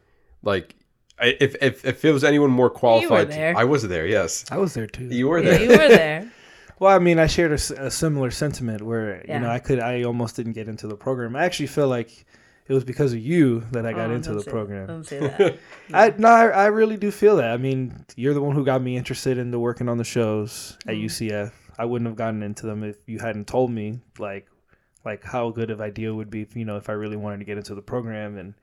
Like, I, if if if it was anyone more qualified, to- there. I was there. Yes, I was there too. you were yeah, there. you were there. *laughs* Well, I mean, I shared a similar sentiment where Yeah. you know I could I almost didn't get into the program. I actually feel like it was because of you that I got Oh, into the program. Don't say *laughs* that. I no, I, I really do feel that. I mean, you're the one who got me interested into working on the shows at Mhm. UCF. I wouldn't have gotten into them if you hadn't told me like like how good of idea would be, you know, if I really wanted to get into the program. And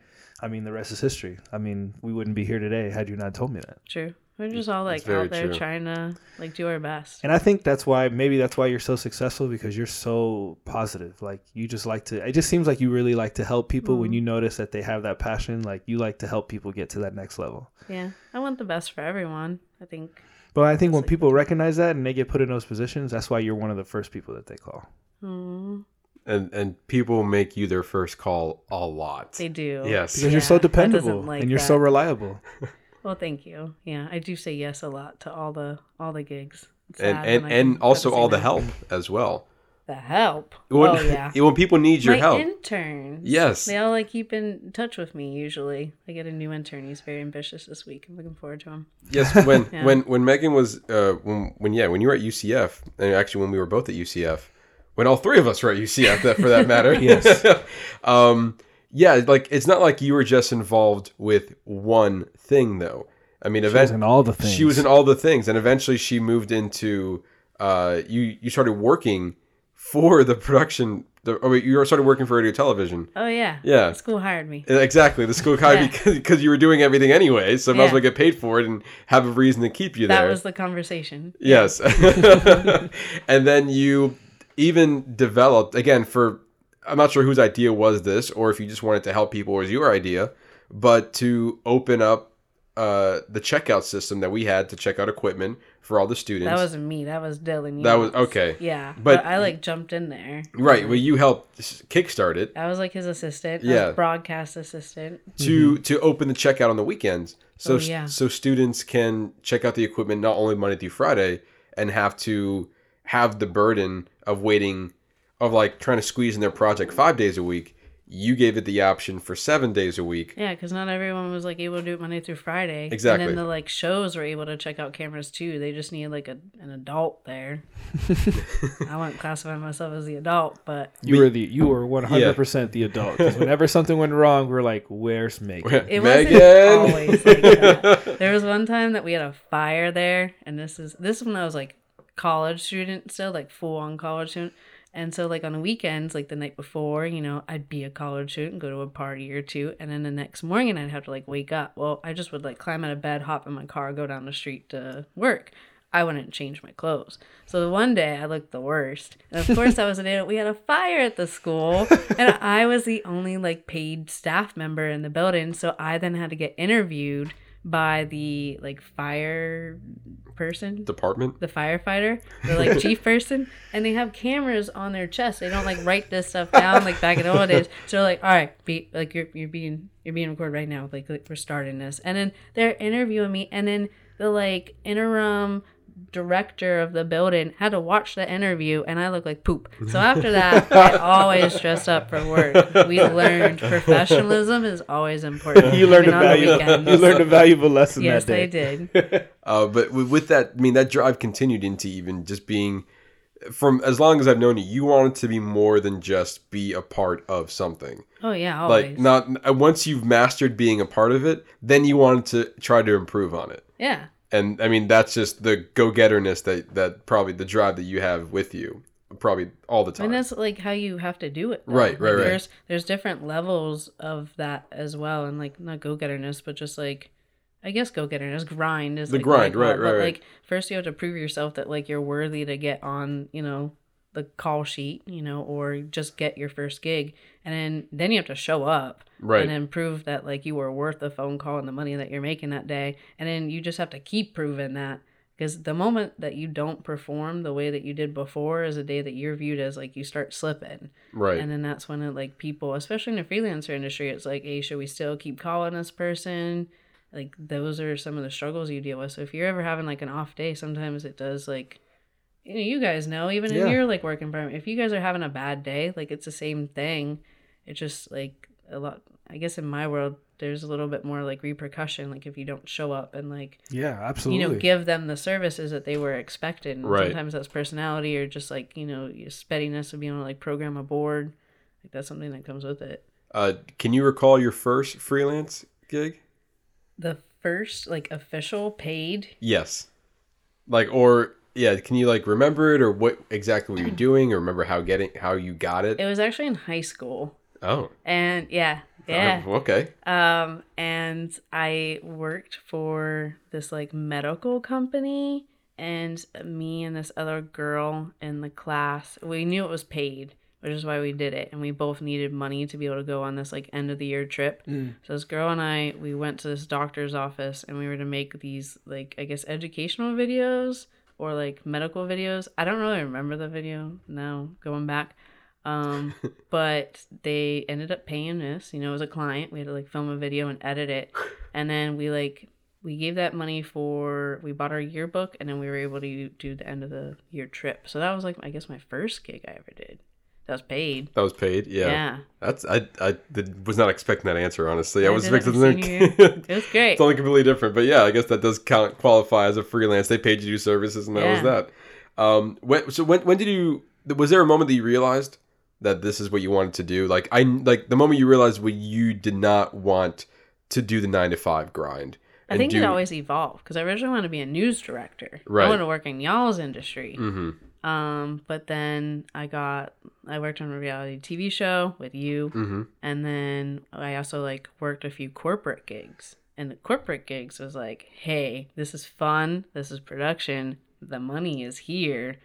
I mean, the rest is history. I mean, we wouldn't be here today had you not told me that. True. We're just all like out there true. trying to like do our best. And I think that's why maybe that's why you're so successful because you're so positive. Like you just like to. It just seems like you really like to help people when Mhm. you notice that they have that passion. Like you like to help people get to that next level. Yeah. I want the best for everyone. I think. But I think when like- people recognize that and they get put in those positions, that's why you're one of the first people that they call. Mm, and and people make you their first call a lot. they do. Yes. Because you're so Yeah, that doesn't dependable like and you're that. so reliable. *laughs* Well, thank you. Yeah, I do say yes a lot to all the all the gigs. It's and sad and, and also all the help as well. The help. When, oh *laughs* yeah. when people need your My help. interns. Yes. They all like keep in touch with me usually. I get a new intern. He's very ambitious this week. I'm looking forward to him. Yes, when *laughs* Yeah. when when Megan was uh when when yeah when you were at UCF and actually when we were both at UCF when all three of us were at UCF that for that *laughs* matter Yes. um yeah like it's not like you were just involved with one thing though I mean She was eventually in all the things. she was in all the things and eventually she moved into uh you you started working for the production the or you started working for radio television Oh yeah. Yeah. The school hired me. Exactly, the school card Yeah. *laughs* because, because you were doing everything anyway, so might as well get paid for it and have a reason to keep you That there. That was the conversation. yes, *laughs* and then you even developed again for I'm not sure whose idea was this or if you just wanted to help people or was your idea, but to open up uh, the checkout system that we had to check out equipment for all the students. That wasn't me. That was Dylan. That was- okay. Yeah, But- but, I like jumped in there. right. Well, you helped kickstart it. I was like his assistant. Yeah. broadcast assistant. to to open the checkout on the weekends so Oh, yeah. so students can check out the equipment not only monday through friday and have to have the burden of waiting of like trying to squeeze in their project five days a week you gave it the option for seven days a week Yeah, because not everyone was like able to do it Monday through Friday. Exactly. And then the like shows were able to check out cameras too. They just needed like a, an adult there. *laughs* I wouldn't classify myself as the adult, but You were the you were one hundred percent the adult. 'Cause whenever *laughs* something went wrong, we're like, "Where's Megan?" it megan wasn't always like that. *laughs* There was one time that we had a fire there, and this is this is when I was like college student still, like full on college student. And so like on the weekends, like the night before, you know, I'd be a college student and go to a party or two, and then the next morning I'd have to like wake up. Well, I just would like climb out of bed, hop in my car, go down the street to work. I wouldn't change my clothes. So the one day I looked the worst. And of course I was an adult. We had a fire at the school and *laughs* I was the only like paid staff member in the building. So I then had to get interviewed by the like fire person department the firefighter, the like *laughs* chief person, and they have cameras on their chest. They don't like write this stuff down like back in the old days. So they're like, all right, be like you're you're being you're being recorded right now. Like, like we're starting this, and then they're interviewing me, and then the like interim director of the building had to watch the interview and I looked like poop. So *laughs* after that, I always dressed up for work. We learned professionalism is always important. you learned a even on the value. weekends. You learned a valuable lesson Yes, that day. I did. *laughs* Uh, but with, with that, I mean, that drive continued into even just being, from as long as I've known you, you wanted to be more than just be a part of something. Oh yeah, always. Like not once you've mastered being a part of it, then you wanted to try to improve on it. yeah. And I mean, that's just the go-getterness that that probably the drive that you have with you, probably all the time. And that's like how you have to do it. though. Right, right, Like, right. There's there's different levels of that as well, and like not go getterness, but just like I guess go getterness grind is The like grind, right, right, But right. like first you have to prove yourself that like you're worthy to get on, you know, the call sheet, you know, or just get your first gig, and then then you have to show up. Right. And then prove that like you were worth the phone call and the money that you're making that day, and then you just have to keep proving that because the moment that you don't perform the way that you did before is a day that you're viewed as like you start slipping right. and then that's when it like people especially in the freelancer industry it's like hey should we still keep calling this person like those are some of the struggles you deal with so if you're ever having like an off day sometimes it does like you guys know even Yeah. in your like work environment if you guys are having a bad day like it's the same thing it's just like a lot i guess in my world there's a little bit more like repercussion like if you don't show up and like Yeah, absolutely. you know give them the services that they were expecting Right. sometimes that's personality or just like you know your steadiness of being able to like program a board like that's something that comes with it Uh, can you recall your first freelance gig? the first like official paid Yes. Like or yeah, can you like remember it or what exactly were you *clears throat* doing or remember how getting how you got it? it was actually in high school Oh. and yeah yeah Oh, okay. um and i worked for this like medical company and me and this other girl in the class we knew it was paid which is why we did it and we both needed money to be able to go on this like end of the year trip so this girl and i we went to this doctor's office and we were to make these like i guess educational videos or like medical videos i don't really remember the video now going back um, *laughs* but they ended up paying us, you know, as a client. We had to like film a video and edit it. *laughs* And then we like we gave that money for we bought our yearbook and then we were able to do the end of the year trip. So that was like I guess my first gig I ever did. That was paid. That was paid. Yeah. Yeah. That's I I did, was not expecting that answer honestly. I, I was expecting something. It was great. *laughs* something completely different. But yeah, I guess that does count qualify as a freelance. They paid you to do services, and that was that. Um, when, so when when did you? Was there a moment that you realized that this is what you wanted to do? Like I like the moment you realized what you did not want to do the nine to five grind. I think do, it always evolved because I originally wanted to be a news director. Right. I want to work in y'all's industry. hmm Um, but then I got I worked on a reality TV show with you, hmm and then I also like worked a few corporate gigs. And the corporate gigs was like, hey, this is fun, this is production, the money is here,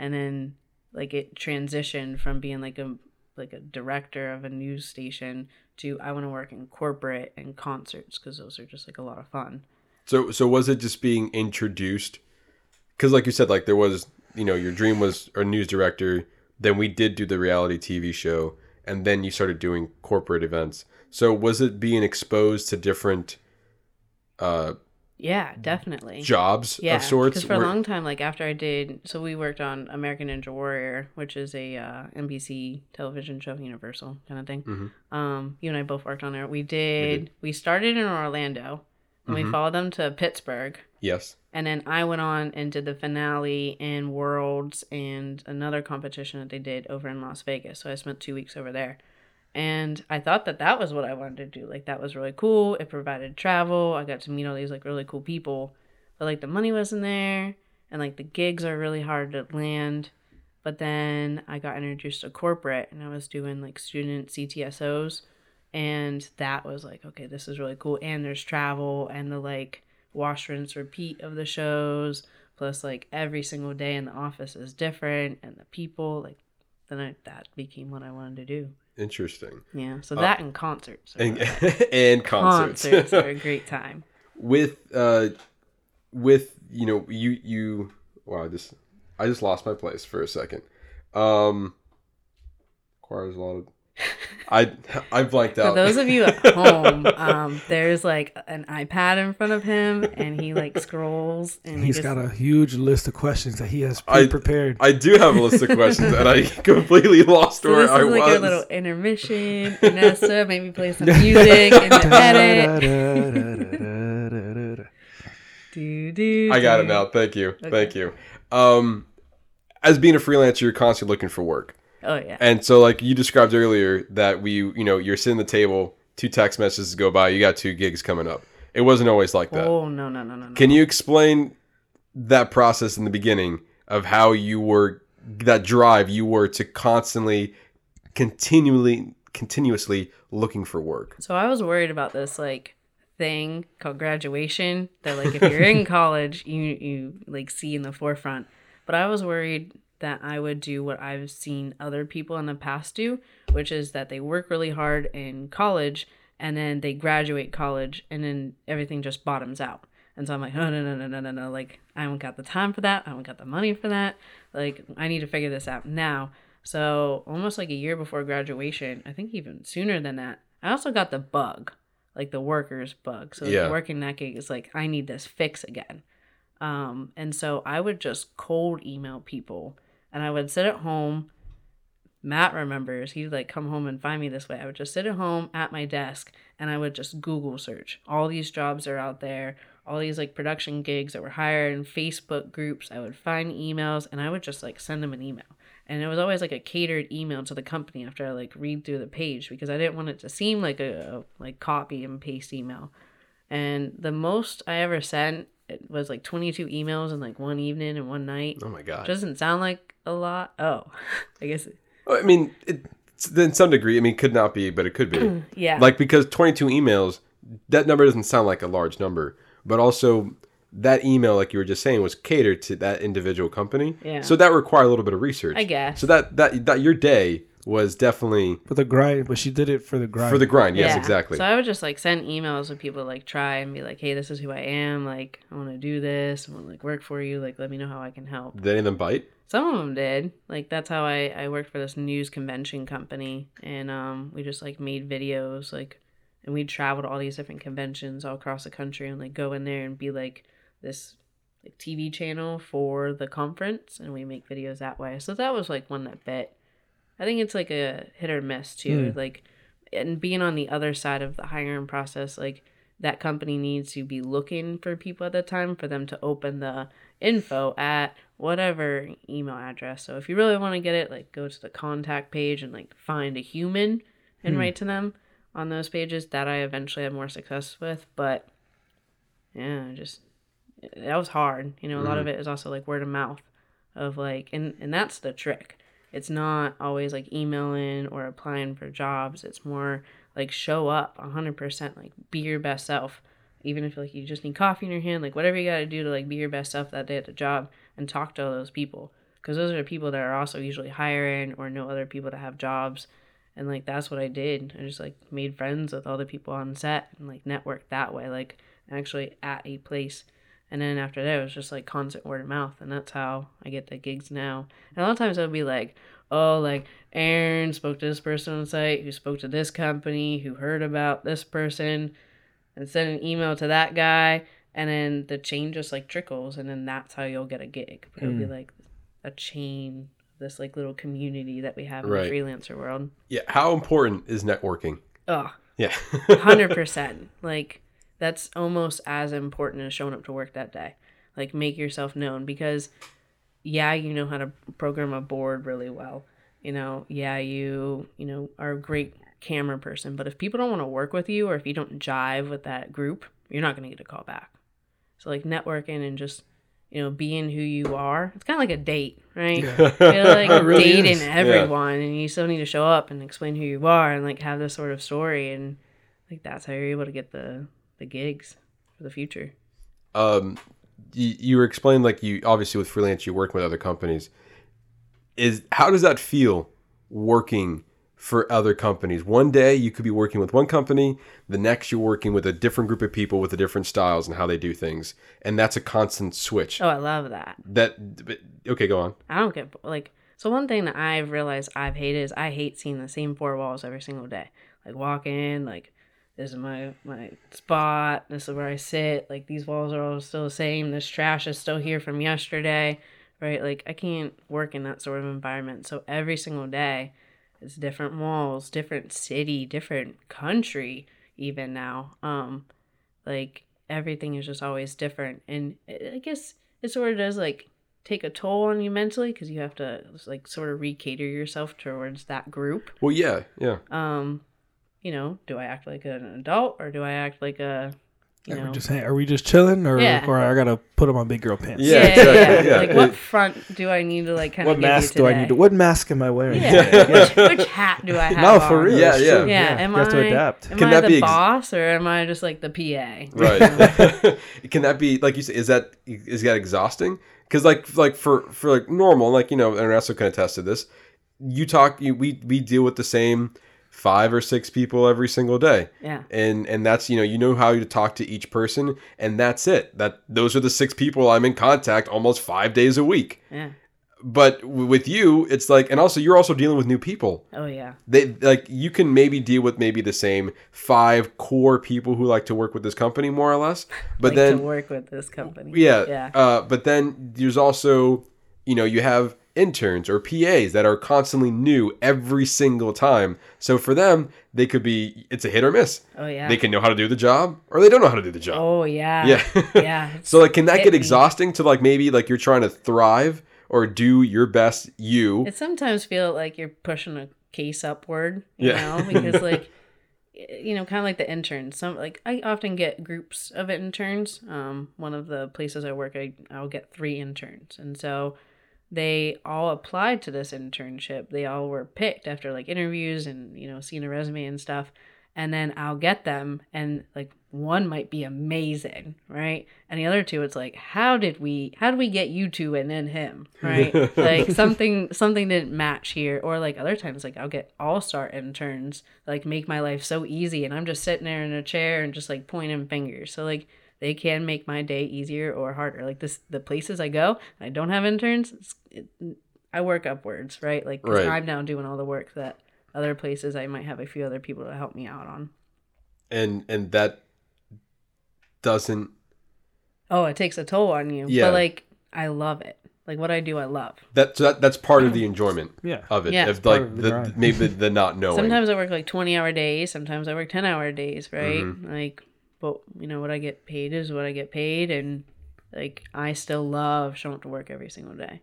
and then like it transitioned from being like a like a director of a news station to I want to work in corporate and concerts because those are just like a lot of fun. So so was it just being introduced? Because like you said, like there was you know your dream was a news director. Then we did do the reality TV show, and then you started doing corporate events. So was it being exposed to different uh, Yeah, definitely. jobs Yeah, of sorts? because for a long time, like after I did, so we worked on American Ninja Warrior, which is a uh, NBC television show, Universal kind of thing. Mhm. Um, you and I both worked on it. We did. We, started in Orlando, and Mhm. we followed them to Pittsburgh, yes. and then I went on and did the finale in Worlds and another competition that they did over in Las Vegas. So I spent two weeks over there. And I thought that that was what I wanted to do. Like that was really cool. It provided travel. I got to meet all these like really cool people. But like the money wasn't there and like the gigs are really hard to land. But then I got introduced to corporate and I was doing like student CTSOs and that was like okay, this is really cool and there's travel and the like wash rinse repeat of the shows plus like every single day in the office is different and the people like then I, that became what I wanted to do. Interesting. Yeah, so that and concerts. And, *laughs* and concerts. concerts are a *laughs* great time. with uh with you know you you wow I just I just lost my place for a second um requires a lot of I I blanked out. For out. those of you at *laughs* home, um, there's like an iPad in front of him, and he like scrolls, and He's he got a huge list of questions that he has I- prepared. I do have a list of questions, and I *laughs* completely lost So where this I is like was. a little intermission. Vanessa, maybe play some music in the *laughs* edit. Do, do, I got it now. Thank you. Thank you. Um, as being a freelancer, you're constantly looking for work. Oh yeah. And so, like you described earlier, that we, you know, you're sitting at the table, two text messages go by, you got two gigs coming up. It wasn't always like that. Oh no no no no no. Can you explain that process in the beginning of how you were, that drive you were to constantly, continually, continuously looking for work? So I was worried about this like thing called graduation that like if you're in *laughs* college you you like see in the forefront. But I was worried that I would do what I've seen other people in the past do, which is that they work really hard in college and then they graduate college and then everything just bottoms out. And so I'm like, oh no no no no no no like I haven't got the time for that. I haven't got the money for that. Like I need to figure this out now. So almost like a year before graduation, I think even sooner than that, I also got the bug, like the workers bug. So Yeah. working that gig is like I need this fix again. Um, and so I would just cold email people, and I would sit at home. Matt remembers he'd like come home and find me this way. I would just sit at home at my desk, and I would just Google search. All these jobs are out there. All these like production gigs that were hired in Facebook groups. I would find emails, and I would just like send them an email and it was always like a catered email to the company after I like read through the page because I didn't want it to seem like a, a like copy and paste email. And the most I ever sent it was like 22 emails in like one evening and one night. Oh my god! Doesn't sound like a lot. Oh, *laughs* I guess oh, I mean, it, in some degree, I mean, could not be, but it could be. *clears throat* yeah. like because 22 emails that number doesn't sound like a large number but also that email like you were just saying was catered to that individual company Yeah. so that required a little bit of research I guess. so that that that your day was definitely for the grind, but she did it for the grind. for the grind yes Yeah. exactly So I would just like send emails with people like try and be like, hey, this is who I am. Like I want to do this. I want to like work for you. Like let me know how I can help. did any of them bite Some of them did. Like that's how I I worked for this news convention company, and um we just like made videos like, and we'd travel to all these different conventions all across the country and like go in there and be like this like TV channel for the conference, and we make videos that way. So that was like one that bit. I think it's like a hit or miss too. Like, and being on the other side of the hiring process, like that company needs to be looking for people at the time for them to open the info at whatever email address. So if you really want to get it, like go to the contact page and like find a human and hmm. write to them on those pages. That I eventually had more success with, but yeah, just that was hard. You know, a lot of mm-hmm. it is also like word of mouth of like, and and that's the trick. It's not always like emailing or applying for jobs. It's more like show up 100%, like be your best self. Even if like you just need coffee in your hand, like whatever you got to do to like be your best self that day at the job and talk to all those people. Because those are the people that are also usually hiring or know other people that have jobs. And like that's what I did. I just like made friends with all the people on set and like networked that way, like actually at a place. And then after that, it was just like constant word of mouth, and that's how I get the gigs now. And a lot of times i'll be like, oh, like Aaron spoke to this person on site, who spoke to this company, who heard about this person, and send an email to that guy, and then the chain just like trickles, and then that's how you'll get a gig. But it'll be mm. like a chain, this like little community that we have in Right. the freelancer world. yeah how important is networking Oh, yeah hundred *laughs* percent. Like that's almost as important as showing up to work that day. Like make yourself known because yeah, you know how to program a board really well. You know, yeah, you you know are a great camera person, but if people don't want to work with you or if you don't jive with that group, you're not gonna get a call back. So like networking and just you know being who you are, it's kind of like a date, right? You're like *laughs* really dating is. everyone, and you still need to show up and explain who you are and like have this sort of story, and like that's how you're able to get the the gigs for the future. um you, you were explaining like you obviously with freelance you work with other companies is how does that feel working for other companies one day you could be working with one company the next you're working with a different group of people with the different styles and how they do things and that's a constant switch Oh, I love that. that okay go on I don't get like So one thing that I've realized I've hated is I hate seeing the same four walls every single day. Like walk in, like this is my my spot. This is where I sit. Like these walls are all still the same. This trash is still here from yesterday, right? Like I can't work in that sort of environment. So every single day, it's different walls, different city, different country. Even now, um, like everything is just always different, and I guess it sort of does like take a toll on you mentally because you have to like sort of recater yourself towards that group. Well, yeah, yeah. Um, you know, do I act like an adult or do I act like a you Are know we just hang- are we just chilling, or Yeah. or I gotta put on my big girl pants? Yeah, yeah, yeah, exactly, yeah. yeah. Like what front do I need to like kind of What mask do I need? to What mask am I wearing? Yeah. which, which hat do I *laughs* have? No, for real. Yeah, it's yeah. Yeah, am you have to I- adapt. Am Can I that the be ex- boss or am I just like the PA? Right. *laughs* Can that be like you say? Is that is that exhausting? Because like like for for like normal, like you know, and Ernesto can attest to this. You talk. You, we we deal with the same five or six people every single day. Yeah. and and that's you know you know how to talk to each person and that's it that those are the six people i'm in contact almost five days a week Yeah. but w- with you it's like and also you're also dealing with new people Oh yeah. they like you can maybe deal with maybe the same five core people who like to work with this company more or less *laughs* but like then to work with this company. yeah. Yeah. Uh, but then there's also, you know, you have interns or PAs that are constantly new every single time. So for them, they could be, it's a hit or miss. Oh yeah. They can know how to do the job or they don't know how to do the job. Oh yeah. yeah. *laughs* Yeah. so like, can that get me. exhausting to like maybe like you're trying to thrive or do your best you? It sometimes feel like you're pushing a case upward, you Yeah. know, *laughs* because like you know, kind of like the interns. Some like I often get groups of interns. Um, one of the places I work, I I'll get three interns, and so they all applied to this internship. They all were picked after like interviews and you know seeing a resume and stuff. And then I'll get them, and like one might be amazing, right? And the other two, it's like, how did we, how did we get you two and then him, *laughs* right? like something, something didn't match here. Or like other times, like I'll get all star interns, like make my life so easy, and I'm just sitting there in a chair and just like pointing fingers. So like they can make my day easier or harder. Like this, the places I go, I don't have interns. It's, it, I work upwards, right? Like 'cause Right. I'm now doing all the work that other places I might have a few other people to help me out on. And, and that doesn't, Oh, it takes a toll on you. Yeah. But like I love it. Like what I do, I love. that, so that that's part of the *clears throat* enjoyment Yeah. of it. Yeah. Of Part like of the the, maybe the, the not knowing. Sometimes I work like twenty hour days. Sometimes I work ten hour days. Right? Mm-hmm. Like, but you know what I get paid is what I get paid, and like I still love showing up to work every single day.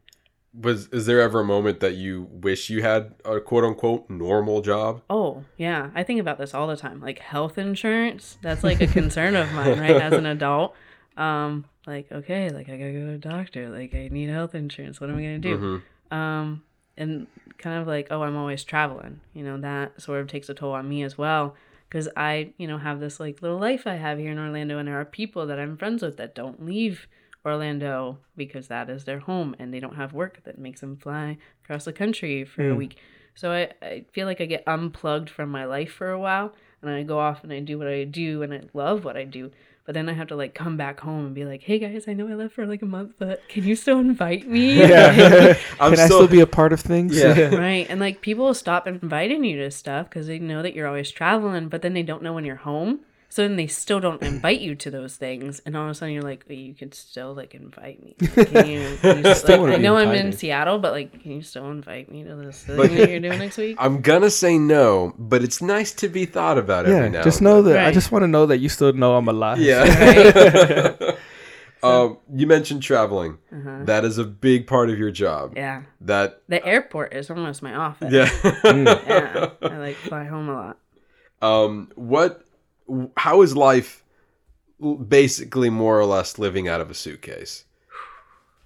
was is there ever a moment that you wish you had a quote unquote normal job? Oh yeah, I think about this all the time. Like health insurance, that's like a concern of mine, right? As an adult, um, like okay, like I gotta go to a doctor. Like I need health insurance. What am I gonna do? Mm-hmm. um and kind of like oh i'm always traveling you know that sort of takes a toll on me as well because i you know have this like little life i have here in orlando and there are people that i'm friends with that don't leave orlando because that is their home and they don't have work that makes them fly across the country for a hmm. week. So I, I feel like i get unplugged from my life for a while and i go off and i do what i do and i love what i do but then I have to like come back home and be like, "Hey guys, I know I left for like a month, but can you still invite me?" *laughs* Yeah. *laughs* *laughs* I'm Can I still be a part of things? Yeah. right and like people will stop inviting you to stuff because they know that you're always traveling but then they don't know when you're home so then they still don't invite you to those things and all of a sudden you're like well, you could still like invite me can you, *laughs* can you Still like, i be know i'm in seattle but like can you still invite me to this thing Like- that you're doing next week I'm gonna say no, but it's nice to be thought about every Yeah. now. Just know then. that I just want to know that you still know I'm alive. Yeah. *laughs* *laughs* um, you mentioned traveling. That is a big part of your job. Uh-huh. yeah That the airport is almost my office yeah. yeah i like fly home a lot um, what? How is life? Basically, more or less living out of a suitcase.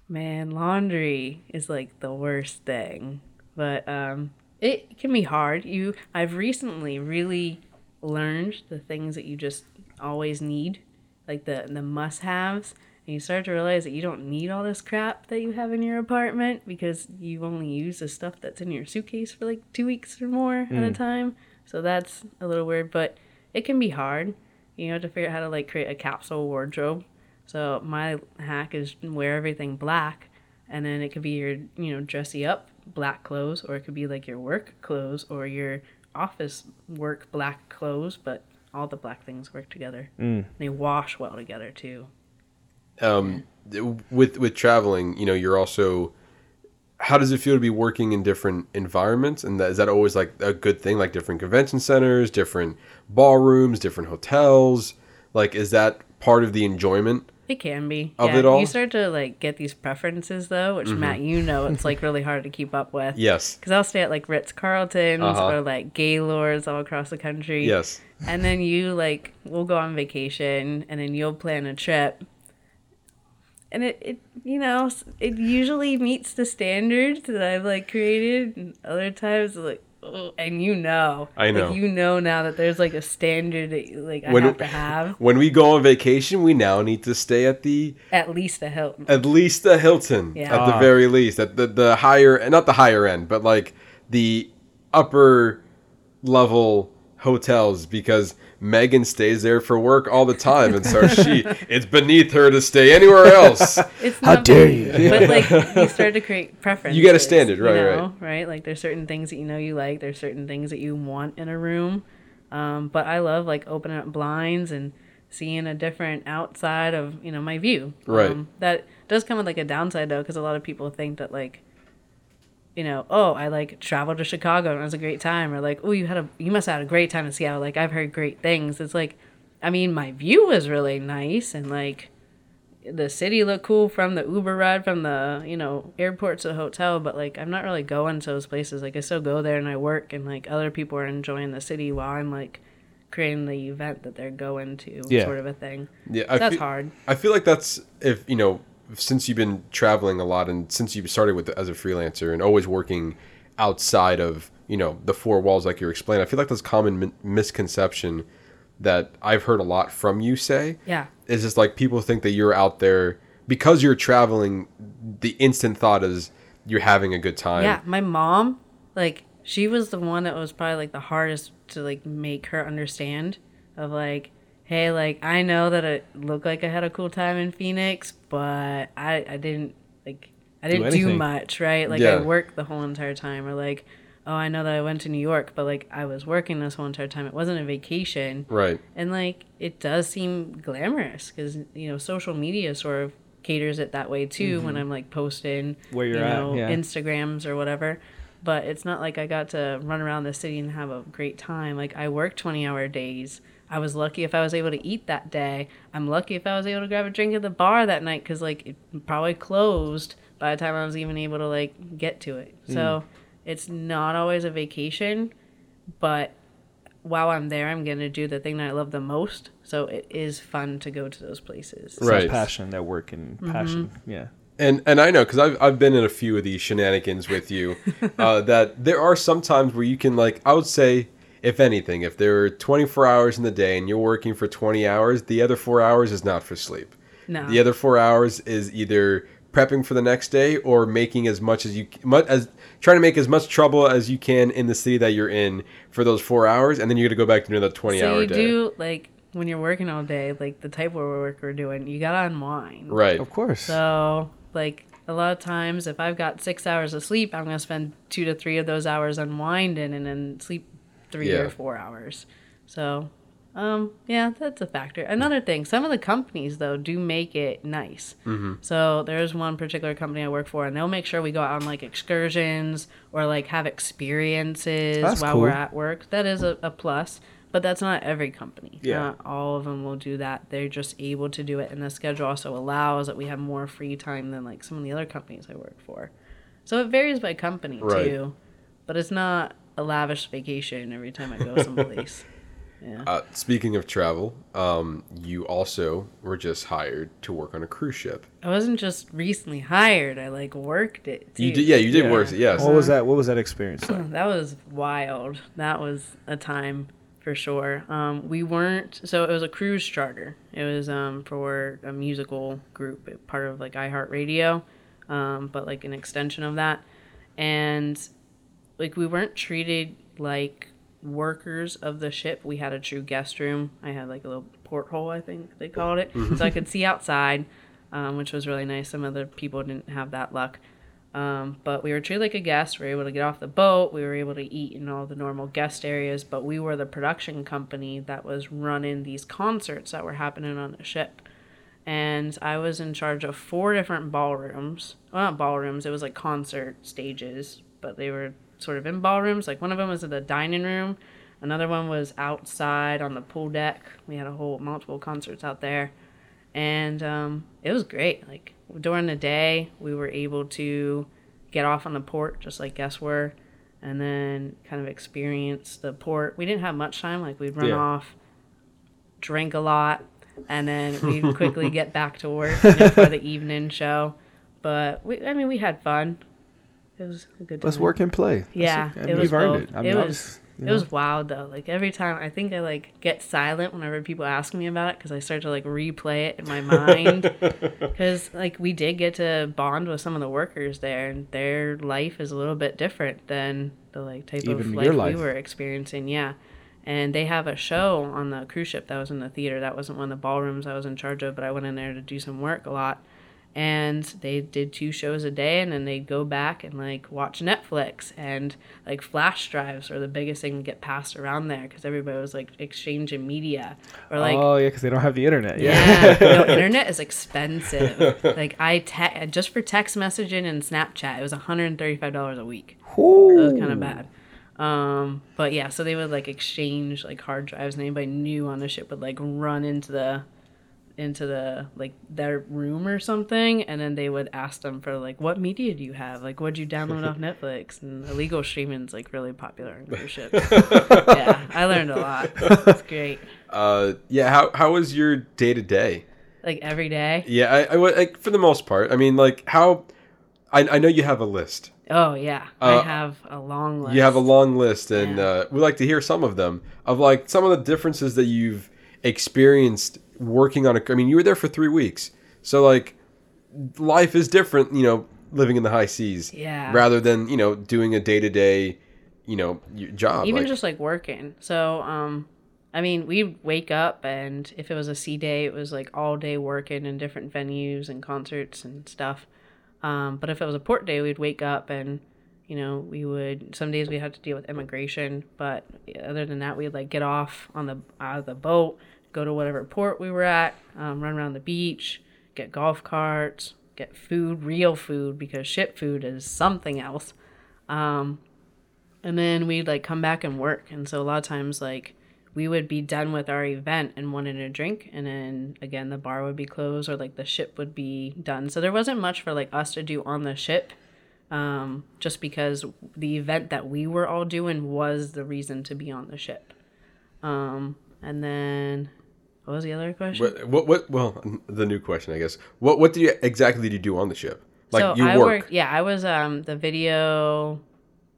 Man, laundry is like the worst thing. But um it can be hard. You I've recently really learned the things that you just always need, like the the must-haves. And you start to realize that you don't need all this crap that you have in your apartment because you only use the stuff that's in your suitcase for like 2 weeks or more at a time. So that's a little weird, but it can be hard. You know, to figure out how to like create a capsule wardrobe. So my hack is wear everything black, and then it could be your you know dressy up black clothes, or it could be like your work clothes or your office work black clothes, but all the black things work together. Mm. They wash well together too. um, with with traveling, you know, you're also. How does it feel to be working in different environments? And that, is that always like a good thing? Like different convention centers, different ballrooms, different hotels. Like, is that part of the enjoyment? It can be. Of yeah, it all? Mm-hmm. You start to like get these preferences though, which Matt, you know, it's like really hard to keep up with. Yes. Because I'll stay at like Ritz Carltons Uh-huh. or like Gaylords all across the country. Yes. And then you like we'll go on vacation and then you'll plan a trip. And it, it you know, it usually meets the standards that I've like created and other times like oh, and you know. I know. Like, you know now that there's like a standard that like I When- have to have. When we go on vacation, we now need to stay at the At least a Hilton. at least the Hilton Yeah. at the Ah. very least at the the higher not the higher end but like the upper level hotels because Megan stays there for work all the time and so she *laughs* it's beneath her to stay anywhere else. It's How not dare you? but like *laughs* you start to create preference. You got a standard, right, you right. right. Like there's certain things that you know you like. There's certain things that you want in a room. Um, but I love like opening up blinds and seeing a different outside of you know my view. Right. Um, that does come with like a downside though, because a lot of people think that like, you know, oh, I like traveled to Chicago and it was a great time, or like, oh, you had a you must have had a great time in Seattle. Like I've heard great things. It's like, I mean, my view was really nice and like the city looked cool from the Uber ride from the you know airport to the hotel, but like I'm not really going to those places. Like I still go there and I work, and like other people are enjoying the city while I'm like creating the event that they're going to, Yeah. sort of a thing. Yeah, I That's feel, hard. I feel like that's if you know since you've been traveling a lot and since you started with as a freelancer and always working outside of you know the four walls like you're explaining. I feel like that's common misconception that I've heard a lot from you say. Yeah. It's just like people think that you're out there because you're traveling. The instant thought is you're having a good time. Yeah, my mom, like, she was the one that was probably like the hardest to like make her understand of like, hey, like I know that it looked like I had a cool time in Phoenix, but I I didn't like I didn't do, anything. much, right? Like Yeah. I worked the whole entire time, or like, oh, I know that I went to New York, but like I was working this whole entire time. It wasn't a vacation. Right. And like it does seem glamorous because you know social media sort of caters it that way too. When mm-hmm. I'm like posting Where you're you at, know, yeah. Instagrams or whatever. But it's not like I got to run around the city and have a great time. Like I work twenty hour days. I was lucky if I was able to eat that day. I'm lucky if I was able to grab a drink at the bar that night because like it probably closed by the time I was even able to like get to it. Mm. So it's not always a vacation, but while I'm there, I'm gonna do the thing that I love the most. So it is fun to go to those places. It's Right. that passion, that work and passion. Mm-hmm. Yeah. And and I know because I've I've been in a few of these shenanigans with you, *laughs* uh, that there are some times where you can like I would say if anything if there are 24 hours in the day and you're working for 20 hours the other four hours is not for sleep. No. The other four hours is either prepping for the next day or making as much as you much as trying to make as much trouble as you can in the city that you're in for those four hours, and then you're gonna go back to another 20 so hour you day. do like when you're working all day, like the type of work we're doing, you gotta unwind. Right. Of course. So like a lot of times, if I've got six hours of sleep, I'm gonna spend two to three of those hours unwinding and then sleep three Yeah. or four hours. So. Um, yeah, that's a factor. Another thing, some of the companies though do make it nice. Mm-hmm. So there's one particular company I work for, and they'll make sure we go out on like excursions or like have experiences That's while we're at work. That is a, a plus, but that's not every company. Yeah. Not all of them will do that. They're just able to do it, and the schedule also allows that we have more free time than like some of the other companies I work for. So it varies by company Right. too, but it's not a lavish vacation every time I go someplace. *laughs* yeah. Uh, speaking of travel, um, you also were just hired to work on a cruise ship. I wasn't just recently hired. I like worked it. Too. You did, yeah, you did Yeah. work. It. Yes. What was that? What was that experience like? *clears throat* That was wild. That was a time for sure. Um, we weren't so it was a cruise charter. It was um, for a musical group, part of like iHeartRadio, um, but like an extension of that. And like we weren't treated like workers of the ship. We had a true guest room. I had like a little porthole, I think they called it, so I could see outside, um, which was really nice. Some other people didn't have that luck. Um, but we were treated like a guest. We were able to get off the boat. We were able to eat in all the normal guest areas. But we were the production company that was running these concerts that were happening on the ship. And I was in charge of four different ballrooms. Well, not ballrooms, it was like concert stages, but they were sort of in ballrooms. Like one of them was in the dining room, another one was outside on the pool deck. We had a whole multiple concerts out there. And um, it was great. Like during the day, we were able to get off on the port just like guests were, and then kind of experience the port. We didn't have much time. Like we'd run Yeah. off, drink a lot, and then we'd *laughs* quickly get back to work you know, for the evening show. But we, I mean, we had fun. It was a good. Let's time. work and play. Yeah, That's- it was you've earned it. I mean, it I was. you It was wild though. Like every time, I think I like get silent whenever people ask me about it because I start to like replay it in my mind. *laughs* Because like we did get to bond with some of the workers there, and their life is a little bit different than the like type Even of life, life. we were experiencing. Yeah, and they have a show on the cruise ship that was in the theater. That wasn't one of the ballrooms I was in charge of, but I went in there to do some work a lot. And they did two shows a day, and then they'd go back and like watch Netflix. And like flash drives are the biggest thing to get passed around there because everybody was like exchanging media or like oh yeah, because they don't have the internet. Yeah. yeah, no, *laughs* internet is expensive. Like I te- just for text messaging and Snapchat, it was one hundred and thirty five dollars a week. It was kind of bad. Um, but yeah, so they would like exchange like hard drives, and anybody new on the ship would like run into the into the like their room or something, and then they would ask them for like, what media do you have? Like, what'd you download off *laughs* Netflix? And illegal streaming's like really popular on cruise ships. yeah, I learned a lot. It's great. Uh, yeah. How how was your day to day? Like every day. Yeah, I, I like for the most part. I mean, like how. I, I know you have a list. Oh yeah, Uh, I have a long list. You have a long list, and Yeah. uh, we like to hear some of them of like some of the differences that you've experienced working on a. I mean, you were there for three weeks, so like life is different. You know, living in the high seas, Yeah. rather than you know doing a day to day, you know, job. even like- just like working. So um, I mean, we'd wake up and if it was a sea day, it was like all day working in different venues and concerts and stuff. Um, but if it was a port day, we'd wake up and you know we would some days we had to deal with immigration, but other than that, we'd like get off on the out of the boat, go to whatever port we were at, um, run around the beach, get golf carts, get food, real food because ship food is something else. Um, and then we'd like come back and work. And so a lot of times like we would be done with our event and wanted a drink. And then again the bar would be closed or like the ship would be done. So there wasn't much for like us to do on the ship um, just because the event that we were all doing was the reason to be on the ship. Um, and then what was the other question what, what what well the new question I guess. What what do you exactly did you do on the ship? Like so you I work. worked yeah I was um the video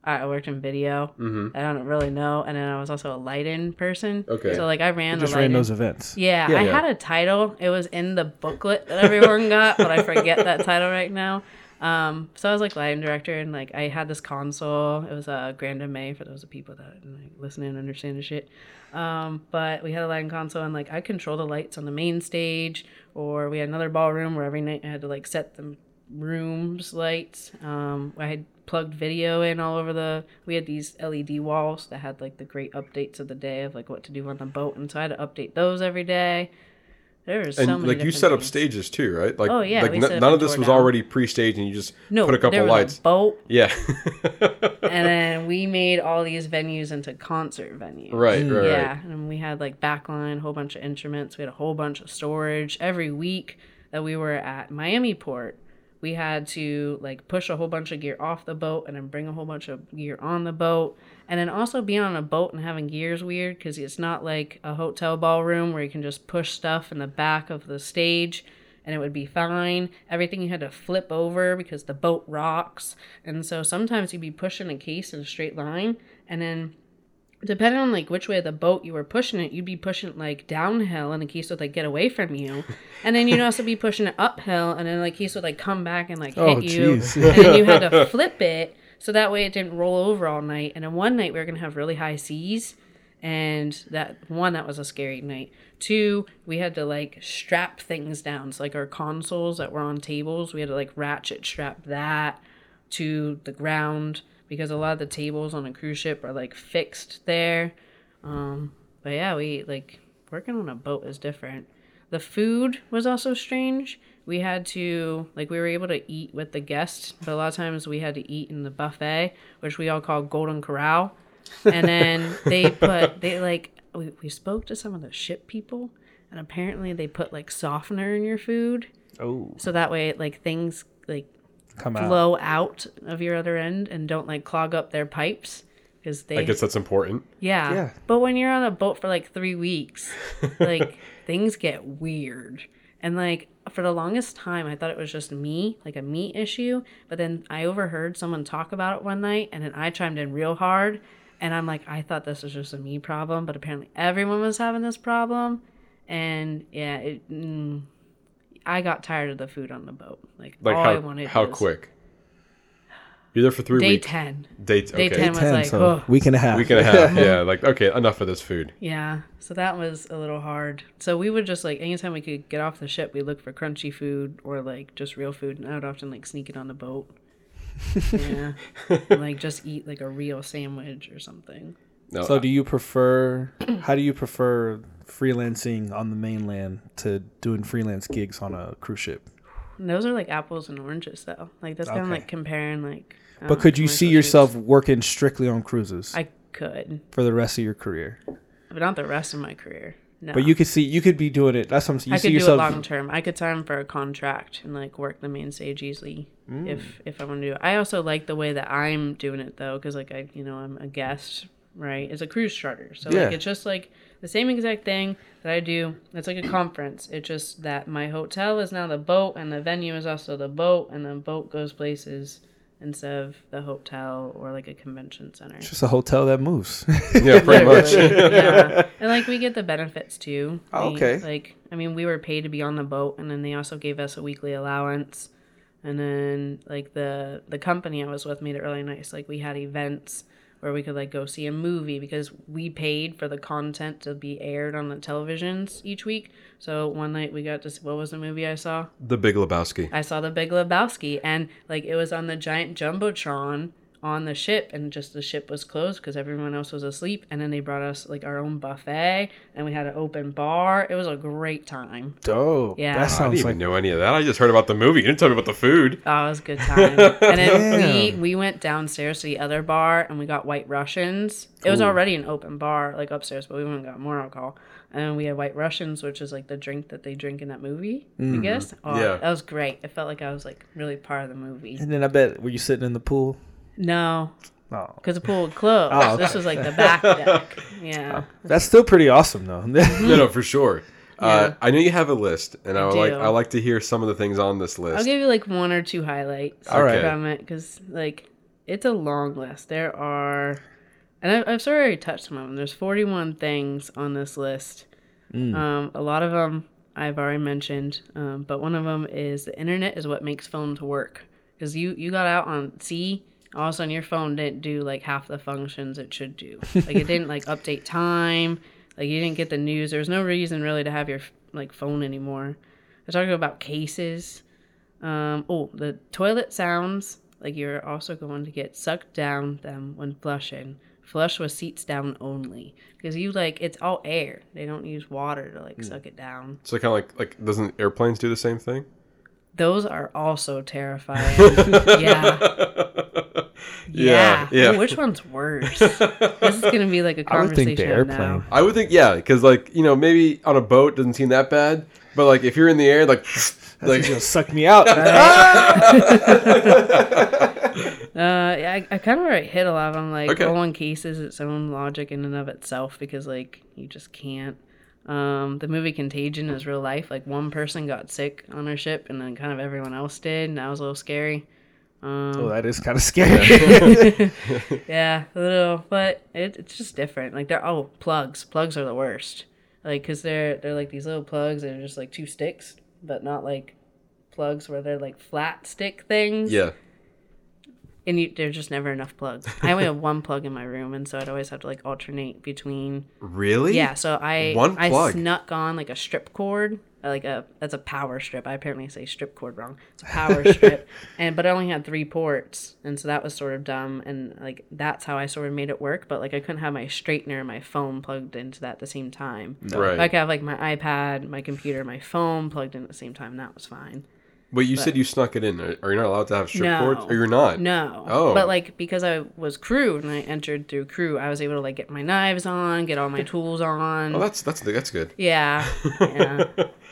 I worked in video. Mhm. I don't really know, and then I was also a lighting person. Okay. So like I ran Just the ran those events. Yeah, Yeah, I yeah. had a title. It was in the booklet that everyone got, but I forget that title right now. Um, so I was like lighting director, and like I had this console. It was a grandMA for those of people that like, listen and understand the shit. Um, but we had a lighting console, and like I control the lights on the main stage, or we had another ballroom where every night I had to like set the rooms lights. Um, I had plugged video in all over the. We had these LED walls that had like the great updates of the day of like what to do on the boat, and so I had to update those every day. There and so many like you set up things. stages too, right? Like Oh, yeah, like n- none of this was down. already pre-staged, and you just No, put a couple there was lights. a boat, Yeah. *laughs* and *laughs* then we made all these venues into concert venues. right, right, yeah, right. and we had like backline, a whole bunch of instruments. We had a whole bunch of storage every week that we were at Miami Port. We had to like push a whole bunch of gear off the boat and then bring a whole bunch of gear on the boat. And then also being on a boat and having gear is weird because it's not like a hotel ballroom where you can just push stuff in the back of the stage and it would be fine. Everything you had to flip over because the boat rocks. And so sometimes you'd be pushing a case in a straight line and then depending on like which way of the boat you were pushing it, you'd be pushing it like downhill and the case would like get away from you. *laughs* And then you'd also be pushing it uphill and then like case would like come back and like oh, hit Oh, you. jeez. And then you had to *laughs* flip it so that way it didn't roll over all night. And then one night we were gonna have really high seas and that one that was a scary night. Two, we had to like strap things down. So like our consoles that were on tables, we had to like ratchet strap that to the ground because a lot of the tables on a cruise ship are like fixed there. Um, but yeah, we like working on a boat is different. The food was also strange. We had to like we were able to eat with the guests, but a lot of times we had to eat in the buffet, which we all call Golden Corral. And then *laughs* they put they like we, we spoke to some of the ship people and apparently they put like softener in your food Oh, so that way like things like come out. flow out of your other end and don't like clog up their pipes because they I guess that's important. yeah. Yeah. But when you're on a boat for like three weeks, *laughs* like things get weird. And like for the longest time, I thought it was just me, like a me issue. But then I overheard someone talk about it one night, and then I chimed in real hard. And I'm like, I thought this was just a me problem, but apparently everyone was having this problem. And yeah, it, mm, I got tired of the food on the boat. Like, Like all I how wanted how was quick? You're there for three day weeks. ten. Date Day okay. 10 was Ten, like, so oh. week and a half. Week and a half. *laughs* yeah, like okay, enough of this food. Yeah, so that was a little hard. So we would just like anytime we could get off the ship, we look for crunchy food or like just real food, and I would often like sneak it on the boat. *laughs* Yeah, and, like just eat like a real sandwich or something. No, So, do you prefer? How do you prefer freelancing on the mainland to doing freelance gigs on a cruise ship? And those are like apples and oranges, though. Like that's kind of Okay. like comparing like. um, But could you see commercial yourself working strictly on cruises. I could, for the rest of your career? but not the rest of my career. No. But you could see you could be doing it. That's something you I see could do yourself. it long term. I could sign for a contract and like work the main stage easily Mm. if if I want to do it. I also like the way that I'm doing it though, because like I you know I'm a guest, right? It's a cruise charter, so Yeah. like it's just like the same exact thing that I do. It's like a conference. It's just that my hotel is now the boat, and the venue is also the boat, and the boat goes places instead of the hotel or like a convention center. It's just a hotel that moves. *laughs* yeah, pretty *laughs* much. yeah, and like we get the benefits too. Oh, We- okay. Like I mean, we were paid to be on the boat, and then they also gave us a weekly allowance. And then like the the company I was with made it really nice. Like we had events where we could like go see a movie because we paid for the content to be aired on the televisions each week. So one night we got to see, what was the movie I saw? The Big Lebowski. I saw the Big Lebowski, and like it was on the giant jumbotron on the ship, and just the ship was closed because everyone else was asleep. And then they brought us like our own buffet, and we had an open bar. It was a great time. Dope. Yeah. That I I didn't sounds even like know any of that. I just heard about the movie. You didn't tell me about the food. Oh, it was a good time. *laughs* and then we we went downstairs to the other bar, and we got White Russians. It was already an open bar like upstairs, but we went and got more alcohol. And we had White Russians, which is like the drink that they drink in that movie. I mm-hmm. guess. Oh, Yeah. that was great. It felt like I was like really part of the movie. And then I bet were you sitting in the pool? No, No. because the pool would close. Oh, This was like the back deck. *laughs* Yeah. That's still pretty awesome though. *laughs* *laughs* no, no, for sure. Uh, I know you have a list, and I, I like. I like to hear some of the things on this list. I'll give you like one or two highlights All right. from it because like it's a long list. There are, and I've, I've sort of already touched some of them. There's 41 things on this list. Um, a lot of them I've already mentioned, um, but one of them is the internet is what makes films work. Because you you got out on sea, all of a sudden your phone didn't do like half the functions it should do. Like it didn't like *laughs* update time. Like you didn't get the news. There was no reason really to have your like phone anymore. They're talking about cases. Um, oh, the toilet sounds like you're also going to get sucked down them when flushing. Flush with seats down only because you like it's all air. They don't use water to like suck it down. so kind of like like doesn't airplanes do the same thing? Those are also *laughs* terrifying. yeah. *laughs* Yeah, Yeah. yeah. Which one's worse? *laughs* this is gonna be like a I would conversation think the airplane. now. I would think yeah, because like you know maybe on a boat doesn't seem that bad, but like if you're in the air, like *laughs* like Like, suck me out. *laughs* Uh, yeah, I, I kind of already hit a lot of them. Like, Okay. all one case is its own logic in and of itself because, like, you just can't. Um, the movie Contagion is real life. Like, one person got sick on our ship, and then kind of everyone else did, and that was a little scary. Um, oh, that is kind of *laughs* scary. *laughs* *laughs* Yeah, a little, but it, it's just different. Like, they're oh, plugs. Plugs are the worst. Like, cause they're they're like these little plugs. They're just like two sticks, but not like plugs where they're like flat stick things. yeah. And you, there's just never enough plugs. I only have one plug in my room, and so I'd always have to like alternate between. Really? Yeah, so I One I plug? snuck on like a strip cord uh, like a that's a power strip. I apparently say strip cord wrong. It's a power *laughs* strip, and but I only had three ports, and so that was sort of dumb. And like that's how I sort of made it work. But like I couldn't have my straightener and my phone plugged into that at the same time. Right. I could have like my iPad, my computer, my phone plugged in at the same time. That was fine. But you said you snuck it in. Are, are you not allowed to have strip No. cords? Or you're not? No. Oh. But like because I was crew and I entered through crew, I was able to like get my knives on, get all my tools on. Oh, that's that's that's good. Yeah, *laughs* yeah.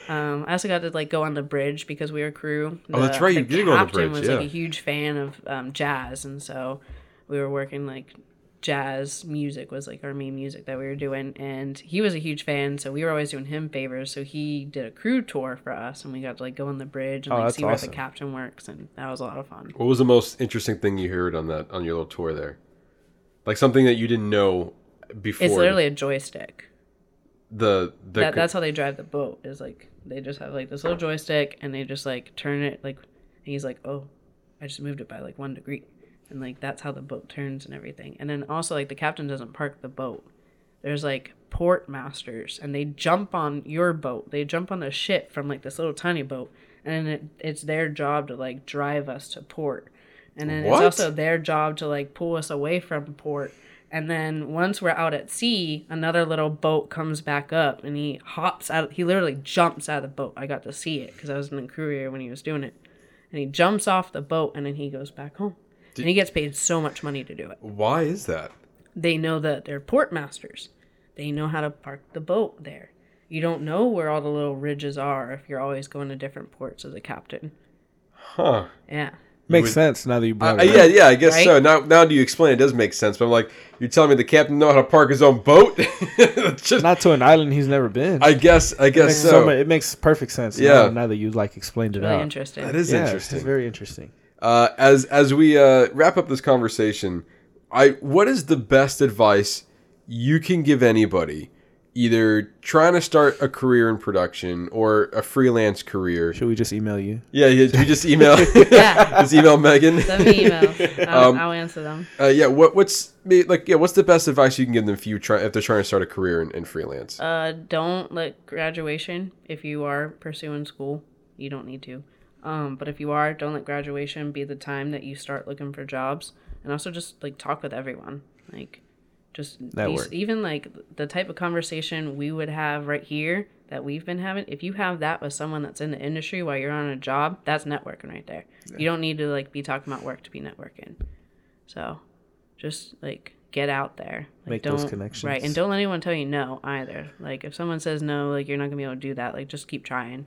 um, I also got to like go on the bridge because we were crew. Oh, that's right, you did go on the bridge, Captain was like a huge fan of um, jazz, and so we were working like jazz music was like our main music that we were doing, and he was a huge fan, so we were always doing him favors. So he did a crew tour for us, and we got to like go on the bridge and Oh, like that's see where the captain works, and that was a lot of fun. What was the most interesting thing you heard on that on your little tour there? Like something that you didn't know before. It's literally a joystick. the the that, that's how they drive the boat is like they just have like this little joystick and they just like turn it like and he's like oh i just moved it by like one degree and like that's how the boat turns and everything. And then also like the captain doesn't park the boat. There's like port masters and they jump on your boat. They jump on the ship from like this little tiny boat and then it, it's their job to like drive us to port. And then What? it's also their job to like pull us away from port. And then once we're out at sea another little boat comes back up and he hops out he literally jumps out of the boat. I got to see it because i was in the crew area when he was doing it. And he jumps off the boat and then he goes back home and he gets paid so much money to do it Why is that? they know that they're port masters. They know how to park the boat there. You don't know where all the little ridges are if you're always going to different ports as a captain. Huh. Yeah. Makes would- sense now that you Uh, brought it yeah, up. yeah, yeah, I guess Right? so. Now, now do you explain? It does make sense. But I'm like, you're telling me the captain know how to park his own boat? *laughs* Just, Not to an island he's never been. I guess, I guess makes so. so it makes perfect sense. Yeah. Now, now that you like explained it Really out. interesting. that is yeah, interesting. It's very interesting. Uh, as as we uh, wrap up this conversation, I what is the best advice you can give anybody, either trying to start a career in production or a freelance career? Should we just email you? Yeah, yeah. You just email, *laughs* Yeah. just email Megan. Send me emails. *laughs* I'll, Um, I'll answer them. Uh, yeah. What what's like? Yeah. What's the best advice you can give them if you try if they're trying to start a career in, in freelance? Uh, don't let graduation, if you are pursuing school, you don't need to. Um, but if you are, don't let graduation be the time that you start looking for jobs. And also just like talk with everyone. Like, just Network. even like the type of conversation we would have right here that we've been having. If you have that with someone that's in the industry while you're on a job, that's networking right there. You don't need to like be talking about work to be networking. So, just like get out there. Like, Make don't, those connections. Right, and don't let anyone tell you no either. Like if someone says no, like you're not gonna be able to do that. Like just keep trying.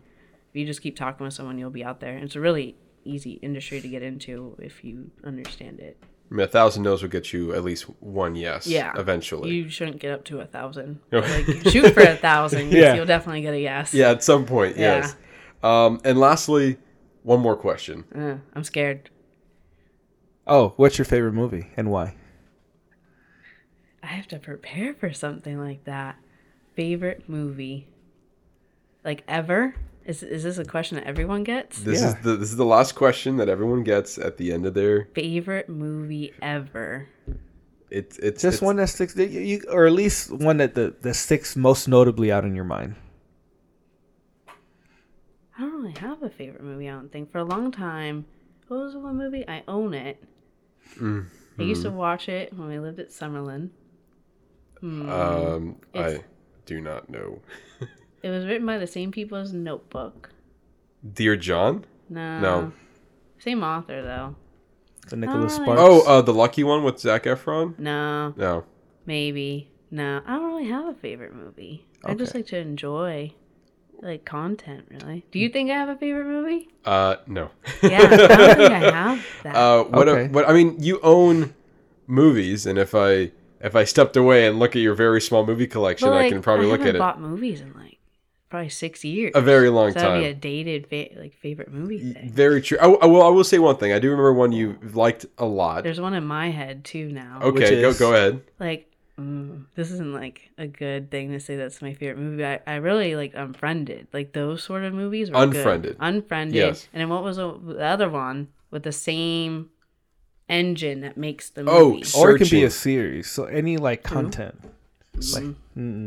If you just keep talking with someone, you'll be out there. And it's a really easy industry to get into if you understand it. I mean, a thousand no's will get you at least one yes. Yeah, Eventually. You shouldn't get up to a thousand. *laughs* like shoot for a thousand. 'cause Yeah. you'll definitely get a yes. yeah. At some point. Yeah. Yes. Um, and lastly, one more question. Uh, I'm scared. Oh, what's your favorite movie and why? I have to prepare for something like that. Favorite movie, like ever? Is is this a question that everyone gets? This Yeah. is the this is the last question that everyone gets at the end of their. Favorite movie ever? It's it's Just it's- one that sticks, you, you- or at least one that the, that sticks most notably out in your mind. I don't really have a favorite movie. I don't think for a long time. What was the one movie? I own it. I used to watch it when we lived at Summerlin. Um, It's- I do not know. *laughs* It was written by the same people as Notebook. Dear John. No. No. Same author though. The Nicholas Oh, Sparks. Oh, uh, the lucky one with Zac Efron. No. No. Maybe. No. I don't really have a favorite movie. I just like to enjoy like content really. Do you think I have a favorite movie? Uh, no. Yeah. I don't think I *laughs* have that. Uh, what? Okay. what? I mean, you own movies, and if I if I stepped away and look at your very small movie collection, But, I can probably look haven't at it bought movies in like probably six years. a very long So that'd be a dated fa- like favorite movie thing. Very true. I, I will. I will say one thing. I do remember one you liked a lot. There's one in my head too now. Okay, go is- go ahead. Like, mm, this isn't like a good thing to say that's my favorite movie. I, I really like Unfriended. Like those sort of movies. Were good. Unfriended. Unfriended. Yes. And then what was the, the other one with the same engine that makes the Oh, movie? s- or it can be a series. So any like content. Like,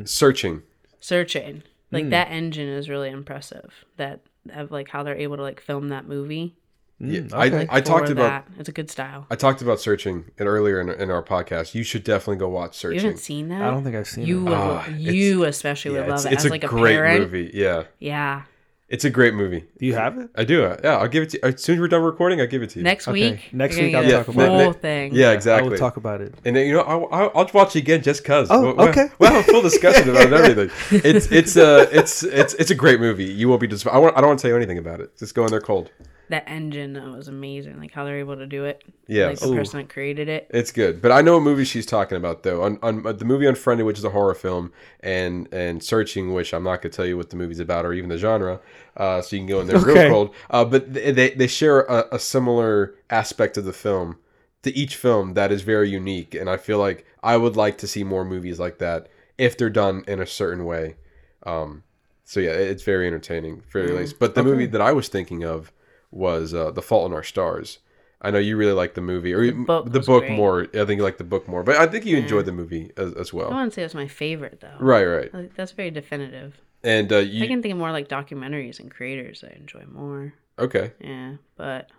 Searching. Searching. Like that engine is really impressive. That of like how they're able to like film that movie. Yeah, Mm, I, okay. I talked for about that. It's a good style. I talked about searching and earlier in, in our podcast. You should definitely go watch searching. You haven't seen that? I don't think I've seen you it. would, Ah, you especially Yeah, would love it's it as a like a great parent. movie. Yeah, Yeah. It's a great movie. Do you have it? I do. uh, Yeah, I'll give it to you. As soon as we're done recording, I'll give it to you. Next Okay. week. Next week gonna I'll get talk the about it. full thing. yeah, I exactly. will talk about it. And then, you know, I'll, I'll, I'll watch it again just cause. Oh, we'll, we'll- okay. We'll have a full discussion about *laughs* everything. It's it's uh it's it's it's a great movie. You won't be disappointed. I, won't, I don't want to tell you anything about it. Just go in there cold. That engine that was amazing. Like how they're able to do it. yeah Like the Ooh. person that created it. It's good, but I know what movie she's talking about though. On, on uh, the movie Unfriended, which is a horror film, and and Searching, which I'm not gonna tell you what the movie's about or even the genre, uh, so you can go in there real Okay. cold. Uh, but they they, they share a, a similar aspect of the film to each film that is very unique, and I feel like I would like to see more movies like that if they're done in a certain way. Um, so yeah, it's very entertaining, very nice. But the movie that I was thinking of was uh, The Fault in Our Stars. I know you really like the movie, or the book the book more. I think you like the book more, but I think you enjoyed the movie as, as well. I well. wouldn't say it's my favorite though. Right, right. Like, that's very definitive. And uh, I you can think of more like documentaries and creators I enjoy more. okay? Yeah, but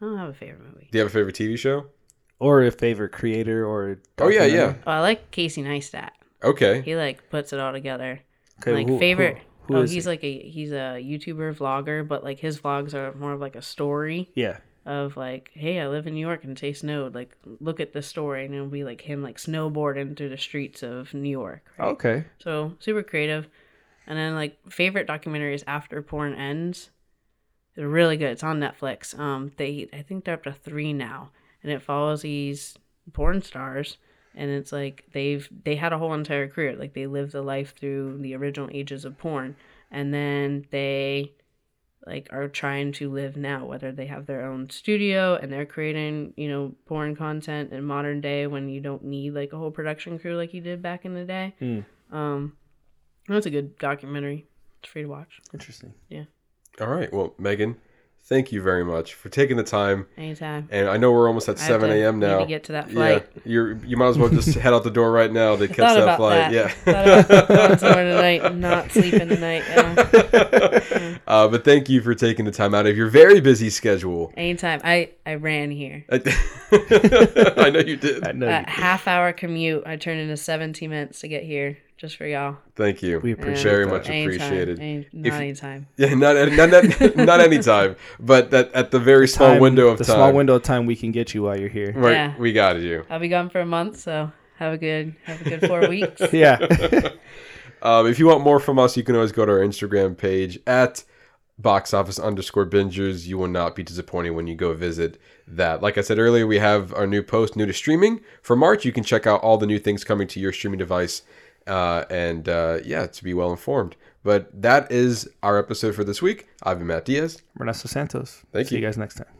I don't have a favorite movie. Do you have a favorite TV show? Or a favorite creator or. Oh yeah, yeah. Oh, I like Casey Neistat. Okay. He like puts it all together. Okay, like who- favorite. who- who oh, he's he? like a he's a YouTuber vlogger, but like his vlogs are more of like a story Yeah. of like, hey, I live in New York and it snowed. Like, look at this story, and it'll be like him like snowboarding through the streets of New York. right? Okay. So super creative. And then like favorite documentary is After Porn Ends. They're really good. It's on Netflix. Um, they I think they're up to three now, and it follows these porn stars, and it's like they've they had a whole entire career. Like they lived the life through the original ages of porn, and then they like are trying to live now whether they have their own studio and they're creating you know porn content in modern day when you don't need like a whole production crew like you did back in the day Mm. um that's a good documentary it's free to watch Interesting. Yeah. All right. Well, Megan, thank you very much for taking the time. anytime And I know we're almost at I seven a.m. now. maybe get to that flight. Yeah, you're you might as well just *laughs* head out the door right now to catch thought that flight. that Yeah. thought about going *laughs* somewhere tonight and not sleeping tonight yeah. *laughs* uh, but thank you for taking the time out of your very busy schedule. anytime i i ran here I know you did. I know. a you- half hour commute i turned into 17 minutes to get here just for y'all Thank you. We appreciate very that. much anytime, appreciated. any, If- not anytime *laughs* Yeah, not not not, *laughs* not any time, but that at the very small Time- window of time. the time. small window of time we can get you while you're here. Right, Yeah. we got you. i'll be gone for a month so have a good have a good four *laughs* weeks Yeah. Um, if you want more from us, you can always go to our Instagram page at box office underscore bingers. You will not be disappointed when you go visit that. Like I said earlier, we have our new post new to streaming for March. You can check out all the new things coming to your streaming device. Uh, and uh, yeah, to be well informed. But that is our episode for this week. I've been Matt Diaz. Ernesto Santos. Thank See you. you guys next time.